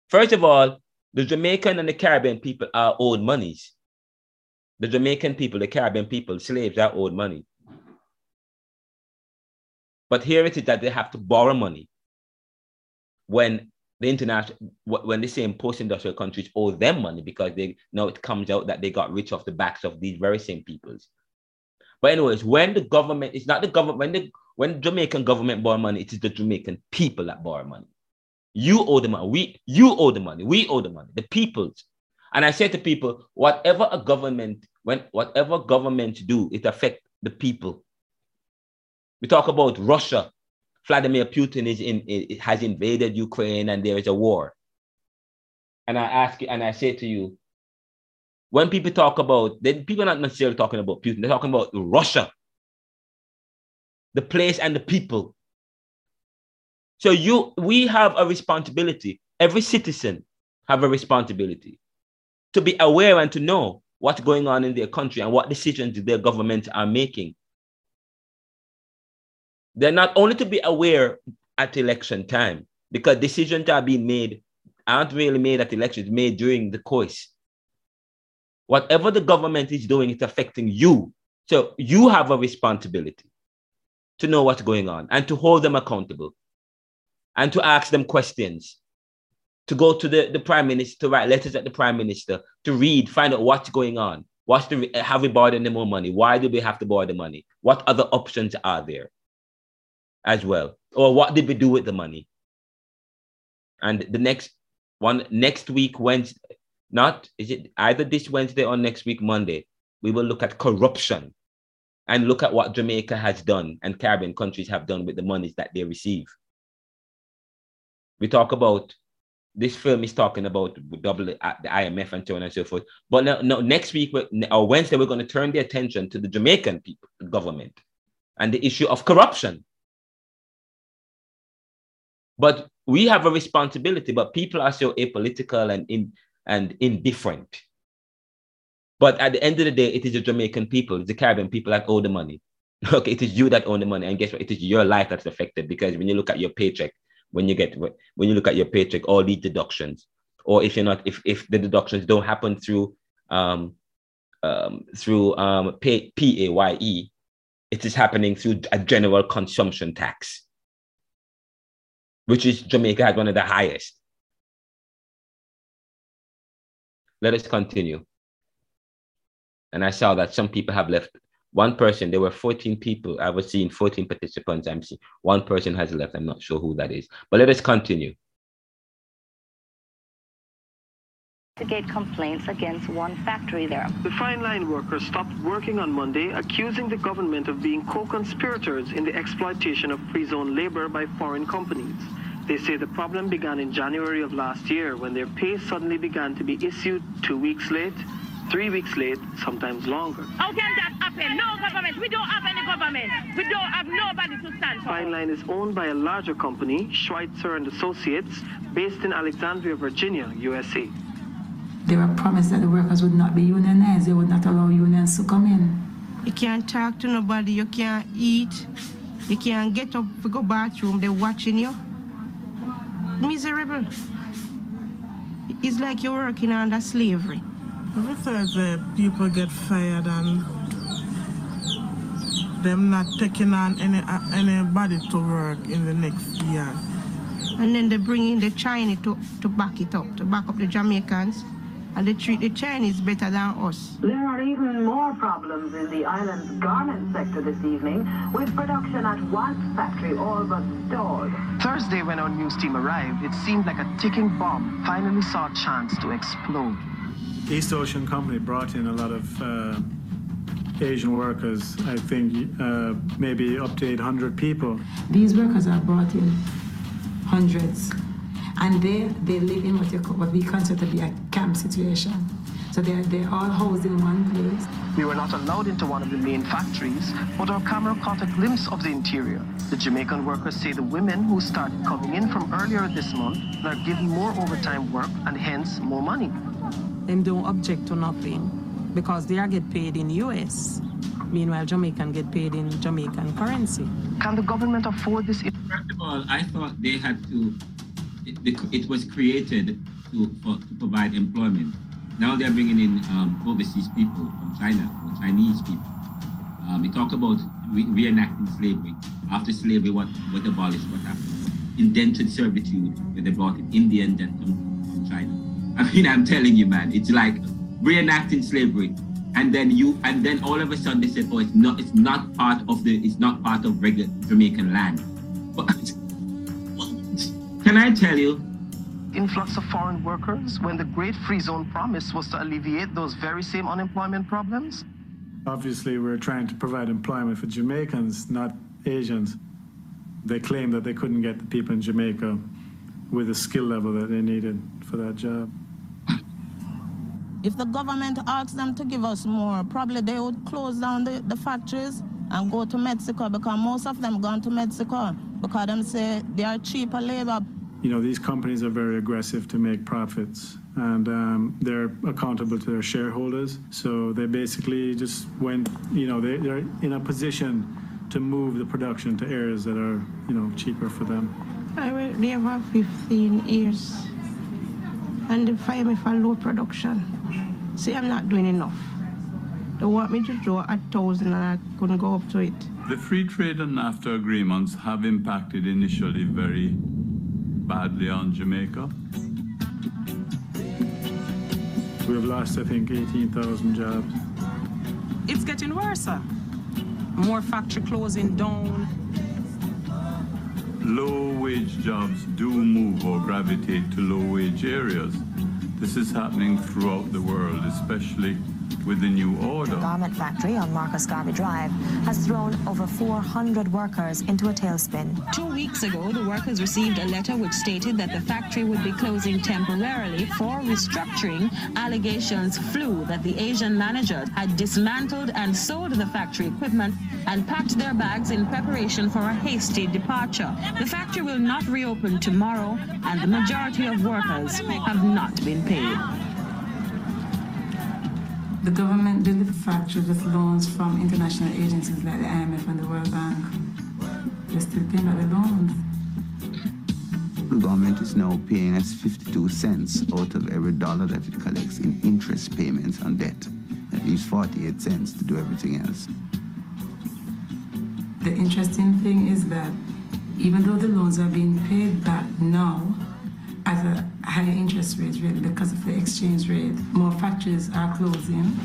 First of all, the Jamaican and the Caribbean people are owed monies. The Jamaican people, the Caribbean people, slaves are owed money. But here it is that they have to borrow money when the international when the same post-industrial countries owe them money because they now it comes out that they got rich off the backs of these very same peoples. But anyways, when the government, it's not the government, when the when Jamaican government borrow money, it is the Jamaican people that borrow money. You owe the money. We, you owe the money. We owe the money. The peoples. And I say to people, whatever a government, when whatever governments do, it affect the people. We talk about Russia. Vladimir Putin is in, has invaded Ukraine and there is a war. And I ask you, and I say to you, when people talk about, then people are not necessarily talking about Putin, they're talking about Russia, the place and the people. So you, we have a responsibility. Every citizen have a responsibility to be aware and to know what's going on in their country and what decisions their governments are making. They're not only to be aware at election time, because decisions are being made aren't really made at elections, made during the course. Whatever the government is doing, it's affecting you. So you have a responsibility to know what's going on and to hold them accountable and to ask them questions, to go to the, the prime minister, to write letters at the prime minister, to read, find out what's going on. What's the, have we borrowed any more money? Why do we have to borrow the money? What other options are there as well? Or what did we do with the money? And the next one, next week, Wednesday, not, is it either this Wednesday or next week, Monday, we will look at corruption and look at what Jamaica has done and Caribbean countries have done with the monies that they receive. We talk about this film is talking about double uh, the IMF and so on and so forth. But no, no next week or Wednesday, we're going to turn the attention to the Jamaican people, government and the issue of corruption. But we have a responsibility, but people are so apolitical and in and indifferent. But at the end of the day, it is the Jamaican people, the Caribbean people that owe the money. Okay, it is you that own the money, and guess what? It is your life that's affected because when you look at your paycheck, when you get when you look at your paycheck, all these deductions, or if you're not, if if the deductions don't happen through um, um, through um, pay, PAYE, it is happening through a general consumption tax, which is Jamaica has one of the highest. Let us continue. And I saw that some people have left. One person, there were 14 people. I was seeing 14 participants. I'm seeing one person has left. I'm not sure who that is. But let us continue. investigate complaints against one factory there. The fine line workers stopped working on Monday, accusing the government of being co-conspirators in the exploitation of free zone labor by foreign companies. They say the problem began in January of last year when their pay suddenly began to be issued two weeks late, three weeks late, sometimes longer. How can that happen? No government. We don't have any government. We don't have nobody to stand for. Fine Line is owned by a larger company, Schweitzer and Associates, based in Alexandria, Virginia, USA. They were promised that the workers would not be unionized. They would not allow unions to come in. You can't talk to nobody. You can't eat. You can't get up to go bathroom. They're watching you miserable. It's like you're working under slavery. Every Thursday, people get fired and them not taking on any uh, anybody to work in the next year. And then they bring in the Chinese to, to back it up, to back up the Jamaicans and they treat the Chinese better than us. There are even more problems in the island's garment sector this evening, with production at one factory all but stalled. Thursday, when our news team arrived, it seemed like a ticking bomb finally saw a chance to explode. East Ocean Company brought in a lot of uh, Asian workers, I think uh, maybe up to 800 people. These workers are brought in hundreds and they they live in what, you call, what we consider to be a camp situation. So they're, they're all housed in one place. We were not allowed into one of the main factories, but our camera caught a glimpse of the interior. The Jamaican workers say the women who started coming in from earlier this month are given more overtime work and hence more money. Them don't object to nothing because they are get paid in US. Meanwhile, Jamaican get paid in Jamaican currency. Can the government afford this? First of all, I thought they had to it, it was created to, for, to provide employment. Now they're bringing in um, overseas people from China or Chinese people. Um, we talk about re- reenacting slavery. After slavery, what, what abolished, what happened? Indentured servitude, where they brought in Indians and from, from China. I mean, I'm telling you, man, it's like reenacting slavery. And then you, and then all of a sudden they said, "Oh, it's not, it's not part of the, it's not part of regular Jamaican land." But can I tell you? Influx of foreign workers when the Great Free Zone promise was to alleviate those very same unemployment problems? Obviously, we're trying to provide employment for Jamaicans, not Asians. They claim that they couldn't get the people in Jamaica with the skill level that they needed for that job. If the government asks them to give us more, probably they would close down the, the factories and go to Mexico because most of them gone to Mexico because them say they are cheaper labor. You know, these companies are very aggressive to make profits and um, they're accountable to their shareholders. So they basically just went, you know, they, they're in a position to move the production to areas that are, you know, cheaper for them. I worked there for 15 years and they fire me for low production. See, I'm not doing enough. They want me to draw a thousand and I couldn't go up to it. The free trade and NAFTA agreements have impacted initially very badly on Jamaica. We've lost, I think, 18,000 jobs. It's getting worse. sir. More factory closing down. Low wage jobs do move or gravitate to low wage areas. This is happening throughout the world, especially with the new order. the garment factory on Marcus Garvey Drive has thrown over 400 workers into a tailspin. Two weeks ago, the workers received a letter which stated that the factory would be closing temporarily for restructuring. Allegations flew that the Asian manager had dismantled and sold the factory equipment and packed their bags in preparation for a hasty departure. The factory will not reopen tomorrow, and the majority of workers have not been paid. The government factory with loans from international agencies like the IMF and the World Bank. They're still paying out the loans. The government is now paying us 52 cents out of every dollar that it collects in interest payments on debt. It leaves 48 cents to do everything else. The interesting thing is that even though the loans are being paid back now at a higher interest rate really because of the exchange rate, more factories are closing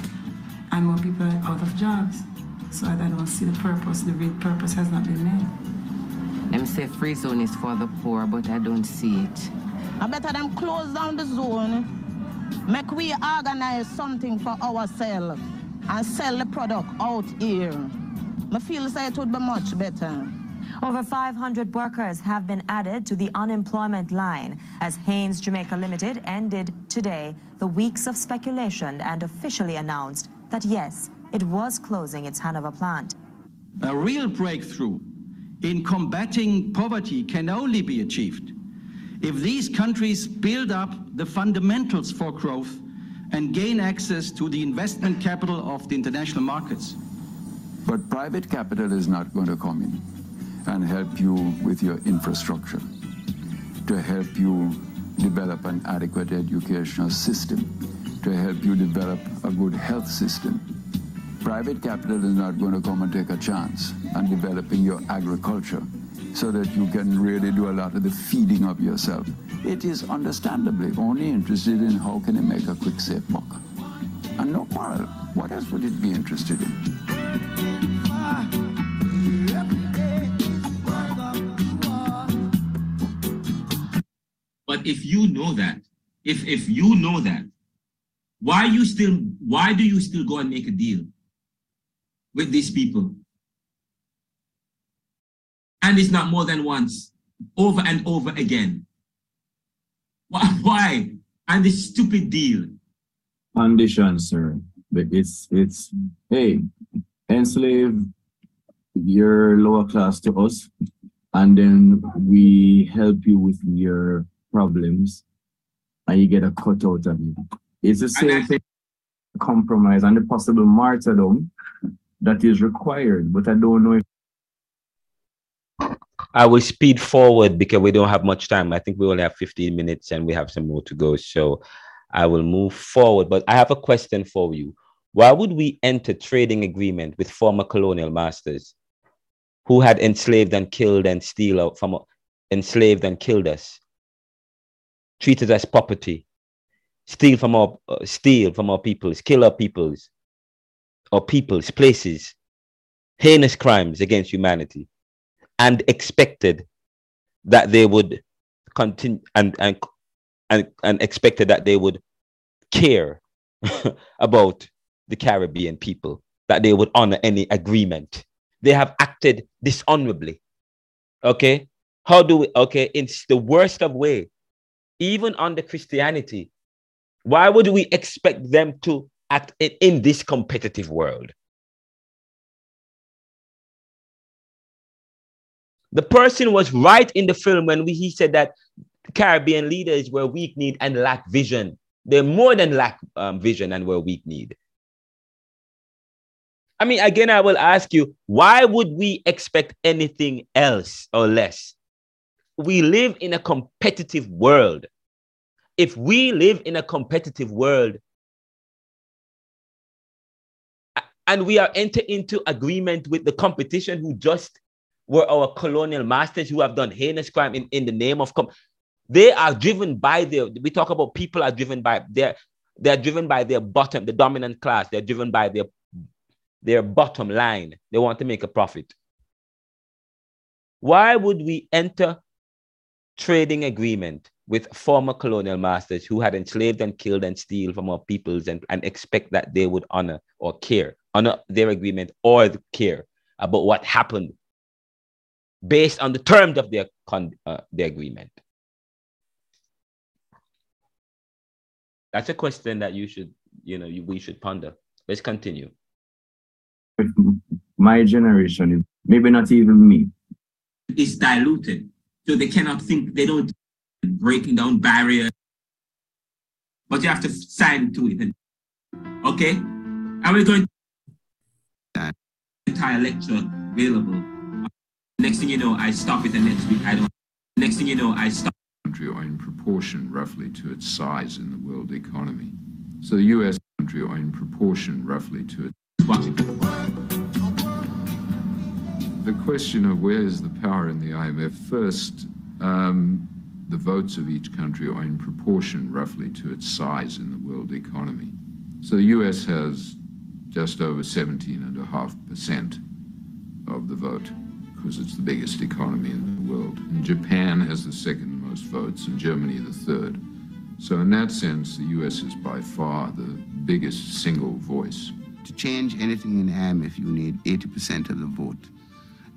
and more people are out of jobs. So I don't see the purpose, the real purpose has not been made. Them say free zone is for the poor, but I don't see it. I better them close down the zone, make we organize something for ourselves and sell the product out here. I feel say it would be much better. Over 500 workers have been added to the unemployment line as Hanes Jamaica Limited ended today the weeks of speculation and officially announced that yes, it was closing its Hanover plant. A real breakthrough in combating poverty can only be achieved if these countries build up the fundamentals for growth and gain access to the investment capital of the international markets. But private capital is not going to come in and help you with your infrastructure, to help you develop an adequate educational system, to help you develop a good health system. Private capital is not going to come and take a chance on developing your agriculture so that you can really do a lot of the feeding of yourself. It is understandably only interested in how can it make a quick, safe buck. And no quarrel. What else would it be interested in? Ah. But if you know that, if if you know that, why you still why do you still go and make a deal with these people? And it's not more than once, over and over again. Why? And this stupid deal. condition, sir. It's it's hey, enslave your lower class to us, and then we help you with your problems, and you get a cut out of it. It's the same thing. Compromise and the possible martyrdom that is required, but I don't know if I will speed forward because we don't have much time. I think we only have 15 minutes and we have some more to go. So I will move forward. But I have a question for you. Why would we enter trading agreement with former colonial masters who had enslaved and killed and steal uh, from uh, enslaved and killed us, treated as property, steal from our uh, steal from our peoples, kill our peoples, our peoples, places, heinous crimes against humanity, and expected that they would continue and and and, and expected that they would care about the Caribbean people that they would honor any agreement. They have acted dishonorably. Okay? How do we, okay, it's the worst of way. Even under Christianity, why would we expect them to act in, this competitive world? The person was right in the film when we, he said that Caribbean leaders were weak kneed and lack vision. They're more than lack um, vision and were weak kneed. I mean, again, I will ask you, why would we expect anything else or less? We live in a competitive world. If we live in a competitive world and we are enter into agreement with the competition who just were our colonial masters who have done heinous crime in, in the name of com- they are driven by their we talk about people are driven by their they're driven by their bottom the dominant class. They're driven by their their bottom line. They want to make a profit. Why would we enter trading agreement with former colonial masters who had enslaved and killed and steal from our peoples and, and expect that they would honor or care honor their agreement or care about what happened based on the terms of their, con- uh, their agreement That's a question that you should, you know, you, we should ponder. Let's continue. My generation, maybe not even me. It's diluted. So they cannot think, they don't breaking down barriers. But you have to sign to it. Okay? And we're going to entire lecture available. Next thing you know, I stop it, and next week I don't. Next thing you know, I stop country or in proportion roughly to its size in the world economy. So the US country or in proportion roughly to its the question of where is the power in the IMF first um, the votes of each country are in proportion roughly to its size in the world economy. So the US has just over 17.5% of the vote because it's the biggest economy in the world. And Japan has the second most votes, and Germany the third. So, in that sense, the US is by far the biggest single voice. To change anything in the IMF, you need 80% of the vote.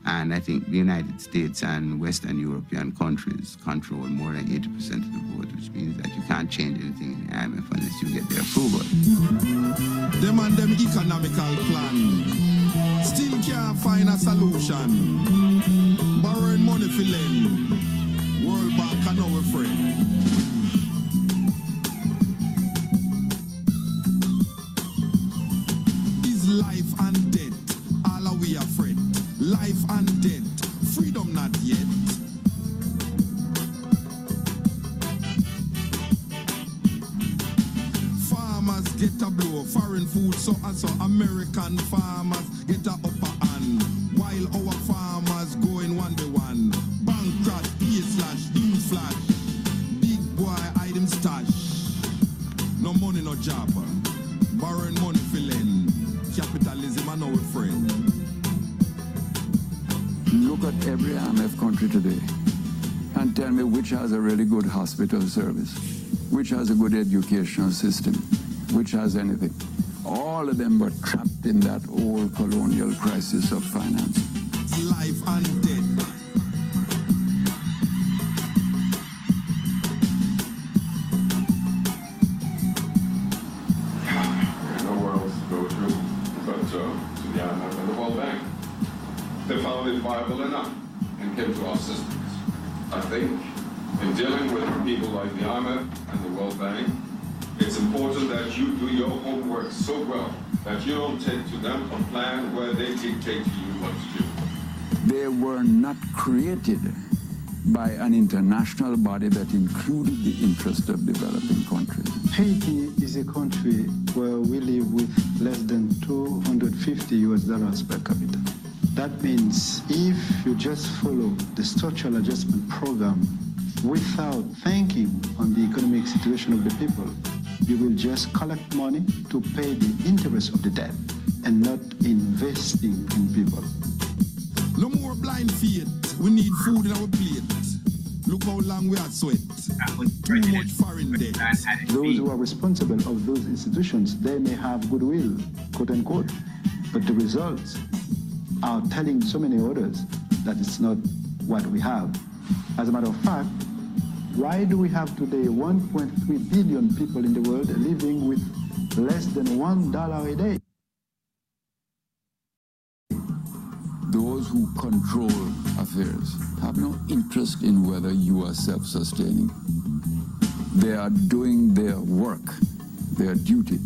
And I think the United States and Western European countries control more than 80% of the vote, which means that you can't change anything in IMF unless you get their approval. Them and them economical plan still can't find a solution. Borrowing money for lend World Bank and our friend. So and so. American farmers get a upper hand, while our farmers going one by one. Bankrupt, pay slash, do flash. Big boy item stash. No money, no job. Borrowing money lend. Capitalism and our friend. Look at every IMF country today and tell me which has a really good hospital service, which has a good educational system, which has anything. All of them were trapped in that old colonial crisis of finance. Life and death. nowhere else to go but uh, the IMF and the World Bank. They found it viable enough and came to our assistance. I think in dealing with people like the IMF that you do your homework so well that you don't take to them a plan where they dictate to you what to do. They were not created by an international body that included the interest of developing countries. Haiti is a country where we live with less than 250 US dollars per capita. That means if you just follow the structural adjustment program without thinking on the economic situation of the people, you will just collect money to pay the interest of the debt and not investing in people. No more blind faith. We need food in our plate. Look how long we had sweat. Too much foreign debt. Those who are responsible of those institutions, they may have goodwill, quote unquote, But the results are telling so many others that it's not what we have. As a matter of fact, why do we have today 1.3 billion people in the world living with less than one dollar a day? Those who control affairs have no interest in whether you are self-sustaining. They are doing their work, their duty.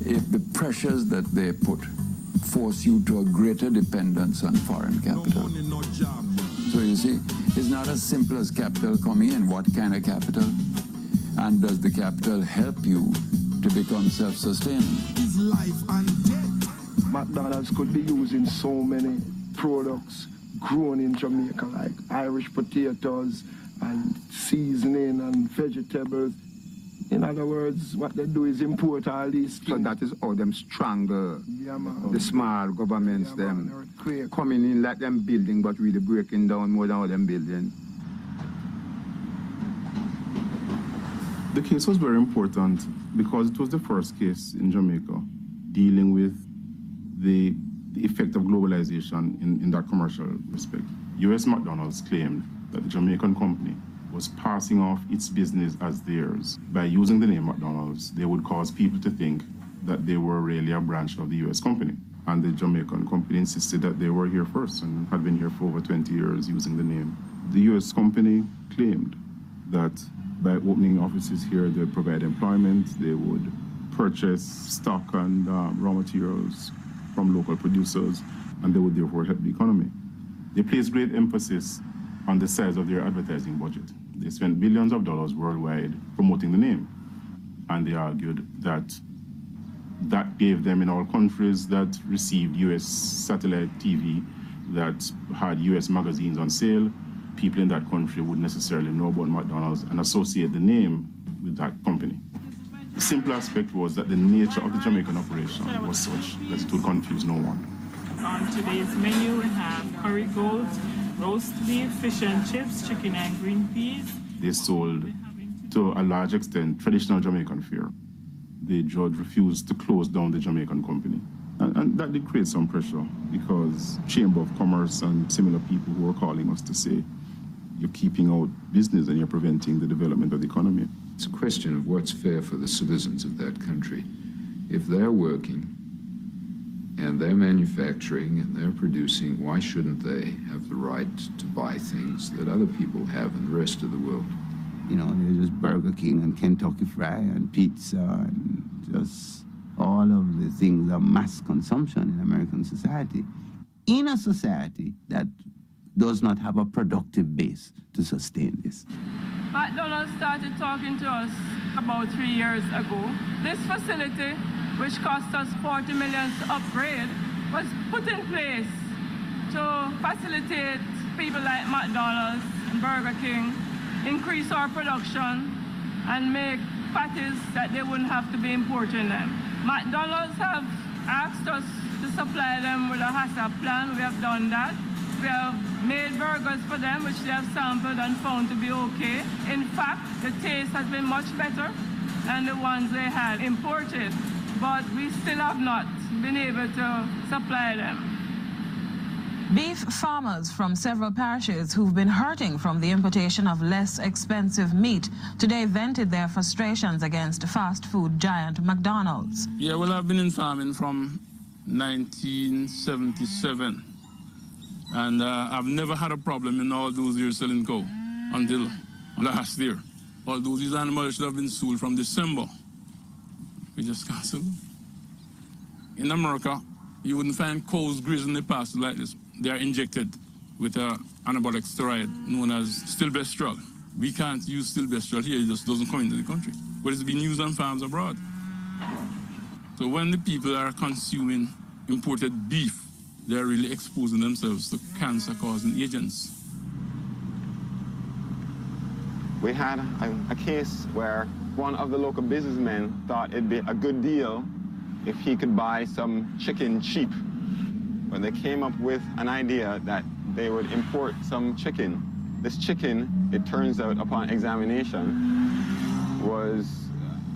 If the pressures that they put force you to a greater dependence on foreign capital. So you see, it's not as simple as capital coming in. What kind of capital? And does the capital help you to become self-sustaining? Is life and death. McDonald's could be using so many products grown in Jamaica, like Irish potatoes and seasoning and vegetables. In other words, what they do is import all these things. So that is how them strangle Yeah, the small governments, Yeah, them earthquake. coming in like them building, but really breaking down more than all them building. The case was very important because it was the first case in Jamaica dealing with the, the effect of globalization in, in that commercial respect. US McDonald's claimed that the Jamaican company was passing off its business as theirs. By using the name McDonald's, they would cause people to think that they were really a branch of the US company. And the Jamaican company insisted that they were here first and had been here for over 20 years using the name. The US company claimed that by opening offices here, they would provide employment, they would purchase stock and um, raw materials from local producers, and they would therefore help the economy. They placed great emphasis on the size of their advertising budget. They spent billions of dollars worldwide promoting the name, and they argued that that gave them in all countries that received US satellite TV, that had US magazines on sale, people in that country would necessarily know about McDonald's and associate the name with that company. The simple aspect was that the nature of the Jamaican operation was such that it would confuse no one. On today's menu, we have curry goat, roast beef, fish and chips, chicken and green peas. They sold, to a large extent, traditional Jamaican fare. The judge refused to close down the Jamaican company. And, and that did create some pressure because Chamber of Commerce and similar people who were calling us to say, you're keeping out business and you're preventing the development of the economy. It's a question of what's fair for the citizens of that country. If they're working and they're manufacturing and they're producing, why shouldn't they have the right to buy things that other people have in the rest of the world? You know, there's just Burger King and Kentucky Fry and pizza and just all of the things of mass consumption in American society. In a society that does not have a productive base to sustain this. McDonald's started talking to us about three years ago. This facility, which cost us 40 million to upgrade, was put in place to facilitate people like McDonald's and Burger King increase our production and make patties that they wouldn't have to be importing them. McDonald's have asked us to supply them with a HACCP plan. We have done that. We have made burgers for them, which they have sampled and found to be okay. In fact, the taste has been much better than the ones they had imported, but we still have not been able to supply them. Beef farmers from several parishes who've been hurting from the importation of less expensive meat today vented their frustrations against fast food giant McDonald's. Yeah, well, I've been in farming from 1977, and uh, I've never had a problem in all those years selling cow until last year. Although these animals should have been sold from December, we just canceled them. In America, you wouldn't find cows grazing the pasture like this. They are injected with an anabolic steroid known as stilbestrol. We can't use stilbestrol here, it just doesn't come into the country. But it's being used on farms abroad. So when the people are consuming imported beef, they're really exposing themselves to cancer-causing agents. We had a, a case where one of the local businessmen thought it'd be a good deal if he could buy some chicken cheap. But they came up with an idea that they would import some chicken. This chicken, it turns out upon examination, was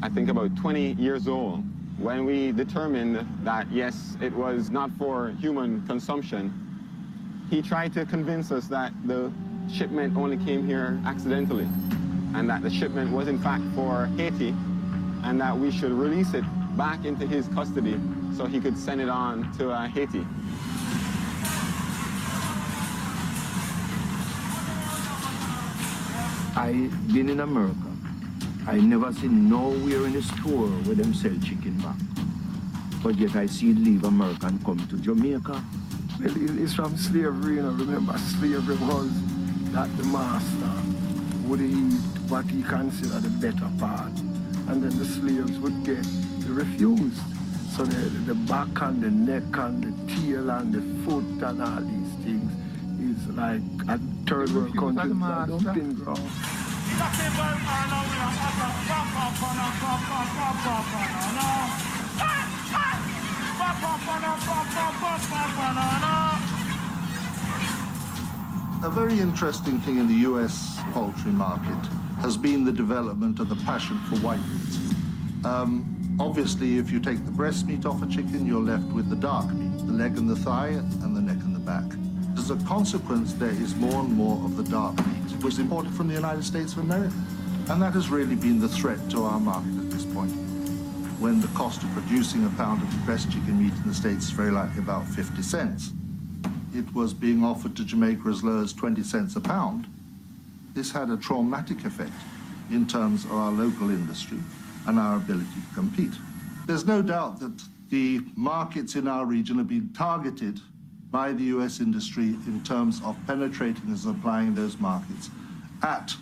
I think about 20 years old when we determined that, yes, it was not for human consumption, he tried to convince us that the shipment only came here accidentally and that the shipment was in fact for Haiti and that we should release it back into his custody so he could send it on to uh, Haiti. I been in America. I never seen nowhere in the store where them sell chicken back. But yet I see it leave America and come to Jamaica. Well, it's from slavery, you know. Remember, slavery was that the master would eat what he considered the better part. And then the slaves would get the refused. So the, the back and the neck and the tail and the foot and all these things is like a third world country dumping ground. A very interesting thing in the US poultry market has been the development of the passion for white meat. Um, obviously, if you take the breast meat off a chicken, you're left with the dark meat, the leg and the thigh, and the neck and the back. As a consequence, there is more and more of the dark meat, which is imported from the United States of America. And that has really been the threat to our market at this point. When the cost of producing a pound of breast chicken meat in the States is very likely about 50 cents it was being offered to Jamaica as low as 20 cents a pound, this had a traumatic effect in terms of our local industry and our ability to compete. There's no doubt that the markets in our region have been targeted by the US industry in terms of penetrating and supplying those markets at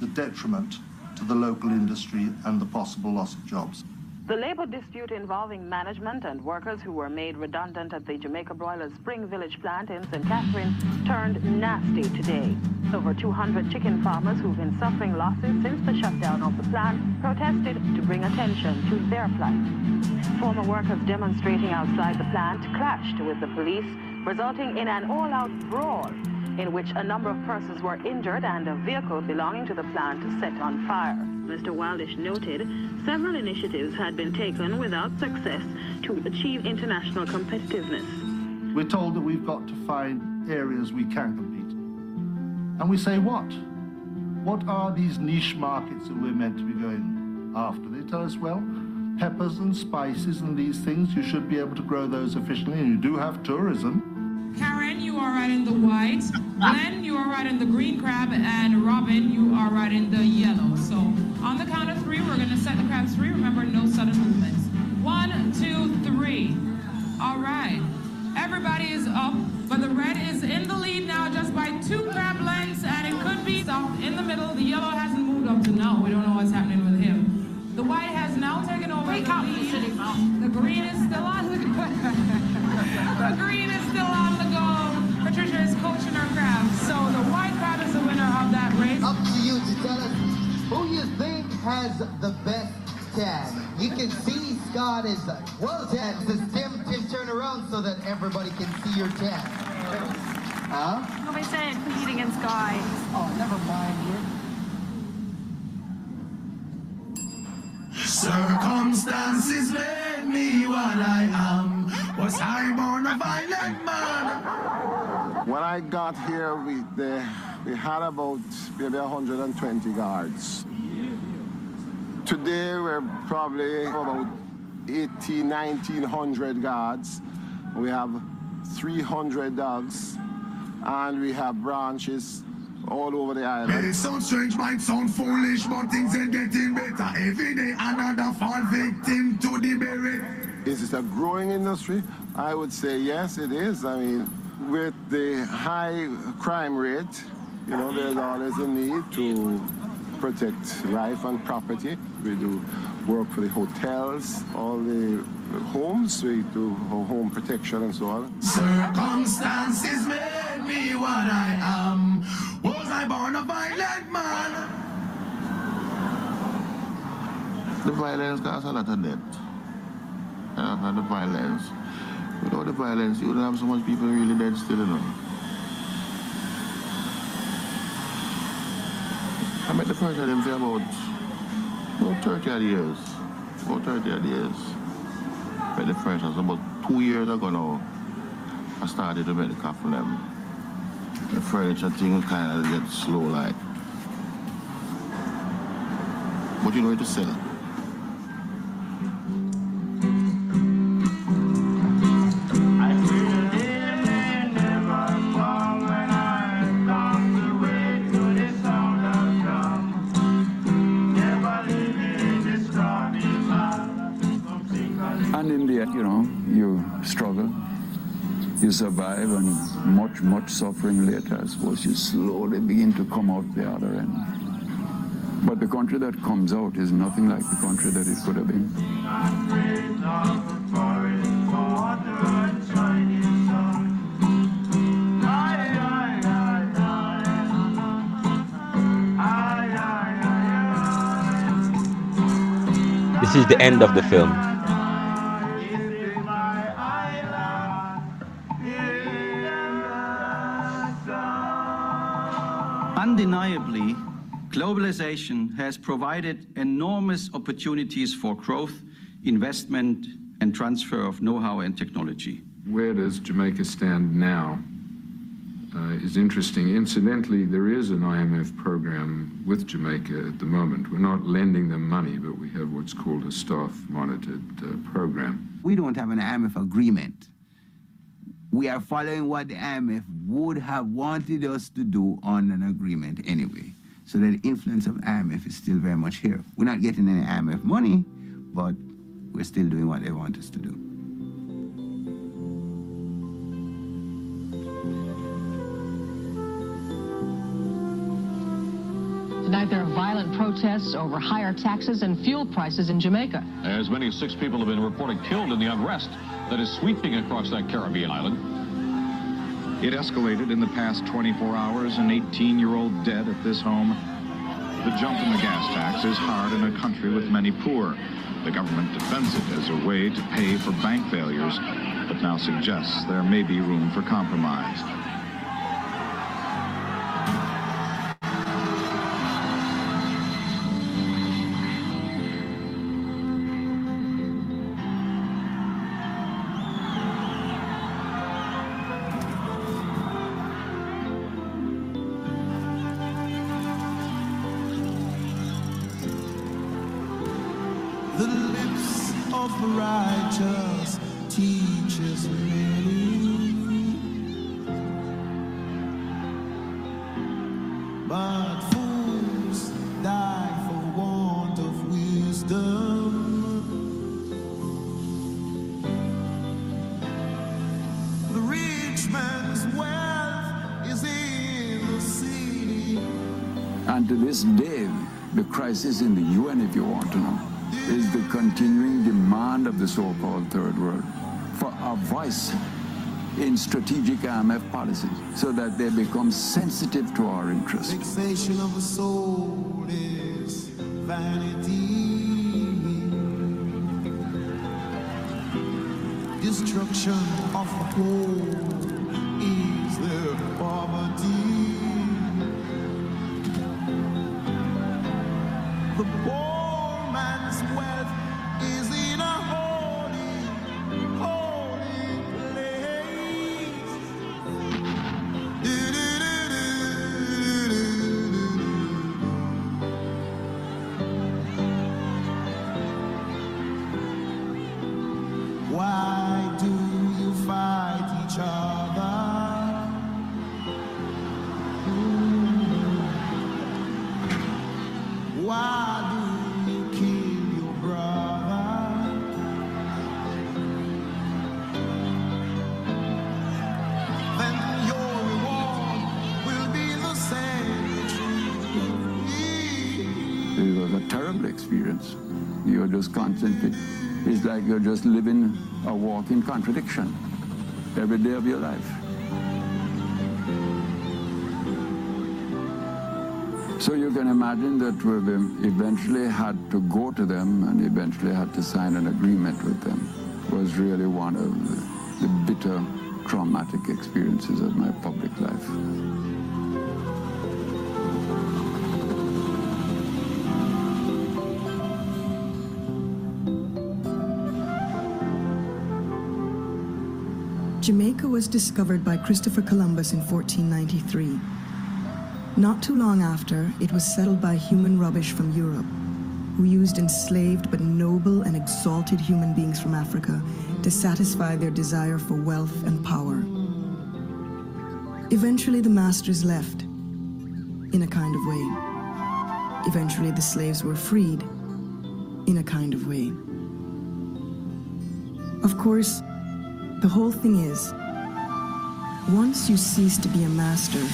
the detriment to the local industry and the possible loss of jobs. The labor dispute involving management and workers who were made redundant at the Jamaica Broilers Spring Village plant in St. Catherine turned nasty today. Over 200 chicken farmers who've been suffering losses since the shutdown of the plant protested to bring attention to their plight. Former workers demonstrating outside the plant clashed with the police, resulting in an all-out brawl in which a number of persons were injured and a vehicle belonging to the plant set on fire. Mr. Wildish noted several initiatives had been taken without success to achieve international competitiveness. We're told that we've got to find areas we can compete. And we say what? What are these niche markets that we're meant to be going after? They tell us, well, peppers and spices and these things, you should be able to grow those efficiently, and you do have tourism. Karen, you are riding the white. Glenn, you are riding the green crab. And Robin, you are riding the yellow. So on the count of three, we're going to set the crabs free. Remember, no sudden movements. One, two, three. All right. Everybody is up, but the red is in the lead now just by two crab lengths, and it could be soft in the middle. The yellow hasn't moved up to now. We don't know what's happening with him. The white has now taken over the. The green is still on the green is still on. Patricia is coaching her crabs. So the white crab is the winner of that race. Up to you to tell us who you think has the best tan. You can see Scott is well tan. So Tim, Tim, turn around so that everybody can see your tan. Huh? Nobody said competing against guys. Oh, never mind. Circumstances made me what I am. Was I born a violent man? When I got here, we they, we had about maybe 120 guards. Today, we're probably about 18, 1900 guards. We have 300 dogs, and we have branches all over the island. It sounds strange, might sound foolish, but things are getting better. Every day, another fall victim to the beret. Is it a growing industry? I would say yes, it is. I mean, with the high crime rate, you know, there's always a need to protect life and property. We do work for the hotels, all the homes, we do home protection and so on. Circumstances made me what I am. Was I born a violent man? The violence causes a lot of death. Uh, and the violence. Without the violence, you wouldn't have so much people really dead still, you know. I met the first of them for about, about 30 odd years. About 30 odd years. affect the furnitures. About two years ago now, I started to make the car for them. The furniture thing kind of get slow like. But you know to sell. You survive, and much, much suffering later, I suppose you slowly begin to come out the other end. But the country that comes out is nothing like the country that it could have been. This is the end of the film. Undeniably, globalization has provided enormous opportunities for growth, investment, and transfer of know-how and technology. Where does Jamaica stand now uh, is interesting. Incidentally, there is an IMF program with Jamaica at the moment. We're not lending them money, but we have what's called a staff monitored uh, program. We don't have an IMF agreement. We are following what the IMF would have wanted us to do on an agreement anyway. So the influence of IMF is still very much here. We're not getting any IMF money, but we're still doing what they want us to do. Tonight there are violent protests over higher taxes and fuel prices in Jamaica. As many as six people have been reported killed in the unrest that is sweeping across that Caribbean island. It escalated in the past 24 hours, an 18-year-old dead at this home. The jump in the gas tax is hard in a country with many poor. The government defends it as a way to pay for bank failures, but now suggests there may be room for compromise. Crisis in the UN, if you want to know, is the continuing demand of the so-called third world for a voice in strategic IMF policies so that they become sensitive to our interests. Fixation of the soul is vanity. Destruction of the whole just living a walking contradiction every day of your life. So you can imagine that we eventually had to go to them and eventually had to sign an agreement with them was really one of the, the bitter, traumatic experiences of my public life. Jamaica was discovered by Christopher Columbus in 1493. Not too long after, it was settled by human rubbish from Europe, who used enslaved but noble and exalted human beings from Africa to satisfy their desire for wealth and power. Eventually, the masters left, in a kind of way. Eventually, the slaves were freed, in a kind of way. Of course, the whole thing is, once you cease to be a master,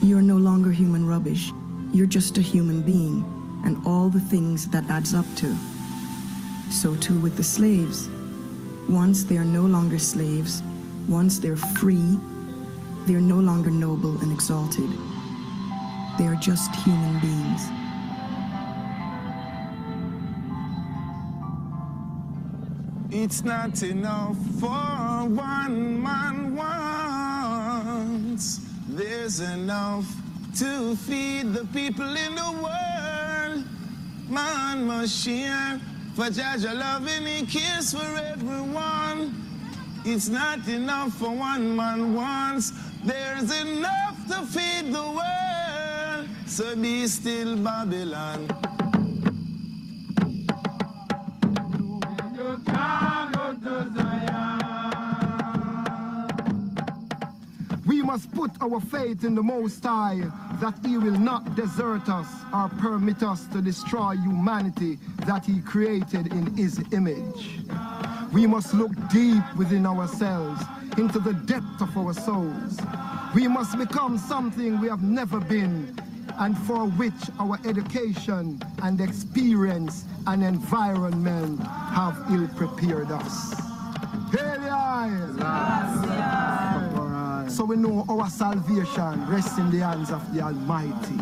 you're no longer human rubbish. You're just a human being, and all the things that adds up to. So too with the slaves. Once they are no longer slaves, once they're free, they're no longer noble and exalted. They are just human beings. It's not enough for one man once. There's enough to feed the people in the world. Man must share for Jaja loving he cares for everyone. It's not enough for one man once. There's enough to feed the world. So be still, Babylon. Must put our faith in the Most High that He will not desert us or permit us to destroy humanity that He created in His image. We must look deep within ourselves, into the depth of our souls. We must become something we have never been, and for which our education and experience and environment have ill prepared us. Hail So we know our salvation rests in the hands of the Almighty.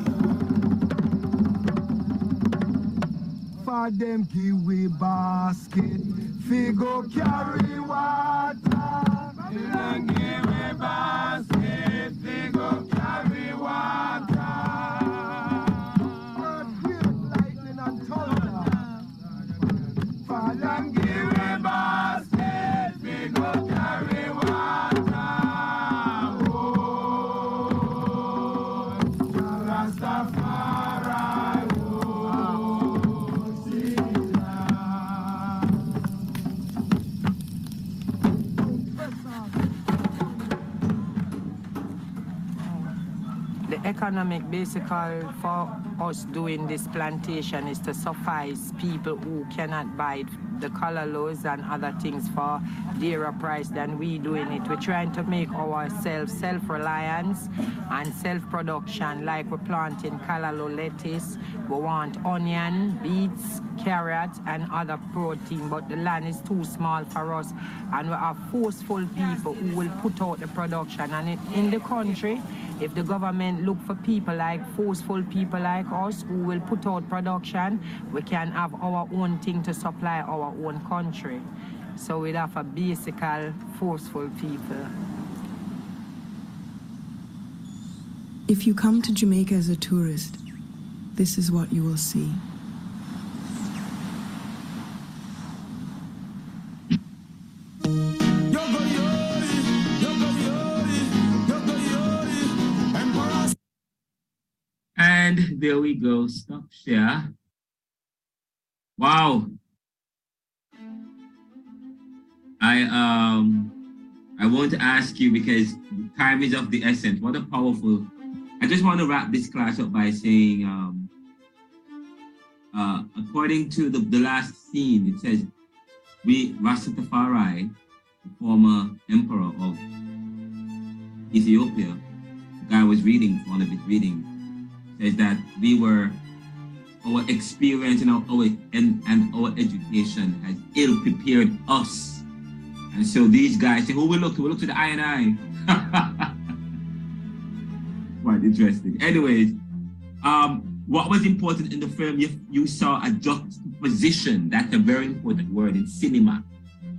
For them give we basket, fi go carry water. Them give we basket, fi economic basic for us doing this plantation is to suffice people who cannot buy the colorless and other things for dearer price than we doing it. We're trying to make ourselves self-reliance and self-production like we're planting callaloo lettuce. We want onion, beets, carrots and other protein but the land is too small for us and we have forceful people who will put out the production and in the country if the government look for people like forceful people like us who will put out production, we can have our own thing to supply our own country. So we'd have a basic forceful people. If you come to Jamaica as a tourist, this is what you will see. There we go. Stop share. Wow. I um I want to ask you because time is of the essence. What a powerful. I just want to wrap this class up by saying um uh according to the, the last scene, it says we Rastafari, the former emperor of Ethiopia, the guy was reading one of his readings says that we were our experience and our, our and, and our education has ill prepared us. And so these guys say, who we look? We look to the I and I. Quite interesting. Anyways, um, what was important in the film, you, you saw a juxtaposition. That's a very important word in cinema.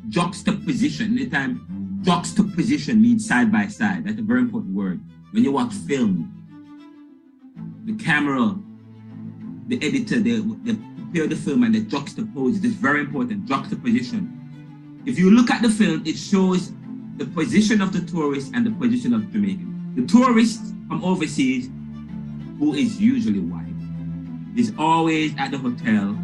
Juxtaposition. Anytime juxtaposition means side by side. That's a very important word. When you watch film, the camera, the editor, they, they prepare the film and they juxtapose. It's very important, juxtaposition. If you look at the film, it shows the position of the tourist and the position of Jamaican. The tourist from overseas, who is usually white, is always at the hotel.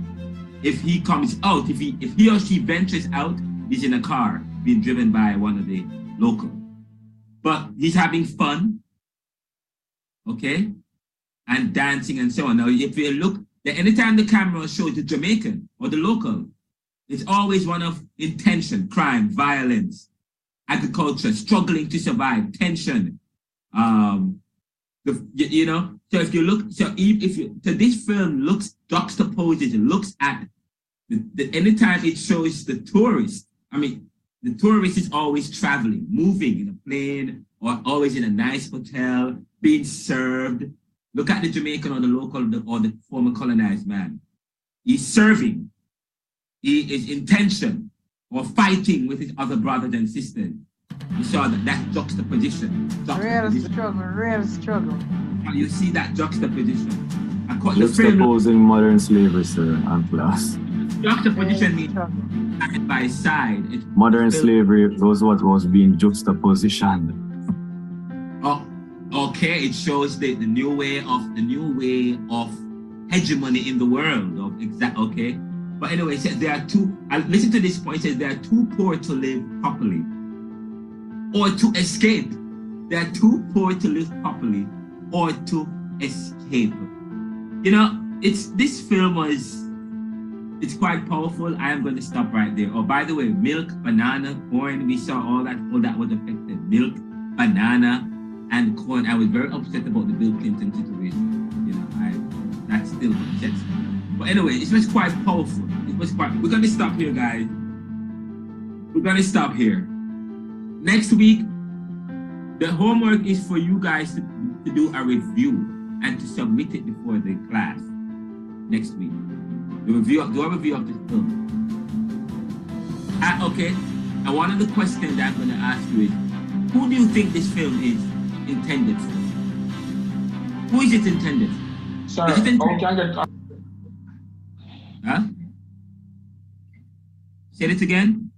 If he comes out, if he if he or she ventures out, he's in a car being driven by one of the local. But he's having fun, okay, and dancing and so on. Now, if you look, anytime the camera shows the Jamaican or the local, it's always one of intention, crime, violence, agriculture, struggling to survive, tension. Um, the, you know, so if you look, so if you, so this film looks juxtaposes, it looks at the, the anytime it shows the tourist. I mean, the tourist is always traveling, moving in a plane or always in a nice hotel, being served. Look at the Jamaican or the local or the former colonized man. He's serving. He is intention or fighting with his other brothers and sisters. You saw that, that juxtaposition. juxtaposition. Real struggle, real struggle. And You see that juxtaposition. I call Juxtaposing modern slavery, sir, and class. Juxtaposition means side by side. It modern slavery was what was being juxtapositioned. Okay. It shows the, the new way of the new way of hegemony in the world. Of exact okay. But anyway, it says there are two. Uh, listen to this point. It says they are too poor to live properly, or to escape. They are too poor to live properly, or to escape. You know, it's this film was it's quite powerful. I am going to stop right there. Oh, by the way, milk, banana, corn, we saw all that, all that was affected. Milk, banana, and corn. I was very upset about the Bill Clinton situation. You know, I that still upsets me. But anyway, it was quite powerful. It was quite we're gonna stop here, guys. We're gonna stop here. Next week, the homework is for you guys to, to do a review and to submit it before the class next week. The review, do a review of this film. Uh, okay, and one of the questions that I'm to ask you is, who do you think this film is intended for? Who is it intended for? Sir, is it intended? Okay, huh? Say it again.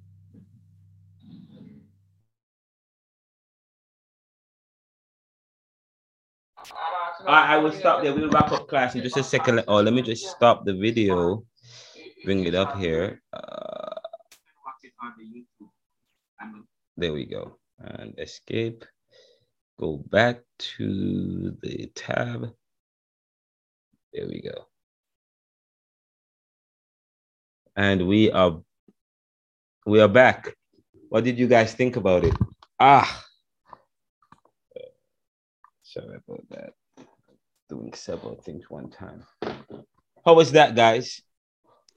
I, I will stop there. We'll wrap up class in just a second. Oh, let me just stop the video. Bring it up here. Uh, there we go. And escape. Go back to the tab. There we go. And we are we are back. What did you guys think about it? Ah, sorry about that doing several things one time. How was that, guys?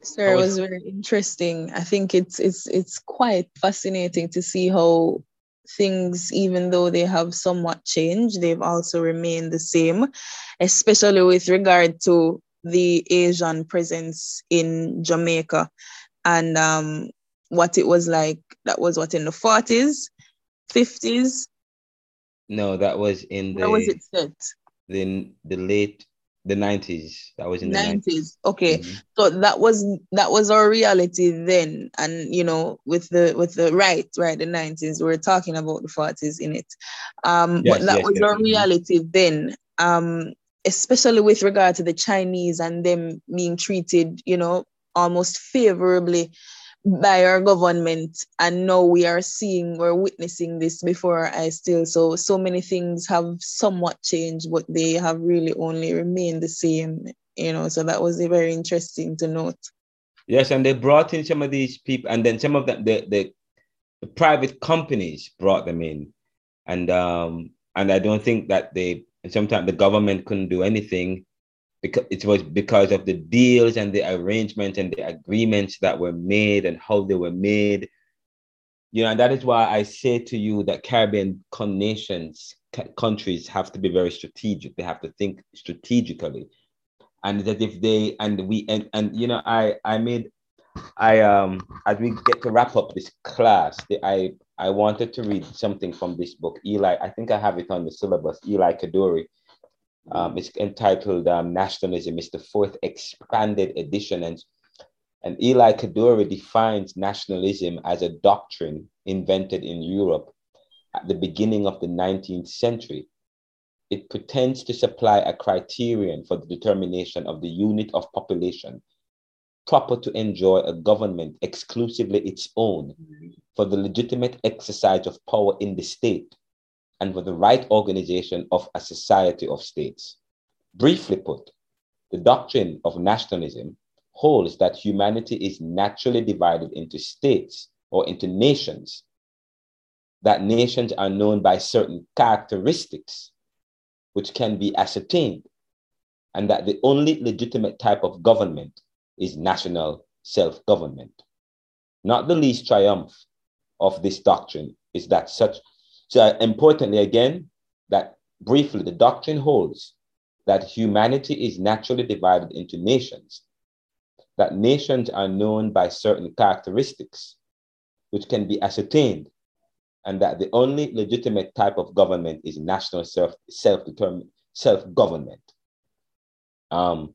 Sir, it was very interesting. I think it's it's it's quite fascinating to see how things, even though they have somewhat changed, they've also remained the same, especially with regard to the Asian presence in Jamaica and um, what it was like. That was what in the 40s, 50s. No, that was in the. Where was it set? the the late the 90s that was in the 90s, 90s. okay. Mm-hmm. so that was that was our reality then. And you know with the with the right right the 90s we are talking about the 40s in it. Um yes, but that yes, was our reality then. Um especially with regard to the chinese and them being treated you know almost favorably by our government and now we are seeing we're witnessing this before I still. So so many things have somewhat changed but they have really only remained the same you know. So that was very interesting to note. Yes and they brought in some of these people and then some of them the, the, the private companies brought them in. And um and I don't think that they sometimes the government couldn't do anything because it was because of the deals and the arrangements and the agreements that were made and how they were made. You know, and that is why I say to you that Caribbean nations, countries have to be very strategic. They have to think strategically. And that if they and we and, and you know, I I made I um as we get to wrap up this class, the, I I wanted to read something from this book. Eli, I think I have it on the syllabus. Eli Kedourie um, it's entitled um, Nationalism. It's the fourth expanded edition. And, and Eli Kedourie defines nationalism as a doctrine invented in Europe at the beginning of the 19th century, it pretends to supply a criterion for the determination of the unit of population proper to enjoy a government exclusively its own for the legitimate exercise of power in the state and for the right organization of a society of states. Briefly put, the doctrine of nationalism holds that humanity is naturally divided into states or into nations, that nations are known by certain characteristics which can be ascertained, and that the only legitimate type of government is national self government. Not the least triumph of this doctrine is that such, so importantly, again, that briefly, the doctrine holds that humanity is naturally divided into nations, that nations are known by certain characteristics which can be ascertained, and that the only legitimate type of government is national self self determined self government. Um,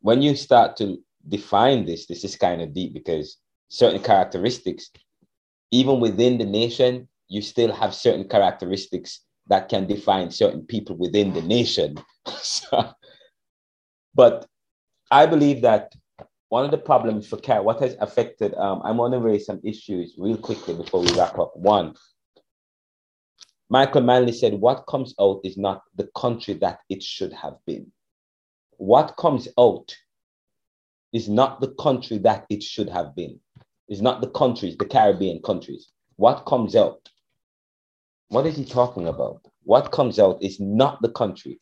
when you start to define this, this is kind of deep because certain characteristics, even within the nation, you still have certain characteristics that can define certain people within the nation. so, but I believe that one of the problems for CARE, what has affected, um, I want to raise some issues real quickly before we wrap up. One, Michael Manley said, What comes out is not the country that it should have been. What comes out is not the country that it should have been. It's not the countries, the Caribbean countries. What comes out? What is he talking about? What comes out is not the country.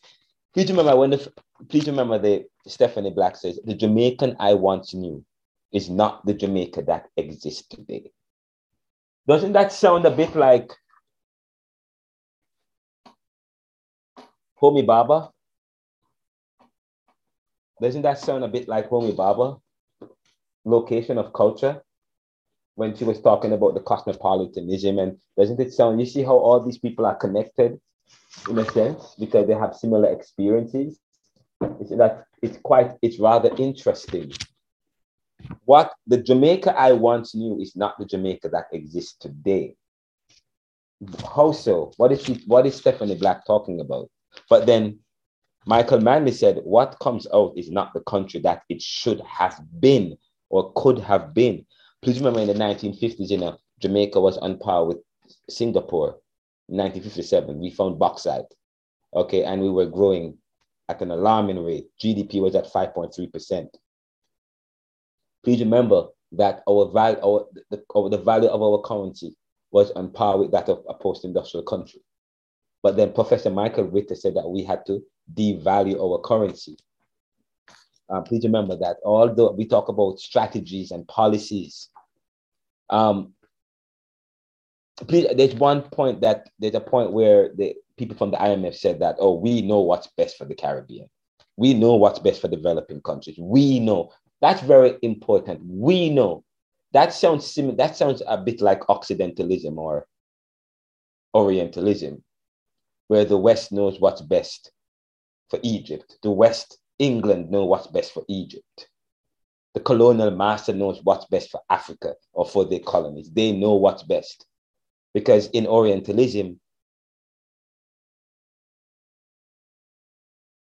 Please remember when the please remember the Stephanie Black says the Jamaican I once knew is not the Jamaica that exists today. Doesn't that sound a bit like Homi Bhabha? Doesn't that sound a bit like Homi Bhabha? Location of culture? When she was talking about the cosmopolitanism, and doesn't it sound, you see how all these people are connected in a sense because they have similar experiences? It's that it's quite, it's rather interesting. What the Jamaica I once knew is not the Jamaica that exists today. How so? What is she, what is Stephanie Black talking about? But then Michael Manley said, What comes out is not the country that it should have been or could have been. Please remember in the 1950s, you know, Jamaica was on par with Singapore. 1957, we found bauxite. Okay, and we were growing at an alarming rate. GDP was at 5.3%. Please remember that our value, our, the, our, the value of our currency was on par with that of a post-industrial country. But then Professor Michael Witter said that we had to devalue our currency. Uh, please remember that although we talk about strategies and policies, um, please, there's one point that there's a point where the people from the IMF said that, oh, we know what's best for the Caribbean. We know what's best for developing countries. We know. That's very important. We know. That sounds similar. That sounds a bit like Occidentalism or Orientalism where the West knows what's best for Egypt. The West, England, know what's best for Egypt. The colonial master knows what's best for Africa or for their colonies. They know what's best. Because in Orientalism,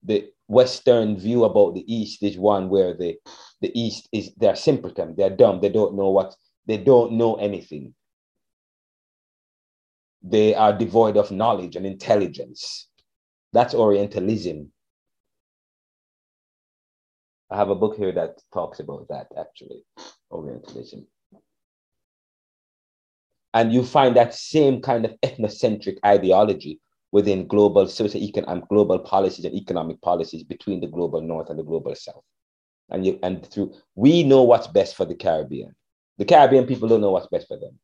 the Western view about the East is one where the, the East is they're simpleton, they're dumb, they don't know what they don't know anything they are devoid of knowledge and intelligence. That's Orientalism. I have a book here that talks about that actually, Orientalism. And you find that same kind of ethnocentric ideology within global socio-economic global policies and economic policies between the global north and the global south. And you and through we know what's best for the Caribbean. The Caribbean people don't know what's best for them.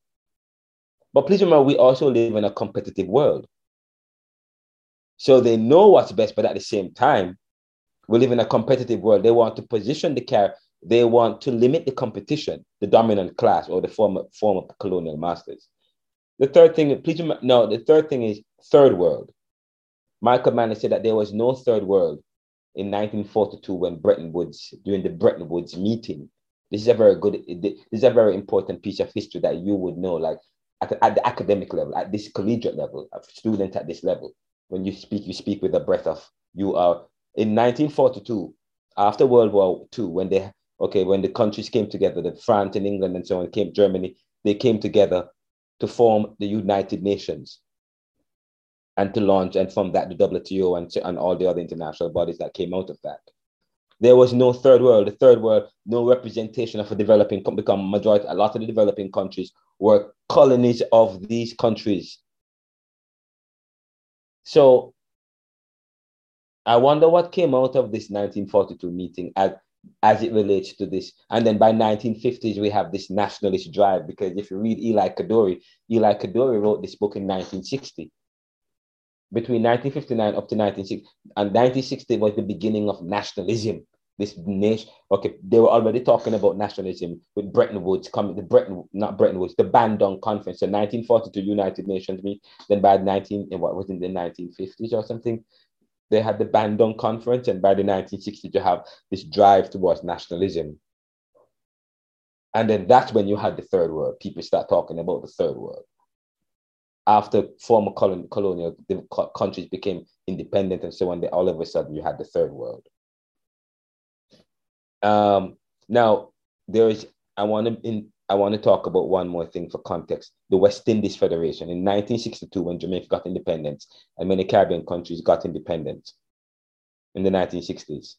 But please remember, we also live in a competitive world. So they know what's best, but at the same time, we live in a competitive world. They want to position the care, they want to limit the competition, the dominant class or the former former colonial masters. The third thing, please no, the third thing is third world. Michael Manley said that there was no third world in 1942 when Bretton Woods, during the Bretton Woods meeting. This is a very good, this is a very important piece of history that you would know. Like at, at the academic level, at this collegiate level, of student at this level. When you speak, you speak with a breath of you are in 1942, after World War II, when they okay, when the countries came together, the France and England and so on came, Germany, they came together to form the United Nations and to launch and from that the WTO and, and all the other international bodies that came out of that. There was no third world. The third world, no representation of a developing become majority. A lot of the developing countries were colonies of these countries. So I wonder what came out of this 1942 meeting as, as it relates to this. And then by 1950s, we have this nationalist drive because if you read Eli Kedourie, Eli Kedourie wrote this book in 1960 between 1959 up to 1960. And 1960 was the beginning of nationalism. This nation, okay, they were already talking about nationalism with Bretton Woods coming, the Bretton, not Bretton Woods, the Bandung Conference, the 1942 United Nations meet. Then by 19, what was in the 1950s or something, they had the Bandung Conference, and by the 1960s, you have this drive towards nationalism. And then that's when you had the third world. People start talking about the third world after former colon, colonial countries became independent and so on, they, all of a sudden you had the third world. Um, now, there is, I want to in, I want to talk about one more thing for context. The West Indies Federation in 1962, when Jamaica got independence, and many Caribbean countries got independence in the 1960s.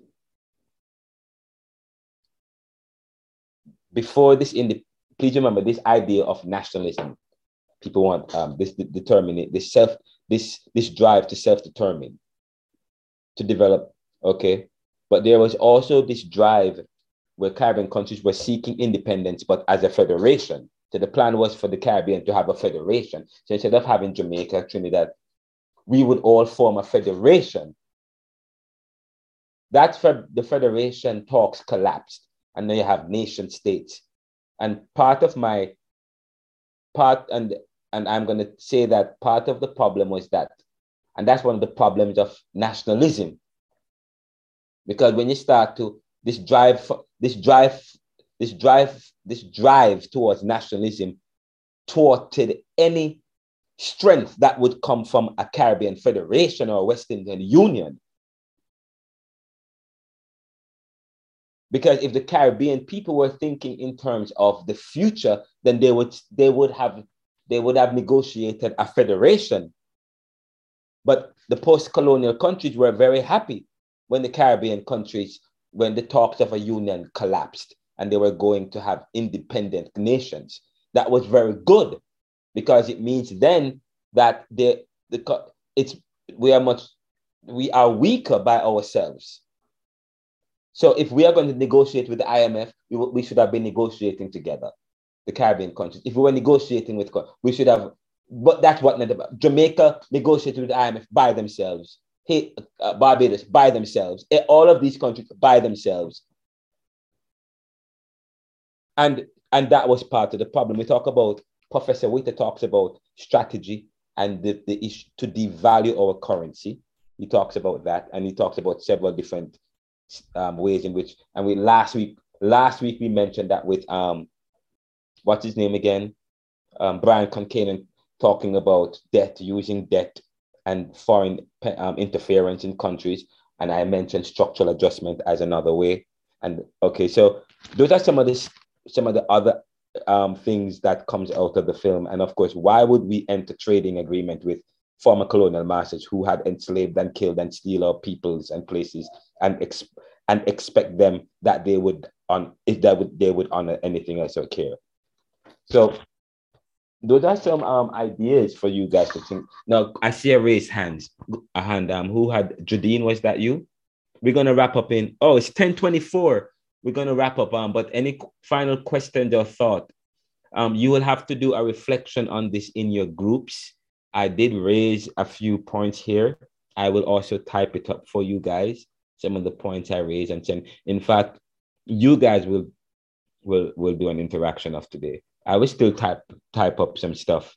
Before this, in the, please remember this idea of nationalism people want um, this determine this self this this drive to self-determine to develop okay but there was also this drive where caribbean countries were seeking independence but as a federation. So the plan was for the caribbean to have a federation. So instead of having jamaica trinidad we would all form a federation. That's for the federation talks collapsed and then you have nation states. And part of my part and and I'm going to say that part of the problem was that, and that's one of the problems of nationalism. Because when you start to this drive, this drive, this drive, this drive towards nationalism thwarted any strength that would come from a Caribbean federation or a West Indian Union. Because if the Caribbean people were thinking in terms of the future, then they would they would have they would have negotiated a federation. But the post colonial countries were very happy when the Caribbean countries, when the talks of a union collapsed and they were going to have independent nations. That was very good because it means then that the, the it's we are much we are weaker by ourselves. So if we are going to negotiate with the IMF, we, we should have been negotiating together the Caribbean countries. If we were negotiating with, we should have, but that's what Jamaica negotiated with the IMF by themselves. Hey, uh, Barbados by themselves. Eh, all of these countries by themselves. And and that was part of the problem. We talk about Professor Witter talks about strategy and the, the issue to devalue our currency. He talks about that, and he talks about several different um, ways in which. And we last week, last week we mentioned that with um, what's his name again? Um, Brian Concannon talking about debt, using debt and foreign um, interference in countries. And I mentioned structural adjustment as another way. And okay, so those are some of the some of the other um, things that comes out of the film. And of course, why would we enter trading agreement with former colonial masters who had enslaved and killed and steal our peoples and places and ex- and expect them that they would on if that would they would honor anything else or care. So those are some um, ideas for you guys to think. Now I see a raised hands, a hand. Um, who had Jadine? Was that you? We're gonna wrap up in. Oh, it's ten twenty four. We're gonna wrap up. Um, but any final questions or thought? Um, you will have to do a reflection on this in your groups. I did raise a few points here. I will also type it up for you guys. Some of the points I raised, and some, in fact, you guys will will will do an interaction of today. I will still type type up some stuff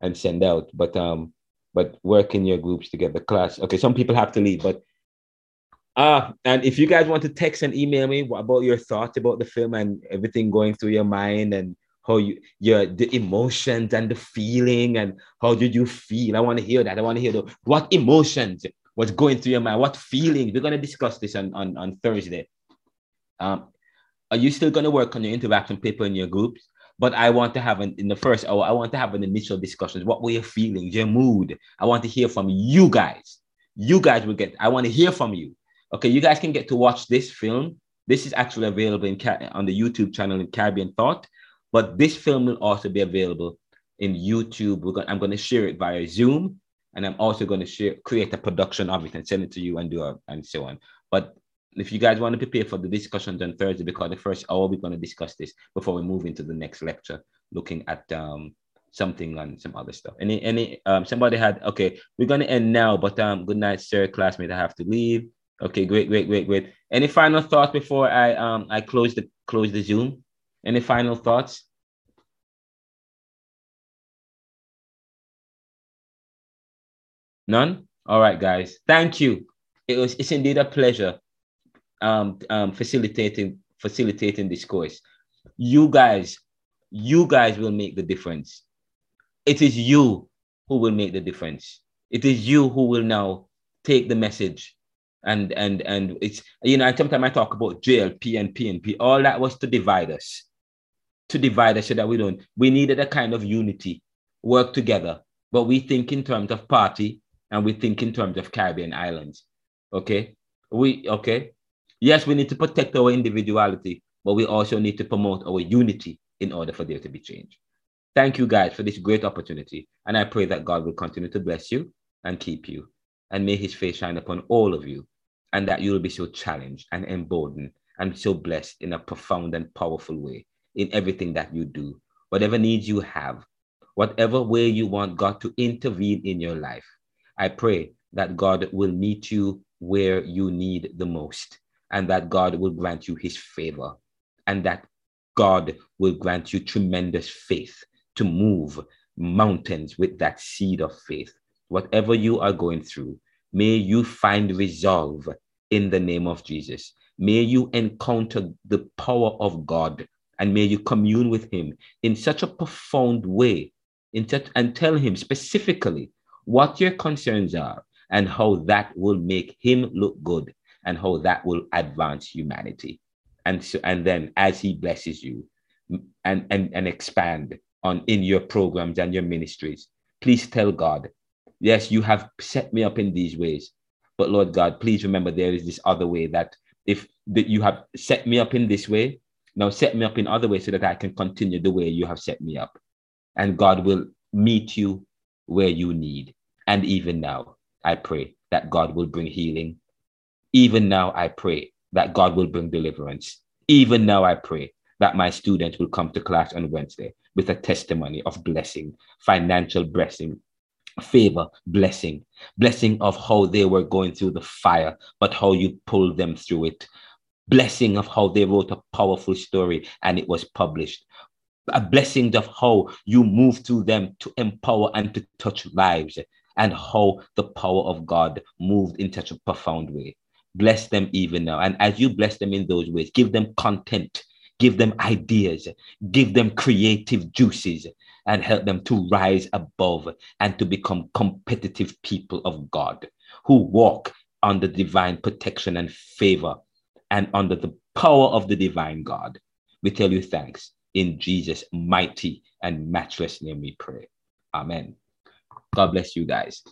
and send out, but um, but work in your groups together. Class. Okay, some people have to leave, but uh, and if you guys want to text and email me what about your thoughts about the film and everything going through your mind and how you your the emotions and the feeling and how did you feel? I want to hear that. I want to hear the what emotions was going through your mind, what feelings. We're gonna discuss this on on, on Thursday. Um, are you still gonna work on your interaction paper in your groups? But I want to have an in the first hour, I want to have an initial discussions. What were your feelings, your mood? I want to hear from you guys. You guys will get, I want to hear from you. Okay, you guys can get to watch this film. This is actually available in on the YouTube channel in Caribbean Thought. But this film will also be available in YouTube. We're going, I'm going to share it via Zoom, and I'm also going to share, create a production of it and send it to you and do a, and so on. But if you guys want to prepare for the discussions on Thursday, because the first hour we're going to discuss this before we move into the next lecture, looking at um, something on some other stuff. Any any um somebody had okay, we're gonna end now, but um good night, sir, classmate. I have to leave. Okay, great, great, great, great. Any final thoughts before I um I close the close the Zoom? Any final thoughts? None? All right, guys. Thank you. It was it's indeed a pleasure um, um facilitating facilitating this course. You guys, you guys will make the difference. It is you who will make the difference. It is you who will now take the message and and and it's you know sometimes I talk about JLP and PNP. All that was to divide us to divide us so that we don't. We needed a kind of unity, work together. But we think in terms of party and we think in terms of Caribbean islands. Okay. We okay. Yes, we need to protect our individuality, but we also need to promote our unity in order for there to be change. Thank you guys for this great opportunity. And I pray that God will continue to bless you and keep you. And may his face shine upon all of you. And that you will be so challenged and emboldened and so blessed in a profound and powerful way in everything that you do, whatever needs you have, whatever way you want God to intervene in your life. I pray that God will meet you where you need the most, and that God will grant you his favor, and that God will grant you tremendous faith to move mountains with that seed of faith. Whatever you are going through, may you find resolve in the name of Jesus. May you encounter the power of God and may you commune with him in such a profound way in such, and tell him specifically what your concerns are and how that will make him look good and how that will advance humanity and so and then as he blesses you and and, and expand on in your programs and your ministries please tell god yes you have set me up in these ways but lord god please remember there is this other way that if that you have set me up in this way now set me up in other ways so that I can continue the way you have set me up. And God will meet you where you need. And even now, I pray that God will bring healing. Even now, I pray that God will bring deliverance. Even now, I pray that my students will come to class on Wednesday with a testimony of blessing, financial blessing, favor, blessing, blessing of how they were going through the fire, but how you pulled them through it, blessing of how they wrote a powerful story and it was published a blessing of how you move through them to empower and to touch lives and how the power of God moved in such a profound way. Bless them even now. And as you bless them in those ways, give them content, give them ideas, give them creative juices, and help them to rise above and to become competitive people of God who walk under divine protection and favor and under the power of the divine God. We tell you thanks. In Jesus' mighty and matchless name we pray. Amen. God bless you guys.